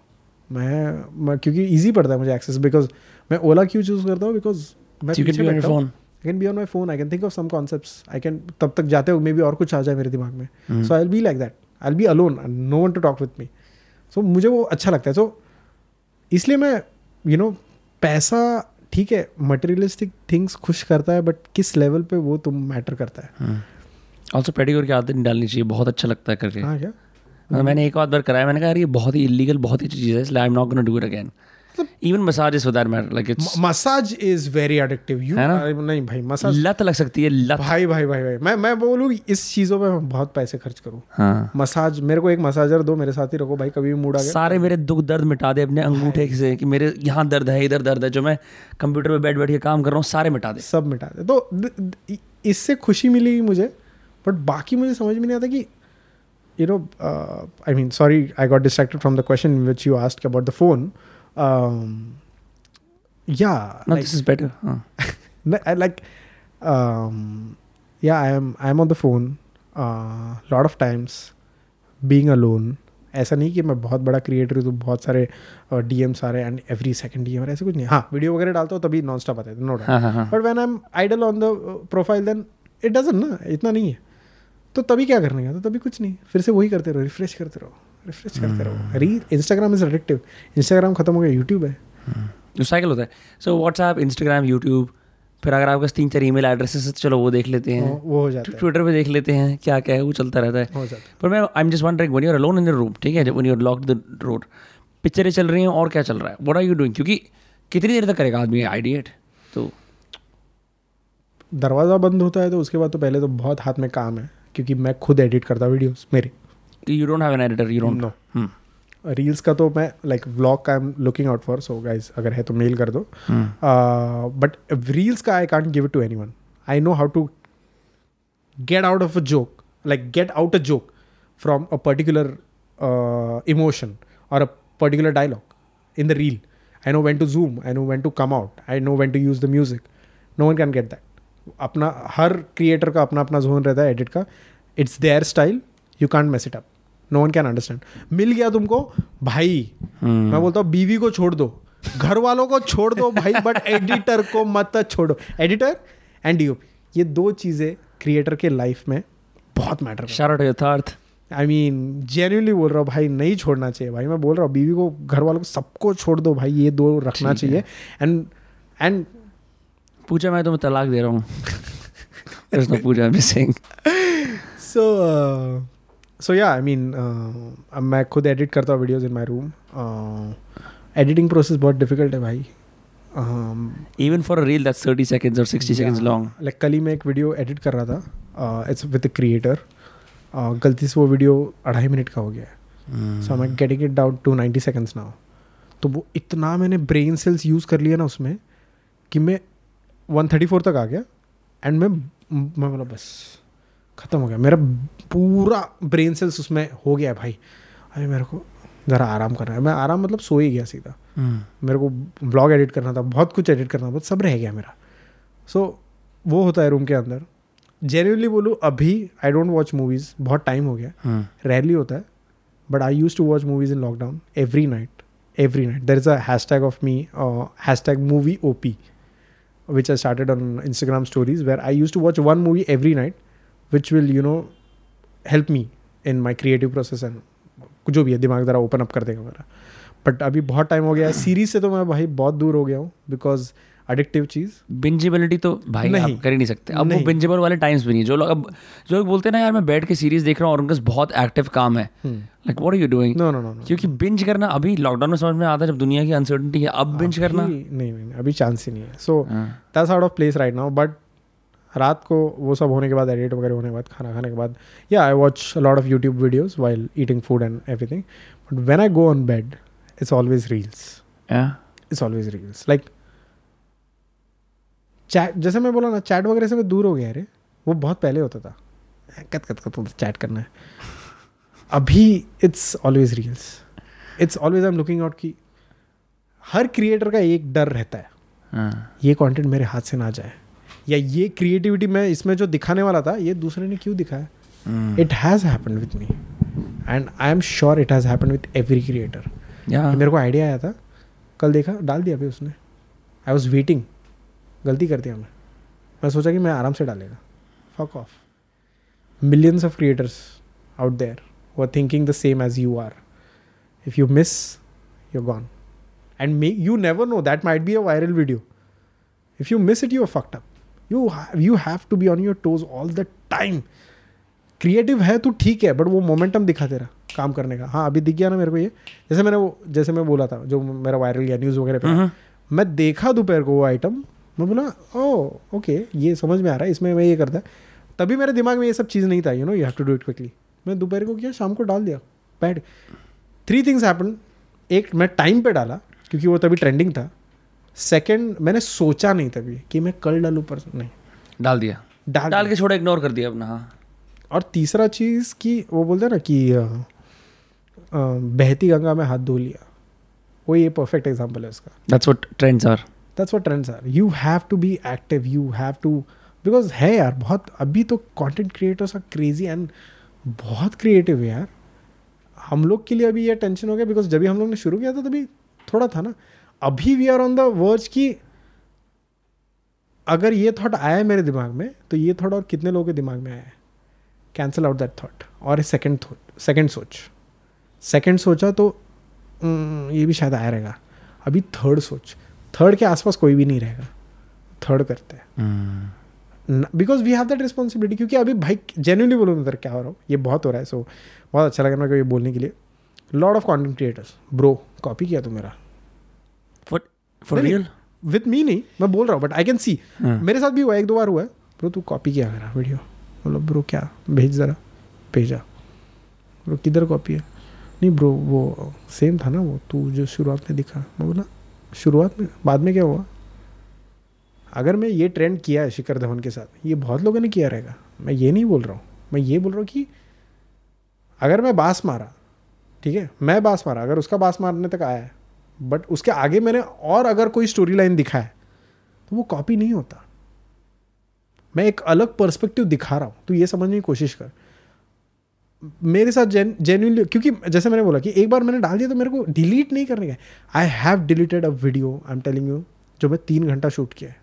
मैं, मैं क्योंकि ईजी पड़ता है मुझे एक्सेस बिकॉज़ मैं ओला क्यों चूज़ करता हूँ? बिकॉज़ मैं phone. I can be on my phone I can think of some concepts I can तब तक जाते हो मे बी और कुछ आ जाए मेरे दिमाग में। So I be like that I be alone no one to talk with me so मुझे वो अच्छा लगता है। सो इसलिए मैं यू नो पैसा ठीक है मटेरियलिस्टिक थिंग्स खुश करता है बट किस लेवल पे वो तुम मैटर करता है? ऑल्सो पेडिक्योर की आदत नहीं डालनी चाहिए बहुत अच्छा लगता है करके। हाँ क्या? मैंने एक आध बार कराया मैंने कहा यार ये बहुत ही इलीगल बहुत ही चीज़ है इसलिए I am not gonna do it again even massage is for matter like it's massage is very addictive you है ना? नहीं भाई मसाज लत लग सकती है लत। भाई भाई भाई भाई मैं मैं बोलूँ इस चीज़ों पे मैं बहुत पैसे खर्च करूँ। हाँ। मसाज मेरे को एक मसाजर दो मेरे साथ ही रखो भाई कभी भी मूड आ गया। सारे मेरे दुख दर्द मिटा दे अपने अंगूठे से कि मेरे यहाँ दर्द है इधर दर्द है जो मैं कंप्यूटर पे बैठ बैठ के काम कर रहा हूँ सारे मिटा दे। सब मिटा दे। तो इससे खुशी मिलेगी मुझे बट बाकी मुझे समझ में नहीं आता कि you know uh, i mean sorry i got distracted from the question which you asked about the phone um, yeah no like, this is better हाँ No, I like um yeah i am i am on the phone A uh lot of times being alone ऐसा नहीं कि मैं बहुत बड़ा creator हूँ तो बहुत सारे डी एम्स आ रहे हैं and every second D M ऐसे कुछ नहीं हाँ वीडियो वगैरह डालता हूँ तभी नॉन स्टॉप आता है नो डाउट हाँ हाँ हाँ but when I am idle on the profile then it doesn't ना इतना नहीं है तो तभी क्या करने का? तो तभी कुछ नहीं। फिर से वही करते रहो रिफ्रेश करते रहो रिफ्रेश करते रहो। री इंस्टाग्राम इज़ एडिक्टिव इंस्टाग्राम खत्म हो गया यूट्यूब है। जो साइकिल होता है। सो व्हाट्सएप इंस्टाग्राम यूट्यूब फिर अगर आपके पास तीन चार ईमेल एड्रेसेस है तो चलो वो देख लेते हैं। वो हो जाता है। ट्विटर पे देख लेते हैं क्या क्या है वो चलता रहता है। हो जाता है। पर मैं I am just wondering when you are alone in the room ठीक है when you are locked the road पिक्चरें चल रही हैं और क्या चल रहा है? व्हाट आर यू डूइंग क्योंकि कितनी देर तक करेगा आदमी आइडिएट तो दरवाज़ा बंद होता है तो उसके बाद तो पहले तो बहुत हाथ में काम है। क्योंकि मैं खुद एडिट करता वीडियोस मेरे। You don't have an editor you don't know reels का तो मैं लाइक व्लॉग का I am looking out for so guys अगर है तो मेल कर दो। बट रील्स का I can't give it to anyone I know how to get out of a joke like get out a joke from a particular emotion और a particular dialogue in the reel I know when to zoom I know when to come out I know when to use the music no one can get that अपना हर creator का अपना अपना zone रहता है edit का। It's their style you can't mess it up no one can understand मिल गया तुमको भाई hmm. मैं बोलता हूँ बीवी को छोड़ दो घर वालों को छोड़ दो भाई बट एडिटर [LAUGHS] को मत छोड़ो। एडिटर एंड डीओपी ये दो चीज़ें क्रिएटर के लाइफ में बहुत मैटर शाउट यथार्थ। आई मीन जेन्यूनली बोल रहा हूँ भाई नहीं छोड़ना चाहिए भाई। मैं बोल रहा हूँ बीवी को घर वालों को सबको छोड़ दो भाई ये दो रखना चाहिए। एंड एंड पूछा मैं तुम्हें तलाक दे रहा हूँ There's no पूजा saying सो सो या आई मीन uh, मैं खुद एडिट करता हूँ videos in my room editing process बहुत डिफ़िकल्ट है भाई. Um, even for a reel that's 30 seconds or 60 seconds long. Like कल ही मैं एक वीडियो एडिट कर रहा था. इट्स विद क्रिएटर गलती से वो वीडियो अढ़ाई मिनट का हो गया है. सो आई मैं getting it down to ninety seconds now तो वो इतना मैंने ब्रेन सेल्स यूज़ कर लिया ना उसमें कि मैं वन थर्टी फोर तक आ गया एंड मैं मैं बोला बस ख़त्म हो गया। मेरा पूरा ब्रेन सेल्स उसमें हो गया है भाई। अरे मेरे को ज़रा आराम करना है। मैं आराम मतलब सो ही गया सीधा। Hmm. मेरे को ब्लॉग एडिट करना था बहुत कुछ एडिट करना था सब रह गया मेरा। सो so, वो होता है रूम के अंदर। जेन्यूनली बोलूँ अभी आई डोंट वॉच मूवीज़ बहुत टाइम हो गया। Hmm. रेयरली होता है but I use to watch movies in lockdown every night every night there is a hashtag of me hashtag movie O P which I started on Instagram stories, where I used to watch one movie every night, which will, you know, help me in my creative process and जो भी है दिमाग ज़रा open up कर देगा मेरा but अभी बहुत टाइम हो गया है सीरीज़ से तो मैं भाई बहुत दूर हो गया हूँ बिकॉज़ अडिक्टिव चीज़ बिंजेबिलिटी तो भाई नहीं। आप कर ही नहीं सकते। अब नहीं। वो। बिंजेबल वाले टाइम्स भी नहीं। जो लोग अब जो लोग बोलते हैं ना यार मैं बैठ के सीरीज़ देख रहा हूँ और उनका बहुत एक्टिव काम है। Like what are you doing no no no क्योंकि बिंज करना अभी लॉकडाउन में समझ में आता है जब दुनिया की अनसर्टनिटी है अब बिंज करना। नहीं नहीं नहीं अभी चांस ही नहीं है। So. That's out of place right now but रात को वो सब होने के बाद एडिट वगैरह होने के बाद खाना खाने के बाद या I watch lot of YouTube videos while eating food and everything but when I go on bed it's always reels it's always reels like chat जैसे मैं बोला ना चैट वगैरह से मैं दूर हो गया अरे वो बहुत पहले होता था। कत कत कत चैट करना। है अभी it's always reels it's always I am looking out की हर क्रिएटर का एक डर रहता है। हाँ। ये कंटेंट मेरे हाथ से ना जाए। या ये क्रिएटिविटी मैं इसमें जो दिखाने वाला था ये दूसरे ने क्यों दिखाया। It has happen with me and I am sure it has happen with every creator मेरे को आइडिया आया था। कल देखा डाल दिया अभी उसने। आई वॉज़ वेटिंग गलती कर दिया मैं मैं सोचा कि मैं आराम से डालेगा। Fuck off millions of creators out there वो are thinking the same as you are if you miss you gone and may you never know that might be a viral video if you miss it you fuck up you you have to be on your toes all the time creative है तो ठीक है but वो momentum दिखा तेरा काम करने का। हाँ अभी दिख गया ना मेरे को ये। जैसे मैंने वो जैसे मैं बोला था जो मेरा वायरल गया न्यूज़ वगैरह पे हाँ, हाँ। मैं देखा दोपहर को वो आइटम मैं बोला ओ ओके ये समझ में आ रहा है इसमें मैं ये करता है। तभी मेरे दिमाग में ये सब चीज़ नहीं था you know you have to do it quickly मैं दोपहर को किया शाम को डाल दिया बैड थ्री थिंग्स हैपन एक मैं टाइम पे डाला क्योंकि वो तभी ट्रेंडिंग था. सेकंड मैंने सोचा नहीं तभी कि मैं कल डालूँ पर नहीं. डाल दिया। डाल डाल के छोड़ा इग्नोर कर दिया अपना हाँ। और तीसरा चीज़ कि वो बोलते हैं ना कि अ, अ, बहती गंगा में हाथ धो लिया। वो ये परफेक्ट एग्ज़ाम्पल है उसका। That's what trends are that's what trends are you have to be active you have to because है यार बहुत अभी तो content creators are crazy and बहुत क्रिएटिव है यार। हम लोग के लिए अभी ये टेंशन हो गया बिकॉज़ जब भी हम लोग ने शुरू किया था तभी थोड़ा था ना। अभी we are on the verge की अगर ये थॉट आया है मेरे दिमाग में तो ये थॉट और कितने लोगों के दिमाग में आया है? कैंसिल आउट दैट थॉट और सेकंड सेकेंड सोच। सेकेंड सोचा तो "हम्म, ये भी शायद आया रहेगा। अभी थर्ड सोच। थर्ड के आसपास कोई भी नहीं रहेगा। थर्ड करते हैं। Because we have that responsibility क्योंकि अभी भाई जेन्यूनली बोलो मैं क्या हो रहा हूँ? ये बहुत हो रहा है सो so, बहुत अच्छा लगा मेरे को ये बोलने के लिए। Lord of content creators bro copy किया तू मेरा। फॉर रियल विथ मी नहीं मैं बोल रहा हूँ बट आई कैन सी। मेरे साथ भी हुआ एक दो बार हुआ है। ब्रो तू कॉपी किया मेरा वीडियो बोलो ब्रो क्या? भेज ज़रा। भेजा। ब्रो किधर कॉपी है? नहीं ब्रो वो सेम था ना वो तू जो शुरुआत में दिखा। मैं बोला शुरुआत में, बाद में क्या हुआ? अगर मैं ये ट्रेंड किया है शिखर धवन के साथ, ये बहुत लोगों ने किया रहेगा। मैं ये नहीं बोल रहा हूँ। मैं ये बोल रहा हूँ कि अगर मैं बास मारा, ठीक है, मैं बास मारा, अगर उसका बास मारने तक आया है बट उसके आगे मैंने और अगर कोई स्टोरी लाइन दिखा है तो वो कॉपी नहीं होता। मैं एक अलग पर्सपेक्टिव दिखा रहा हूँ। तो ये समझने की कोशिश कर। मेरे साथ जेन जेन्यूनली क्योंकि जैसे मैंने बोला कि एक बार मैंने डाल दिया तो मेरे को डिलीट नहीं करने का I have deleted a video I am telling you जो मैं तीन घंटा शूट किया है।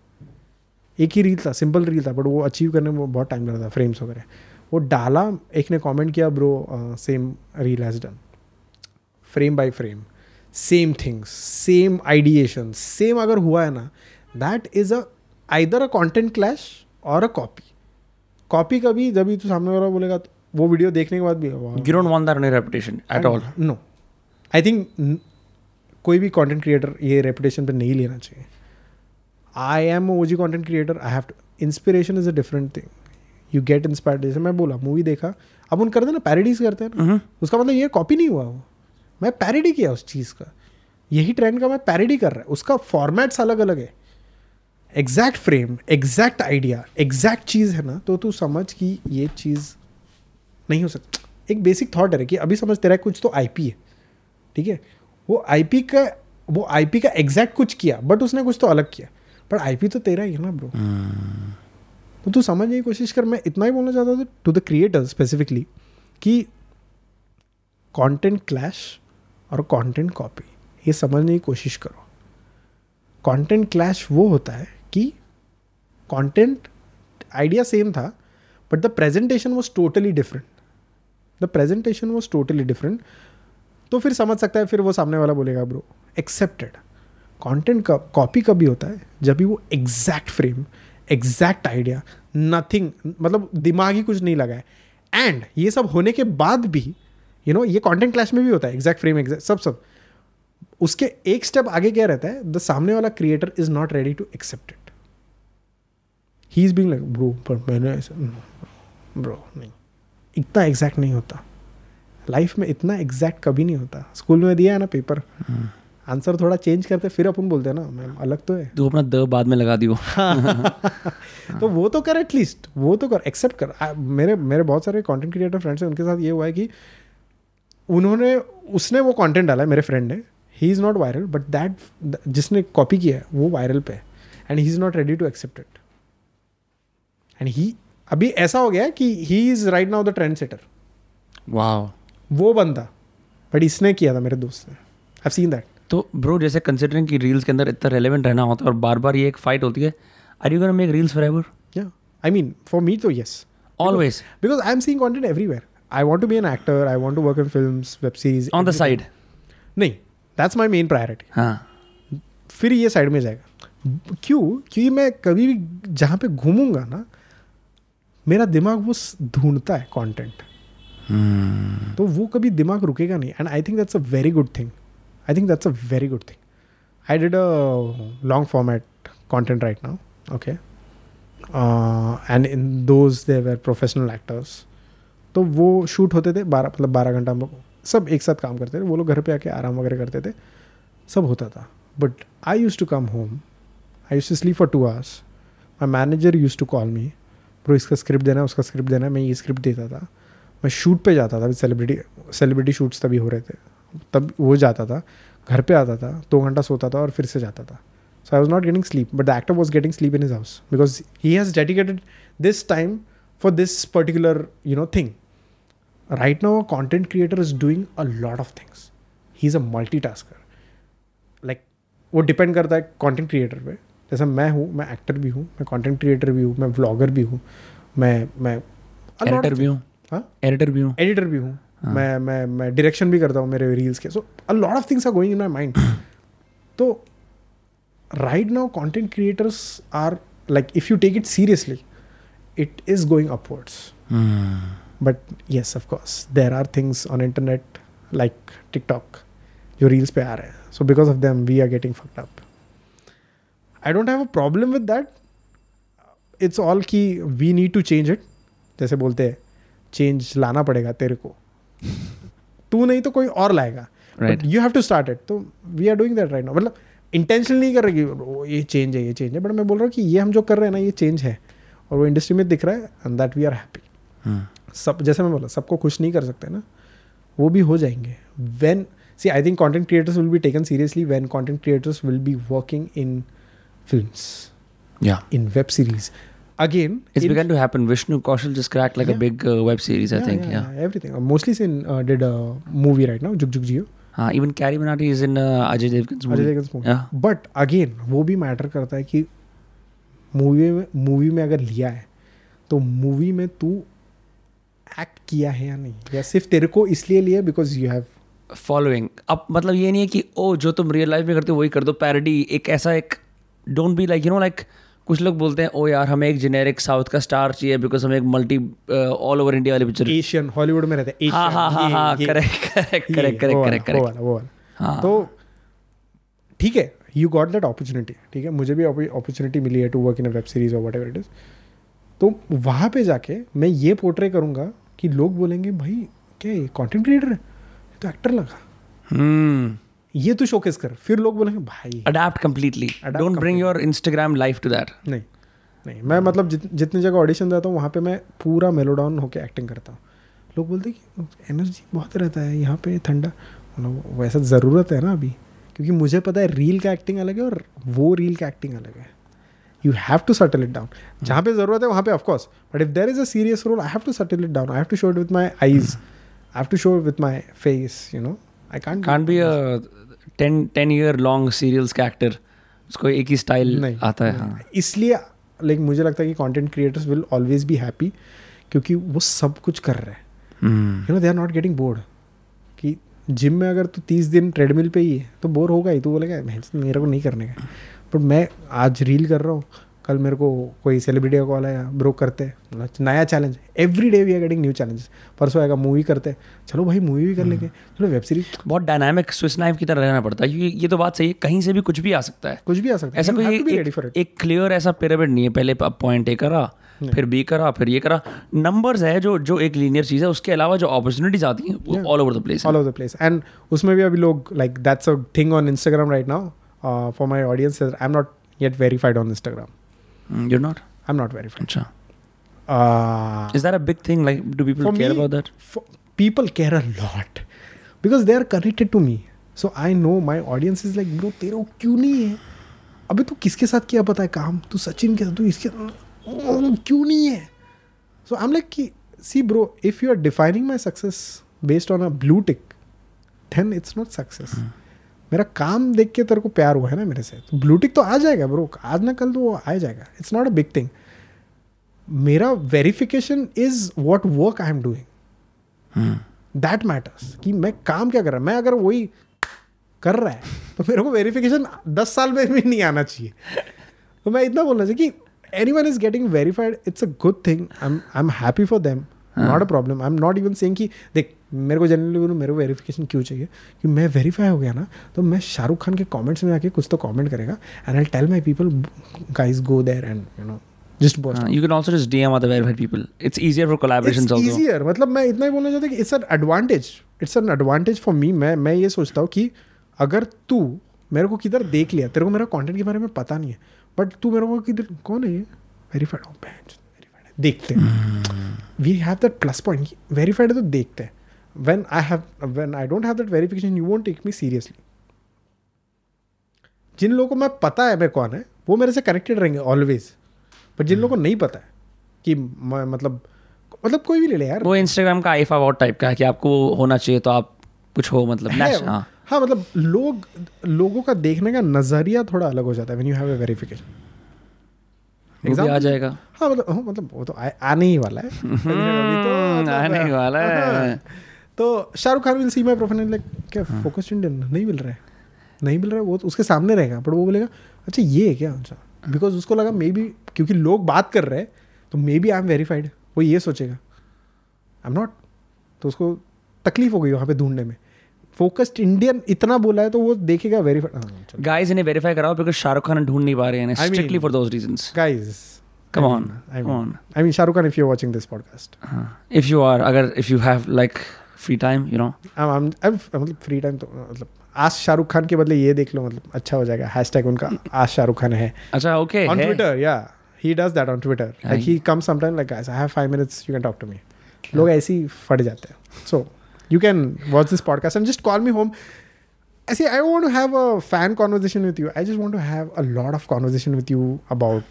एक ही रील था सिंपल रील था बट वो अचीव करने में बहुत टाइम लगा था फ्रेम्स वगैरह। वो डाला, एक ने कमेंट किया bro same reel has done frame by frame same things same ideation same अगर हुआ है ना that is a either a content clash और अ कॉपी कॉपी कभी, जब तू सामने वाला बोलेगा तो वो वीडियो देखने के बाद भी You don't want that on your reputation at no I think कोई भी कंटेंट क्रिएटर ये रेपुटेशन पे नहीं लेना चाहिए। I am O G content creator I have to inspiration is a different thing you get inspired जैसे मैं बोला मूवी देखा अब उन करते ना पैरडीज करते हैं ना। Mhm. उसका मतलब ये कॉपी नहीं हुआ वो। मैं पैरडी किया उस चीज़ का। यही ट्रेंड का मैं पैरडी कर रहा है। उसका फॉर्मेट्स अलग अलग है। Exact frame exact idea exact चीज़ है ना तो तू समझ कि ये चीज़ नहीं हो सकता। एक बेसिक थॉट है कि अभी समझ तेरा कुछ तो आईपी है ठीक है? वो आईपी का वो आईपी का एग्जैक्ट कुछ किया बट उसने कुछ तो अलग किया। बट आईपी तो तेरा ही है ना ब्रो तो तू समझने की कोशिश कर मैं इतना ही बोलना चाहता था टू द क्रिएटर स्पेसिफिकली कि कंटेंट क्लैश और कंटेंट कॉपी ये समझने की कोशिश करो। कंटेंट क्लैश वो होता है कि कंटेंट आइडिया सेम था but the presentation was totally different the presentation was totally different तो फिर समझ सकता है फिर वो सामने वाला बोलेगा ब्रो एक्सेप्टेड कंटेंट का कॉपी कभी होता है जब भी वो exact frame exact idea nothing मतलब दिमाग ही कुछ नहीं लगा है। एंड ये सब होने के बाद भी यू you नो know, ये कंटेंट क्लास में भी होता है एग्जैक्ट फ्रेम एग्जैक्ट सब सब। उसके एक स्टेप आगे क्या रहता है? द सामने वाला creator is not ready to accept it he is being bro पर मैंने ब्रो नहीं। इतना एग्जैक्ट नहीं होता। लाइफ में इतना एग्जैक्ट कभी नहीं होता। स्कूल में दिया है ना पेपर आंसर थोड़ा चेंज करते फिर अपन बोलते हैं ना मैम अलग तो है। तू अपना द बाद में लगा दियो [LAUGHS] तो वो तो कर एटलीस्ट वो तो कर एक्सेप्ट कर। आ, मेरे मेरे बहुत सारे कंटेंट क्रिएटर फ्रेंड्स हैं उनके साथ ये हुआ है कि उन्होंने उसने वो कंटेंट डाला है मेरे फ्रेंड ने। He is not viral but that जिसने कॉपी किया है वो वायरल पे and he is not ready to accept it and he अभी ऐसा हो गया कि he is right now the trend setter वाह वो बंदा बट इसने किया था मेरे दोस्त ने। आई सीन दैट तो ब्रो जैसे कंसिडरिंग कि रील्स के अंदर इतना रेलेवेंट रहना होता है और बार बार ये एक फाइट होती है are you gonna make reels forever या आई मीन फॉर मी तो yes always because I'm seeing content everywhere. I want to be an actor. I want to work in films, web series. On the side नहीं that's my main priority हाँ. फिर ये side में जाएगा। क्यों? क्योंकि मैं कभी भी जहाँ पे घूमूँगा ना मेरा दिमाग वो ढूंढता है कंटेंट Hmm. तो वो कभी दिमाग रुकेगा नहीं। And I think that's a very good thing I think that's a very good thing I did a long format content right okay? Uh, and in those they were professional actors तो वो shoot होते थे बारह मतलब बारह घंटा हम लोग सब एक साथ काम करते थे। वो लोग घर पे आके आराम वगैरह करते थे। सब होता था। But I use to come home I use to sleep for two hours my manager use to call me bro, इसका स्क्रिप्ट देना है उसका स्क्रिप्ट देना है मैं ये स्क्रिप्ट देता था। मैं शूट पे जाता था सेलिब्रिटी सेलिब्रिटी शूट्स तभी हो रहे थे। तब वो जाता था, घर पे आता था, दो घंटा सोता था और फिर से जाता था। So I was not getting sleep but the actor was getting sleep in his house because he has dedicated this time for this particular you know thing right now, a content creator is doing a lot of things. He's a multitasker. Like वो depend करता है content creator पे। जैसे मैं हूँ मैं actor भी हूँ मैं कंटेंट क्रिएटर भी हूँ मैं व्लॉगर भी हूँ मैं मैं एडिटर भी हूँ? हाँ? एडिटर भी हूँ? एडिटर भी हूँ। मैं मैं मैं डायरेक्शन भी करता हूँ मेरे रील्स के। So a lot of things are going in my mind तो right now content creators are like if you take it seriously it is going upwards but yes of course there are things on internet like tiktok जो reels पे आ रहे हैं। So because of them we are getting fucked up I don't have a problem with that it's all कि we need to change it जैसे बोलते हैं change लाना पड़ेगा तेरे को। तू नहीं तो कोई और लाएगा. You have to start it तो we are doing that right now मतलब इंटेंशनल नहीं कर रहे कि ये चेंज है ये चेंज है. बट मैं बोल रहा हूँ कि ये हम जो कर रहे हैं ना ये चेंज है। और वो इंडस्ट्री में दिख रहा है and that we are happy सब जैसे मैं बोला सबको खुश नहीं कर सकते ना वो भी हो जाएँगे। When see I think content creators will be taken seriously when content creators will be working in films Yeah. in web series again It's begun to happen. Vishnu Kaushal just cracked like yeah. a big uh, web series, I yeah, think. Yeah. yeah, everything Uh, mostly sin uh, did a movie right now Juk Juk Jio हाँ Minati is in uh, Ajay Devgan's movie. Ajay Devgan movie Yeah. But again वो भी matter करता है कि movie में movie में अगर लिया है तो मूवी में तू एक्ट किया है या नहीं या सिर्फ़ तेरे को इसलिए लिया बिकॉज़ यू हैव फॉलोइंग अब मतलब ये नहीं है कि ओ जो तुम रियल लाइफ में करते हो वही कर दो पैरडी एक ऐसा एक don't be like you know like कुछ लोग बोलते हैं ओ यार हमें एक जेनेरिक साउथ का स्टार चाहिए बिकॉज़ हमें एक मल्टी ऑल ओवर इंडिया वाली पिक्चर एशियन हॉलीवुड में रहते हैं। हाँ हाँ हाँ हाँ correct correct correct correct correct वो हाँ। तो ठीक है यू गॉट दैट अपॉर्चुनिटी ठीक है? मुझे भी अपॉर्चुनिटी मिली है to work in a web series और वट एवर इट इज़ तो वहाँ पे जाके मैं ये पोर्ट्रे करूँगा कि लोग बोलेंगे भाई क्या ये कंटेंट क्रिएटर है? तो एक्टर लगा। हम्म। ये तो शोकेस कर। फिर लोग बोलेंगे भाई adapt completely Adapt don't bring your Instagram life to that नहीं नहीं मैं मतलब जित, जितनी जगह ऑडिशन देता हूँ वहाँ पे मैं पूरा मेलोडाउन होके एक्टिंग करता हूँ। लोग बोलते हैं कि एनर्जी बहुत रहता है यहाँ पे ठंडा। मतलब वैसा ज़रूरत है ना अभी? क्योंकि मुझे पता है रील का एक्टिंग अलग है और वो रील का एक्टिंग अलग है। You have to subtle it down जहाँ पे ज़रूरत है वहाँ पे of course but if there is a serious role I have to subtle it down I have to show it with my eyes I have to show it with my face you know I can't can't be ten ten year long serials का actor उसको एक ही style नहीं आता है। हाँ। इसलिए like like, मुझे लगता है कि content creators will always be happy क्योंकि वो सब कुछ कर रहे हैं। You know they are not getting bored कि जिम में अगर तू तीस दिन ट्रेडमिल पे ही है तो बोर होगा ही तो बोलेगा मेरे को नहीं करने का बट मैं आज रील कर रहा हूँ कल मेरे को कोई सेलिब्रिटी का कॉल आया ब्रो करते हैं। नया challenge every day we are getting new challenges परसों आएगा मूवी करते हैं। चलो भाई मूवी भी कर लेंगे। चलो वेब सीरीज़ बहुत डायनामिक स्विस नाइफ की तरह रहना पड़ता है क्योंकि ये तो बात सही है कहीं से भी कुछ भी आ सकता है। कुछ भी आ सकता है ऐसा कोई एक, क्लियर ऐसा पिरामिड नहीं है पहले पॉइंट ए करा फिर बी करा फिर ये करा। नंबर्स है जो जो एक लीनियर चीज़ है उसके अलावा जो अपॉर्चुनिटीज़ आती हैं वो all over the place all over the place and उसमें भी अभी लोग like that's a thing on Instagram right now for my audience I am not yet verified on Instagram you not I am not verified अच्छा is that a big thing like do For people me- about that people care a lot because they are connected to me. So i know my audience is like bro तेरे को क्यों नहीं है? अबे तू किसके साथ किया पता है काम? तू सचिन के साथ तू इसके क्यों नहीं है? सो आई एम लाइक कि see bro if you are defining my success based on a blue tick then it's not success मेरा काम देख के तेरे को प्यार हुआ है ना मेरे से। तो ब्लू टिक तो आ जाएगा ब्रो आज ना कल तो वो आ जाएगा। It's not a big thing मेरा verification is what work I am doing that matters कि मैं काम क्या कर रहा मैं अगर वही कर रहा है तो मेरे को वेरिफिकेशन दस साल में भी नहीं आना चाहिए। तो मैं इतना बोलना चाहिए कि anyone is getting verified it's a good thing I am I am happy for them not a problem I am not even saying कि देख मेरे को जनरली बोलूँ मेरे को वेरिफिकेशन क्यों चाहिए? कि मैं वेरीफाई हो गया ना तो मैं शाहरुख खान के कमेंट्स में आके कुछ तो कमेंट करेगा and I tell my people guys go there and you know just watch you can also just DM other verified people. It's easier for collaborations it's also. Easier मतलब मैं इतना ही बोलना चाहता हूँ कि it's an advantage it's an advantage for me मैं मैं ये सोचता हूँ कि अगर तू मेरे को किधर देख लिया तेरे को मेरा कंटेंट के बारे में पता नहीं है बट तू मेरे को किधर कौन है ये? वेरीफाइड देखते हैं। We have that plus point verified तो देखते हैं। When i have when i don't have that verification you won't take me seriously. जिन लोगों को मैं पता है मैं कौन है वो मेरे से कनेक्टेड रहेंगे ऑलवेज पर जिन लोगों को नहीं पता है कि मैं मतलब मतलब कोई भी ले ले यार। वो इंस्टाग्राम का आईफा वॉट टाइप का है कि आपको होना चाहिए तो आप कुछ हो मतलब है हाँ। हाँ मतलब लोग लोगों का देखने का नज़रिया थोड़ा अलग हो जाता है when you have a verification भी आ जाएगा। हाँ मतलब हाँ, मतलब वो तो आ- आने ही वाला है। [LAUGHS] आने ही वाला है। हाँ। तो Shahrukh Khan will see my profile like क्या फोकस्ड इंडियन नहीं मिल रहा है। नहीं मिल रहा है वो तो उसके सामने रहेगा बट वो बोलेगा अच्छा ये है क्या? अच्छा बिकॉज़ उसको लगा मे बी क्योंकि लोग बात कर रहे हैं तो maybe I am verified वो ये सोचेगा। आई एम नॉट तो उसको तकलीफ़ हो गई वहाँ पे ढूँढने में। फोकस्ड इंडियन इतना बोला है तो वो देखेगा वेरीफाई गाइस इन्हें वेरीफाई कराओ बिकॉज़ शाहरुख खान ढूंढ नहीं पा रहे हैं strictly for those reasons guys come on I mean I mean Shahrukh Khan if you are watching this podcast if you are अगर if you have like free time you know I am मतलब free time तो मतलब आज शाहरुख खान के बदले ये देख लो मतलब अच्छा हो जाएगा। हैशटैग उनका आज शाहरुख खान है। अच्छा ओके ऑन ट्विटर या he does that on Twitter like he comes sometime like guys I have 5 minutes you can talk to me लोग ऐसे ही फट जाते हैं। So, you can watch this podcast and just call me home I see I want to have a fan conversation with you I just want to have a lot of conversation with you about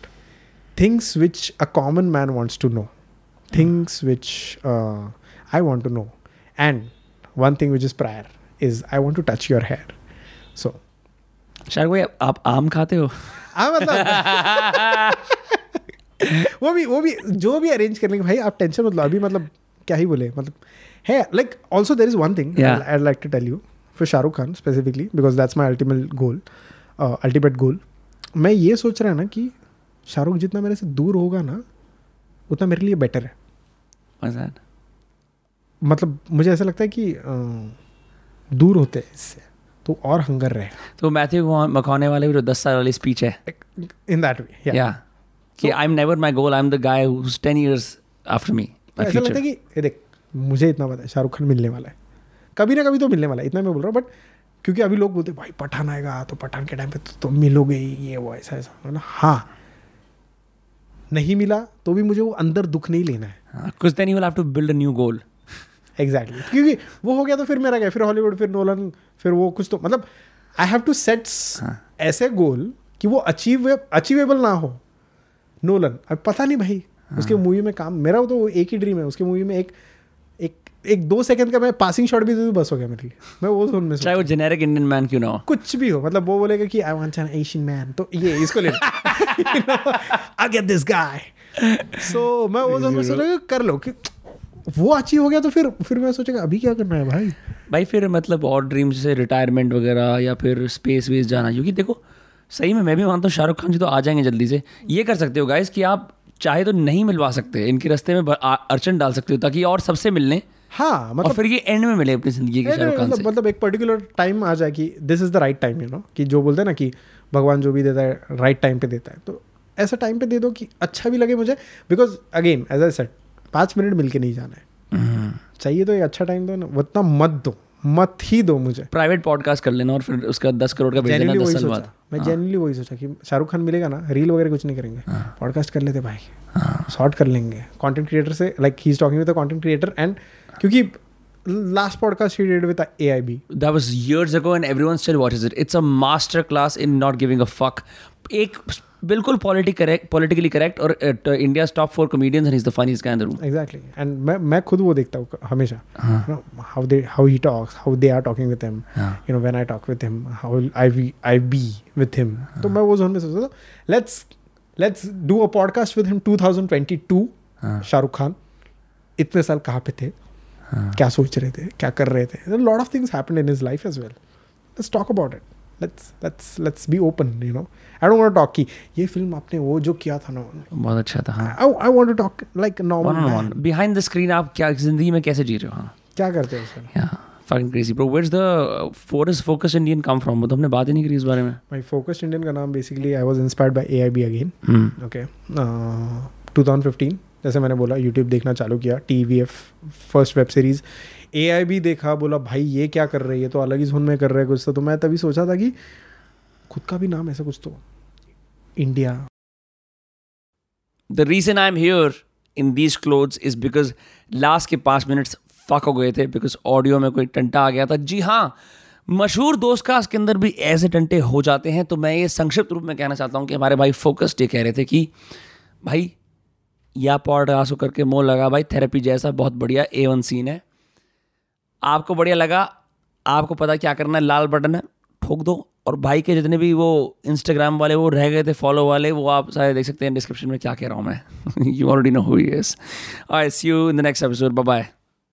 things which a common man wants to know things which uh, I want to know and one thing which is prior is I want to touch your hair so Shahrukh भाई आप आम खाते हो हाँ मतलब [LAUGHS] वो भी वो भी जो भी अरेंज करने के भाई आप टेंशन मत लो अभी मतलब क्या ही बोले मतलब है like also there is one thing Yeah. I like to tell you for Shahrukh Khan specifically because that's my ultimate goal ultimate goal मैं ये सोच रहा है ना कि शाहरुख जितना मेरे से दूर होगा ना उतना मेरे लिए बेटर है। मतलब मुझे ऐसा लगता है कि दूर होते हैं इससे तो और हंगर रहे। तो मैथ्यू मकौने वाले भी जो दस साल वाली स्पीच है। इन दैट वे या कि I am never my goal I am the guy whose ten years after me तो ऐसा लगता है कि देख मुझे इतना पता है शाहरुख खान मिलने वाला है। कभी ना कभी तो मिलने वाला है इतना मैं बोल रहा हूँ बट क्योंकि अभी लोग बोलते भाई पठान आएगा तो पठान के टाइम पे तो तुम मिलोगे ही, ये वो ऐसा ऐसा। मतलब हाँ। नहीं मिला तो भी मुझे वो अंदर दुख नहीं लेना है। कुछ then you will have to build a new goal exactly exactly. क्योंकि वो हो गया तो फिर मेरा गया फिर हॉलीवुड फिर नोलन फिर वो कुछ तो मतलब आई हैव टू सेट ऐसे गोल कि वो अचीव अचीवेबल ना हो। नोलन अब पता नहीं भाई उसके मूवी में काम मेरा तो एक ही ड्रीम है उसके मूवी में एक एक दो सेकंड का मैं पासिंग शॉट भी दे दूँ बस हो गया मेरे लिए। मैं वो जोन में चाहे वो जेनेरिक इंडियन मैन क्यों ना हो। कुछ भी हो मतलब वो बोलेगा कि I want an Asian man तो ये इसको ले आई गेट दिस गाय सो मैं वो जोन में सोचेगा कर लो। कि वो अचीव हो गया तो फिर फिर मैं सोचेगा अभी क्या करना है भाई? भाई फिर मतलब और ड्रीम जैसे रिटायरमेंट वगैरह या फिर स्पेस वेस जाना क्योंकि देखो सही में मैं भी मानता हूँ शाहरुख खान जी तो आ जाएँगे जल्दी से। ये कर सकते हो गाइस कि आप चाहे तो नहीं मिलवा सकते इनके रास्ते में अड़चन डाल सकते हो ताकि और सबसे मिलने। लें हाँ मतलब फिर ये एंड में मिले अपनी ज़िंदगी के शाहरुख खान मतलब से। मतलब एक पर्टिकुलर टाइम आ जाए कि this is the right time you know कि जो बोलते हैं ना कि भगवान जो भी देता है राइट टाइम पे देता है। तो ऐसा टाइम पे दे दो कि अच्छा भी लगे मुझे because again as I set पाँच मिनट मिल के नहीं जाना है। चाहिए तो ये अच्छा टाइम दो ना उतना मत दो मत ही दो मुझे। प्राइवेट पॉडकास्ट कर लेना और फिर उसका दस करोड़ का भेज देना दस वही साल सोचा। बाद। मैं जेन्युइनली वही सोचा कि शाहरुख खान मिलेगा ना रील वगैरह कुछ नहीं करेंगे। पॉडकास्ट कर लेते भाई। शॉर्ट कर लेंगे। कंटेंट क्रिएटर से like he is talking with content creator and क्योंकि last podcast he did with AIB That was years ago and everyone still watches it. It's a master class in not giving a fuck. एक बिल्कुल politic correct politically correct और India top four comedians and is the funniest guy in the room exactly and मैं मैं खुद वो देखता हूँ हमेशा। How they how he talks how they are talking with him हाँ। You know when I talk with him how I be I be with him तो मैं वो जोन में सोचता था let's let's do a podcast with him 2022 हाँ। शाहरुख खान इतने साल कहाँ पे थे? हाँ। क्या सोच रहे थे क्या कर रहे थे? Lot of things happened in his life as well let's talk about it let's let's let's be open you know I don't want to talk की ये फ़िल्म आपने वो जो किया था ना। बहुत अच्छा था हाँ। I want to talk like normal behind the screen आप क्या ज़िंदगी में कैसे जी रहे हो? हाँ। क्या करते हो sir Yeah, fucking crazy, bro. Where's the forest focus Indian come from? तो हमने बात ही नहीं करी इस बारे में. माय फोकस्ड इंडियन का नाम basically I was inspired by AIB again Hmm. Okay 2015 जैसे मैंने बोला यूट्यूब देखना चालू किया T V F first web series A I भी देखा बोला भाई ये क्या कर रही है? तो अलग ही जोन में कर रहे हैं कुछ तो, तो मैं तभी सोचा था कि खुद का भी नाम ऐसा कुछ तो India the reason I am here in these clothes is because last के पाँच मिनट्स फक हो गए थे बिकॉज़ ऑडियो में कोई टंटा आ गया था। जी हाँ मशहूर दोस्त का के अंदर भी ऐसे टंटे हो जाते हैं तो मैं ये संक्षिप्त रूप में कहना चाहता हूँ कि हमारे भाई फोकस्ड ये कह रहे थे कि भाई या पॉड आँसू करके मोह लगा भाई थेरेपी जैसा बहुत बढ़िया ए वन सीन है। आपको बढ़िया लगा, आपको पता क्या करना है, लाल बटन है ठोक दो, और भाई के जितने भी वो इंस्टाग्राम वाले, वो रह गए थे फॉलो वाले, वो आप सारे देख सकते हैं डिस्क्रिप्शन में क्या कह रहा हूँ मैं। यू ऑलरेडी नो हुई I see you in the next episode bye